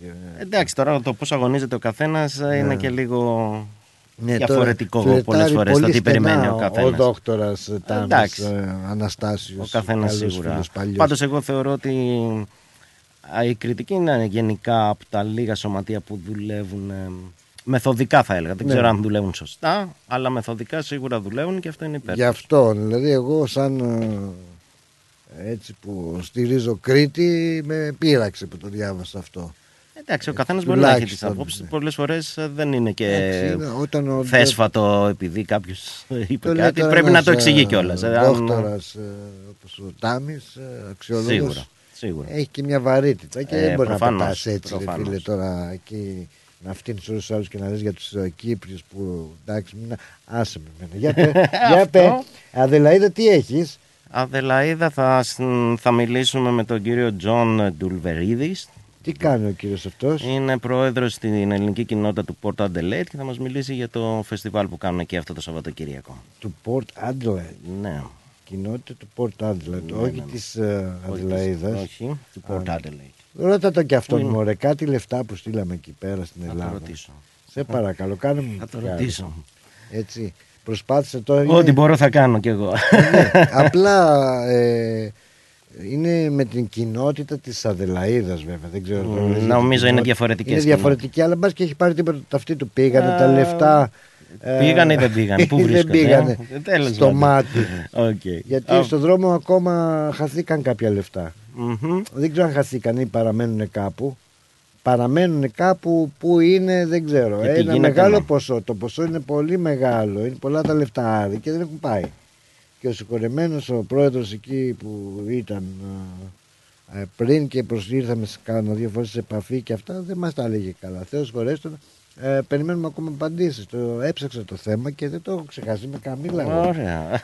ε, για- Εντάξει, τώρα το πώς αγωνίζεται ο καθένας είναι και λίγο Ναι, διαφορετικό τώρα πολλές φλερτάρει φορές το πολύ τι στενά περιμένει ο Ο καθένας. δόκτορα Τάμι Εντάξει. Αναστάσιος. Ο καθένας σίγουρα. Πάντως, εγώ θεωρώ ότι α, η κριτική είναι γενικά από τα λίγα σωματεία που δουλεύουν ε, μεθοδικά, θα έλεγα. Δεν Ναι. ξέρω αν δουλεύουν σωστά, αλλά μεθοδικά σίγουρα δουλεύουν και αυτό είναι υπέρ. Γι' αυτό, δηλαδή εγώ σαν ε, έτσι που στηρίζω Κρήτη με πείραξε που το διάβασα αυτό. Εντάξει, ο καθένας μπορεί να έχει τις τουλάχιστον, απόψεις. ναι. Πολλές φορές δεν είναι και Εντάξει, είναι όταν ο- θέσφατο επειδή κάποιος είπε Το λέει κάτι. τώρα Πρέπει να ένας, το εξηγεί ε, κιόλας. Δόκτορας ε, όπως ο Τάμις, ε, αξιόλογος. Σίγουρα, σίγουρα. Έχει και μια βαρύτητα και Ε, δεν μπορεί προφανώς, να πετάς έτσι ρε προφανώς. φίλε τώρα εκεί να φτύνεις όλους τους άλλους και να λες για τους ε, Κύπριους που εντάξει μην άσε με εμένα. Για πέ, για Αυτό. πέ. Αδελαίδα τι έχεις; Αδελαίδα θα, συν- θα μιλήσουμε με τον κύριο Τζον Ντουλβερίδης. Τι κάνει ο κύριος αυτός; Είναι πρόεδρος στην ελληνική κοινότητα του Port Adelaide και θα μας μιλήσει για το φεστιβάλ που κάνουν εκεί αυτό το Σαββατοκύριακο. Του Port Adelaide; Ναι. Κοινότητα του Port Adelaide, Ναι, όχι ναι, ναι. της ε, Όχι της- Αδελαίδας. όχι, του Port Α, Adelaide. Ρώτα το και αυτόν Πού είναι; μωρέ, κάτι λεφτά που στείλαμε εκεί πέρα στην Θα το Ελλάδα. ρωτήσω. Σε παρακαλώ, κάνε μου Θα το χάρη. ρωτήσω. Έτσι, προσπάθησε τώρα. Ό,τι είναι- μπορώ θα κάνω κι εγώ. Ναι, απλά ε, είναι με την κοινότητα της Αδελαίδας βέβαια. Δεν ξέρω. Μμ, τώρα, λες για την νομίζω είναι κοινότητα. διαφορετικές Είναι διαφορετική, αλλά μπας και έχει πάρει τίποτα το αυτοί του πήγανε τα Α, λεφτά. ε, Πήγανε ή δεν πήγανε, πού δεν βρίσκονται, πήγανε. ε; Τέλος στο πάντων. μάτι. Οκ. Γιατί Α, στον δρόμο ακόμα χαθήκαν κάποια λεφτά. μμμ. Δεν ξέρω αν χαθήκαν ή παραμένουν κάπου. Παραμένουν κάπου που είναι, δεν ξέρω. Και τι Ένα γίνεται, μεγάλο ναι. ποσό. Το ποσό είναι πολύ μεγάλο. Είναι πολλά τα λεφτά Άρη και δεν έχουν πάει. Και ο συγχωρεμένος ο πρόεδρος εκεί που ήταν ε, ε, πριν και προσήρθαμε σε κάνα δύο φορές σε επαφή και αυτά δεν μας τα έλεγε καλά. Θεός σχωρέσ' τον. Ε, περιμένουμε ακόμα απαντήσεις. Το έψαξα το θέμα και δεν το έχω ξεχάσει με καμίλα. Ωραία.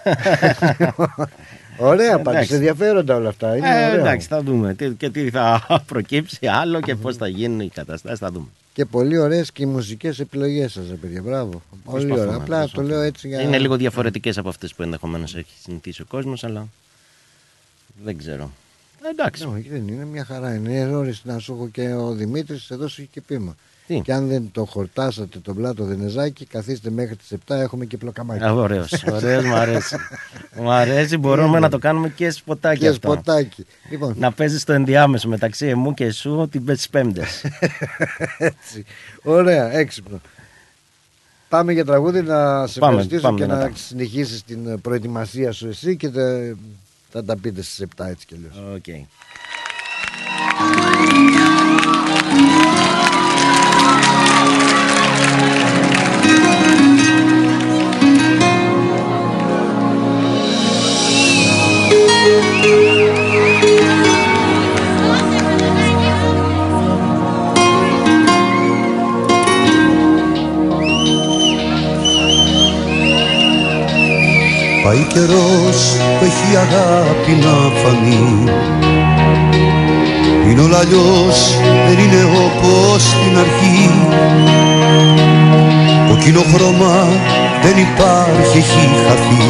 Ωραία απάντηση. Εντάξει. Ενδιαφέροντα όλα αυτά. Είναι Ε, ωραία. εντάξει, θα δούμε. Τι, και τι θα προκύψει άλλο και πώς θα γίνουν οι καταστάσεις. Θα δούμε. Και πολύ ωραίες και οι μουσικές επιλογές σας, παιδιά. Μπράβο. Πολύ Προσπαθούμε, ωραία. Απλά το προσπαθούμε. λέω έτσι για. Είναι λίγο διαφορετικές από αυτές που ενδεχομένως έχει συνηθίσει ο κόσμος, αλλά Δεν ξέρω. Εντάξει. Όχι, δεν είναι μια χαρά. Είναι ώρε να σου έχω και ο Δημήτρης εδώ σου έχει και πείμα. Τι; Και αν δεν το χορτάσατε τον πλάτο Δενεζάκη, καθίστε μέχρι τις 7 έχουμε και πλοκαμάκι. Α, ωραίος, ωραίος, μου αρέσει. Μου αρέσει, μπορούμε να το κάνουμε και σποτάκι Και αυτό. σποτάκι. Λοιπόν. Να παίζεις το ενδιάμεσο μεταξύ εμού και σου την τις πέμπτες. Έτσι. Ωραία, έξυπνο. Πάμε για τραγούδι να σε Πάμε, ευχαριστήσω πάμε και να μετά. συνεχίσεις την προετοιμασία σου εσύ και θα, θα τα πείτε στις 7 έτσι κι αλλιώς. Οκ. Πάει καιρός που έχει αγάπη να φανεί. Είναι όλα αλλιώς, δεν είναι όπως στην αρχή. Το κοινό χρώμα δεν υπάρχει, έχει χαθεί.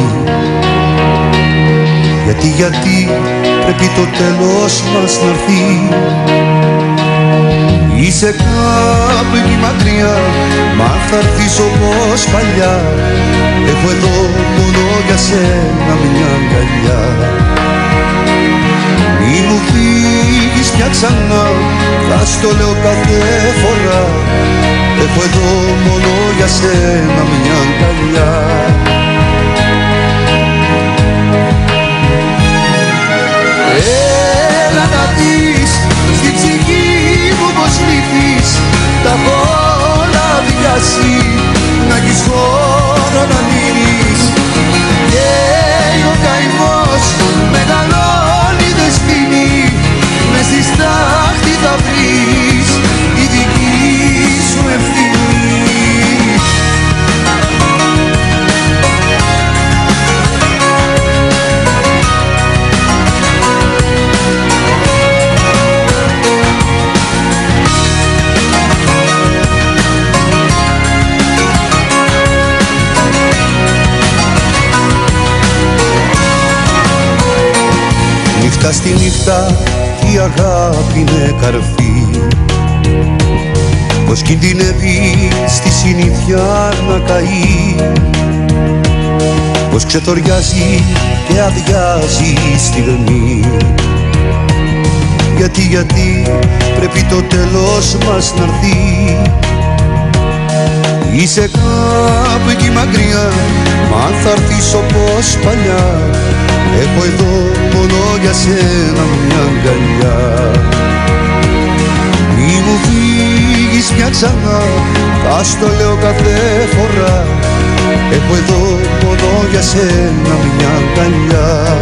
Γιατί, γιατί πρέπει το τέλος μας να έρθει Είσαι κάπου εκεί μακριά, μα θα έρθεις όπως παλιά. Έχω εδώ μόνο για σένα μια αγκαλιά. Μη μου φύγεις πια ξανά, θα στο λέω κάθε φορά. Έχω εδώ μόνο για σένα μια αγκαλιά πως λείπεις Τα έχω όλα διάσει να έχεις χώρο να μείνεις. Και ο καημός μεγαλώνει δεν σβήνει Μες στη στάχτη θα βρεις Νύχτα στη νύχτα η αγάπη είναι καρφί. Πως κινδυνεύει στη συνήθεια να καεί. Πως ξεθοριάζει και αδειάζει η στιγμή. Γιατί, γιατί πρέπει το τέλος μας να έρθει. Είσαι κάπου εκεί μακριά Μα αν θα έρθεις όπως παλιά Έχω εδώ μόνο για σένα μια αγκαλιά. Μη μου φύγεις πια ξανά Θα στο λέω κάθε φορά. Έχω εδώ μόνο για σένα μια αγκαλιά.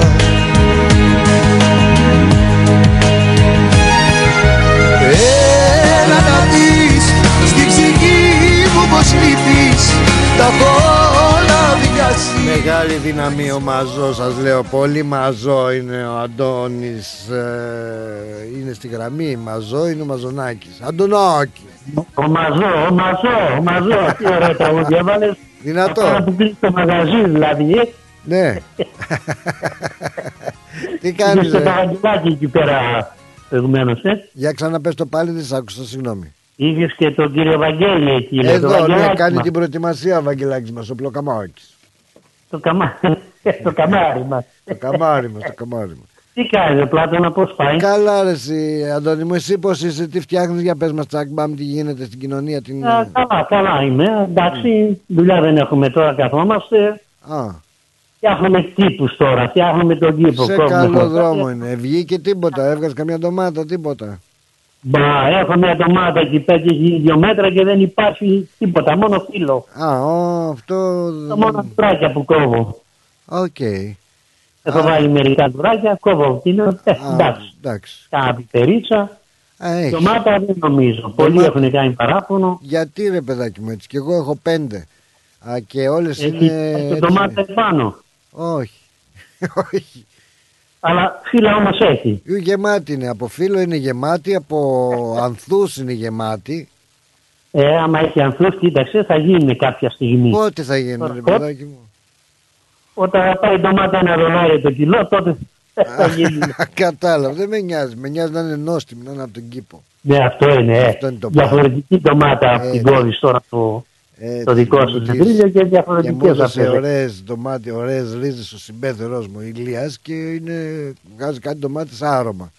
Έλα να δεις στην ψυχή μου πως λείπεις Τα έχω όλα διάσει Μεγάλη δύναμη ο μαζό σας λέω Πολύ μαζό είναι ο Αντώνης ε, Είναι στη γραμμή Μαζό είναι ο Μαζονάκης Αντωνάκη Ο Μαζό, ο Μαζό, ο Μαζό, τι ωραία τραγούδια έβαλες. Δυνατό. Αυτά που κλείσει το μαγαζί δηλαδή. ε. Ναι Τι Είχες κάνεις το ρε Παπαγγελάκη εκεί πέρα προηγουμένως, ε. Για ξαναπες το πάλι δεν σ' άκουσα συγγνώμη Είχες και τον κύριο Βαγγέλη εκεί. λέει, το Εδώ ναι Βαγγελάκη κάνει μας. την προετοιμασία ο Βαγγελάκης μας Ο Πλοκαμάκης Το, καμά... το καμάρι μας. Το καμάρι μας Το καμάρι μας Τι κάνεις, Πλάτωνας, πώς πάει; Καλά ρε εσύ Αντώνη μου εσύ πως είσαι Τι φτιάχνεις για πες μας τσακ μπαμ Τι γίνεται στην κοινωνία την... Α, καλά, καλά είμαι. Εντάξει, δουλειά δεν έχουμε τώρα, καθόμαστε. Α, Φτιάχνουμε κήπους τώρα, φτιάχνουμε τον κήπο. σε Κόβουμε καλό χορτάρια. δρόμο είναι Βγήκε τίποτα Έβγαζε καμιά ντομάτα τίποτα Μπα, έχω μια ντομάτα εκεί πέρα και έχει δύο μέτρα και δεν υπάρχει τίποτα, μόνο φύλλο. Α, ο, αυτό... Το μόνο αγγουράκια που κόβω. Οκ. Έχω βάλει μερικά αγγουράκια, κόβω. Είναι, ε, εντάξει. εντάξει. Κάνα πιπερίτσα. έχεις. Ντομάτα δεν νομίζω. Πολλοί έχουν κάνει παράπονο. Γιατί ρε παιδάκι μου έτσι, και εγώ έχω πέντε. Α, και όλες Έχει είναι. το έτσι. ντομάτα επάνω. Όχι. Όχι. Αλλά φύλλα όμω έχει. Η Γεμάτη είναι. Από φύλλο είναι γεμάτη, από ανθούς είναι γεμάτη. Ε, άμα έχει ανθούς, κοίταξε, θα γίνει κάποια στιγμή. Πότε θα γίνει ρε Πότε; παιδάκι μου; Όταν θα πάει η ντομάτα ένα δολάριο το κιλό, τότε Θα γίνει. Κατάλαβα, δεν με νοιάζει. Με νοιάζει να είναι νόστιμη, να είναι από τον κήπο. Ναι, αυτό είναι. ε. Αυτό είναι το Διαφορετική ντομάτα από την Έτσι. κόβει τώρα το, Έτσι, το δικό σου μόλις- τσιμπρίλιο και Και μου διαφορετικέ έδωσε αυτέ. ωραίες ντομάτι, ωραίες ρίζες στο συμπέθερός μου Ηλίας και είναι, βγάζει κάτι ντομάτες άρωμα.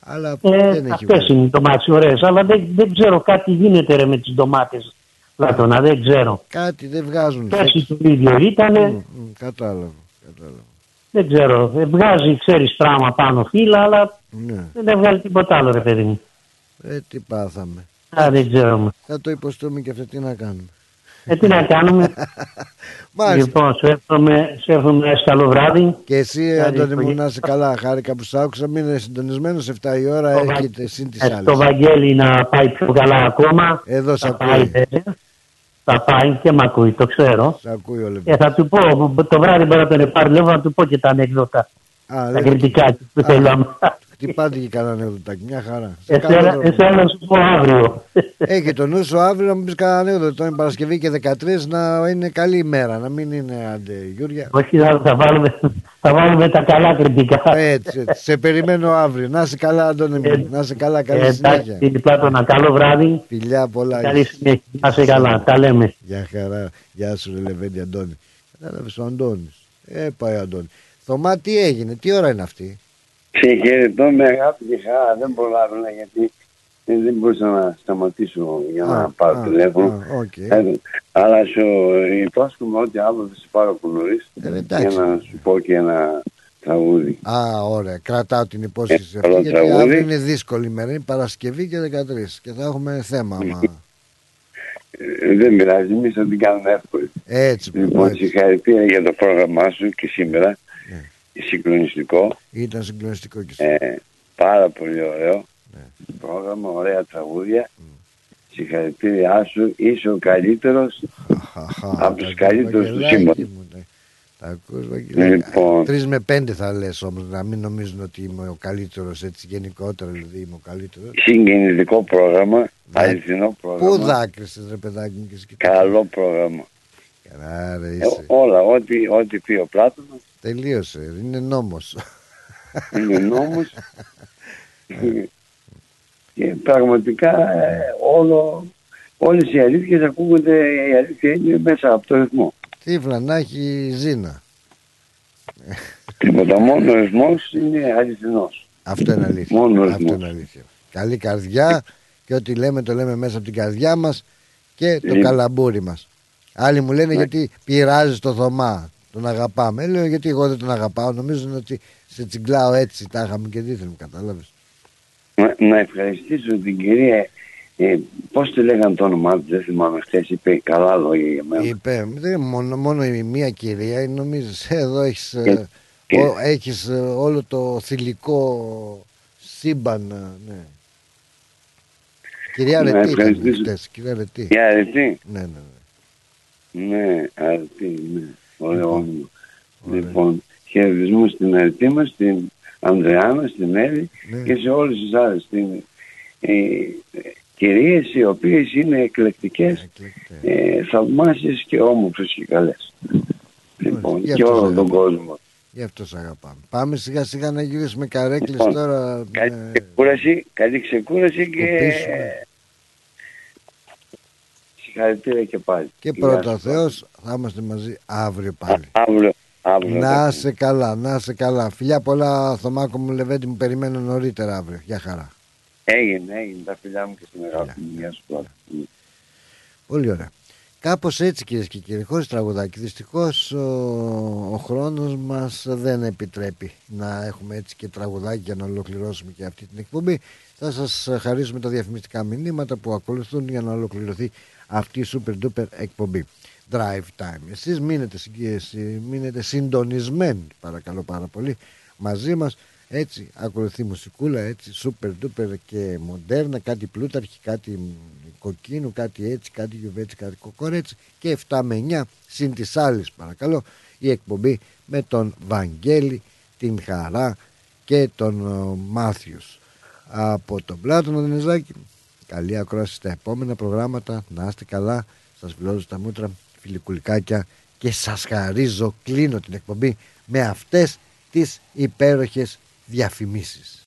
Αλλά δεν Ε, έχει Αυτές βγάλει. είναι οι ντομάτες ωραίες. Αλλά δεν, δεν ξέρω κάτι γίνεται ρε, με τις ντομάτες. Λάτωνα, δεν ξέρω. Κάτι δεν βγάζουν. Πέρσι το ίδιο ήταν. Μμ, μμ, Κατάλαβα. κατάλαβα. Δεν ξέρω. Ε, Βγάζει, ξέρεις, πράγμα πάνω φύλλα, αλλά Ναι. δεν έβγαλε τίποτα άλλο, ρε παιδί μου. Ε, τι πάθαμε. Α, δεν ξέρω. Θα το υποστούμε και αυτό τι να κάνουμε. Ε, τι να κάνουμε. Μάλιστα. λοιπόν, σου εύχομαι, σου εύχομαι ένα καλό βράδυ. Και εσύ, Καλή Αντώνη μου, οικογένεια. να είσαι καλά. Χάρηκα που σ' άκουσα. Μην είναι συντονισμένος 7 η ώρα. Το Βα- Έχετε συν τι Ε, άλλε. Το Βαγγέλη να πάει πιο καλά ακόμα. Εδώ σ' θα ακούει. πάει, βέβαια. Θα πάει και μ' ακούει, το ξέρω. Σ' ακούει ο Και θα του πω, το βράδυ μπορεί να τον πάρει λίγο να του πω και τα ανεκδότα. Α, Τα δεν- κριτικά που Α, θέλω. Χτυπάτε και κανένα ανέκδοτο. Μια χαρά. Σε Εσένα καλό δρόμο. εσένα να σου πω αύριο. Έχει το νου σου αύριο να μου πεις κανένα ανέκδοτο. Είναι Παρασκευή και 13 να είναι καλή ημέρα. Να μην είναι άντε Γιούρια. Όχι, θα, θα, βάλουμε, θα βάλουμε τα καλά κριτικά. Έτσι, έτσι. Σε περιμένω αύριο. Να είσαι καλά, Αντώνη μου. Να είσαι καλά, καλή Ε, Εντάξει, συνέχεια. κύριε Πλάτωνα, καλό βράδυ. Φιλιά πολλά. Καλή συνέχεια. Να είσαι καλά. Τα λέμε. Γεια χαρά. Γεια σου, ρε Λεβέντη Αντώνη. Κατάλαβες ο Αντώνης. Ε, πάει ο Αντώνης. Θωμά, τι έγινε, τι ώρα είναι αυτή; Σε χαιρετώ με αγάπη και χαρά. Δεν προλάβαινα γιατί ε, δεν μπορούσα να σταματήσω για να Α, πάρω α, τηλέφωνο. α, οκ. Ε, αλλά σου υπόσχομαι ότι αύριο θα σε πάρω από νωρίς Ε, για εντάξει. να σου πω και ένα τραγούδι. Α, ωραία. Κρατάω την υπόσχεση Ε, αυτή. καλό Γιατί τραγούδι. αύριο είναι δύσκολη ημέρα. Είναι Παρασκευή και 13 και θα έχουμε θέμα. Άμα... Ε, δεν πειράζει, εμείς θα την κάνουμε εύκολη. Έτσι, Λοιπόν, έτσι. συγχαρητήρια για το πρόγραμμά σου και σήμερα. Ναι. Συγκλονιστικό. Ήταν συγκλονιστικό και σήμερα. Ε, πάρα πολύ ωραίο Ναι. πρόγραμμα, ωραία τραγούδια. Συγχαρητήριά σου, είσαι ο καλύτερος από τους καλύτερους του Βαγγελάκι σύμπαντος. μου, ναι. Τα ακούς, Βαγγελάκη. Λοιπόν. Τρεις με πέντε θα λες όμως, να μην νομίζουν ότι είμαι ο καλύτερος έτσι γενικότερα, δηλαδή είμαι ο καλύτερος. Συγκινητικό πρόγραμμα, αληθινό Πού πρόγραμμα, δάκρυσες ρε παιδάκι μου και εσύ και καλό πρόγραμμα. Καλά ρε Ε, είσαι. όλα, ό,τι, ό,τι πει ο Πλάτωνας Τελείωσε, είναι νόμος. είναι νόμος. και πραγματικά ε, όλο, όλες οι αλήθειες ακούγονται, η αλήθεια είναι μέσα από το ρυθμό. Τύφλα να έχει ζήνα. Τίποτα, μόνο ο ρυθμός είναι αληθινός. Αυτό είναι αλήθεια. Μόνο ο Αυτό ρυθμός. είναι αλήθεια. Καλή καρδιά και ό,τι λέμε το λέμε μέσα από την καρδιά μας και το Λοιπόν. καλαμπούρι μας. Άλλοι μου λένε Ναι. γιατί πειράζει το Θωμά. Τον αγαπάμε. Ε, Λέω γιατί εγώ δεν τον αγαπάω. Νομίζω ότι σε τσιγκλάω έτσι τα είχαμε και δίθεν, κατάλαβες. Να, να ευχαριστήσω την κυρία, ε, πώς τη λέγανε το όνομά της, δεν θυμάμαι χθες, είπε καλά λόγια για μένα. Είπε, δεν, μόνο, μόνο η μία κυρία, νομίζεις, εδώ έχεις, ε, Και- και- ο- έχεις ε, όλο το θηλυκό σύμπαν, ε, ναι. Κυρία Να Ρετή ήταν ευχαριστήσω. χτες, κυρία Ρετή. Για αρετή. Ναι, ναι, ναι. Ναι, αρετή, ναι. Ωραίο όνομα. Λοιπόν, χαιρετισμούς στην αρετή μας, στην Ανδρεάνα, στην Έλλη Ναι. και σε όλες τις άλλες. Στην, ε, ε, κυρίες οι οποίες είναι εκλεκτικές, ε, θαυμάσιες και όμορφες και καλές. Λοιπόν, γι' και αυτό όλο σε τον αγαπάω. κόσμο. Γι' αυτό σε αγαπάμε. Πάμε σιγά σιγά να γυρίσουμε καρέκλες Λοιπόν, τώρα. Καλή ε, ξεκούραση, καλή ξεκούραση και Οπίσουμε. Συγχαρητήρια και πάλι. Και Γεια πρώτα σου. Θεός θα είμαστε μαζί αύριο πάλι. Αύριο, αύριο. Να θα σε καλά, να σε καλά. Φιλιά πολλά, Θωμάκο μου, Λεβέντη μου, περιμένω νωρίτερα αύριο. Γεια χαρά. Έγινε, έγινε. Τα φιλιά μου και στην αγάπη μου. Γεια σου τώρα. Πολύ ωραία. Κάπως έτσι κυρίες και κύριοι, χωρίς τραγουδάκι. Δυστυχώς ο, ο χρόνος μας δεν επιτρέπει να έχουμε έτσι και τραγουδάκι για να ολοκληρώσουμε και αυτή την εκπομπή. Θα σας χαρίσουμε τα διαφημιστικά μηνύματα που ακολουθούν για να ολοκληρωθεί αυτή η super duper εκπομπή. Drive time. Εσείς μείνετε, συγκ- μείνετε συντονισμένοι, παρακαλώ πάρα πολύ, μαζί μας. Έτσι, ακολουθεί μουσικούλα, έτσι, super duper και μοντέρνα, κάτι πλούταρχη, κάτι κοκκίνου, κάτι έτσι, κάτι γιουβέτσι, κάτι κοκορέτσι και 7 με 9 συν της άλλης παρακαλώ η εκπομπή με τον Βαγγέλη, την Χαρά και τον ε, Μάθιους από τον Πλάτωνο Δενεζάκη καλή ακρόαση στα επόμενα προγράμματα. Να είστε καλά, σας φιλώζω στα μούτρα. Φιλικουλικάκια. Και σας χαρίζω, κλείνω την εκπομπή με αυτές τις υπέροχες διαφημίσεις.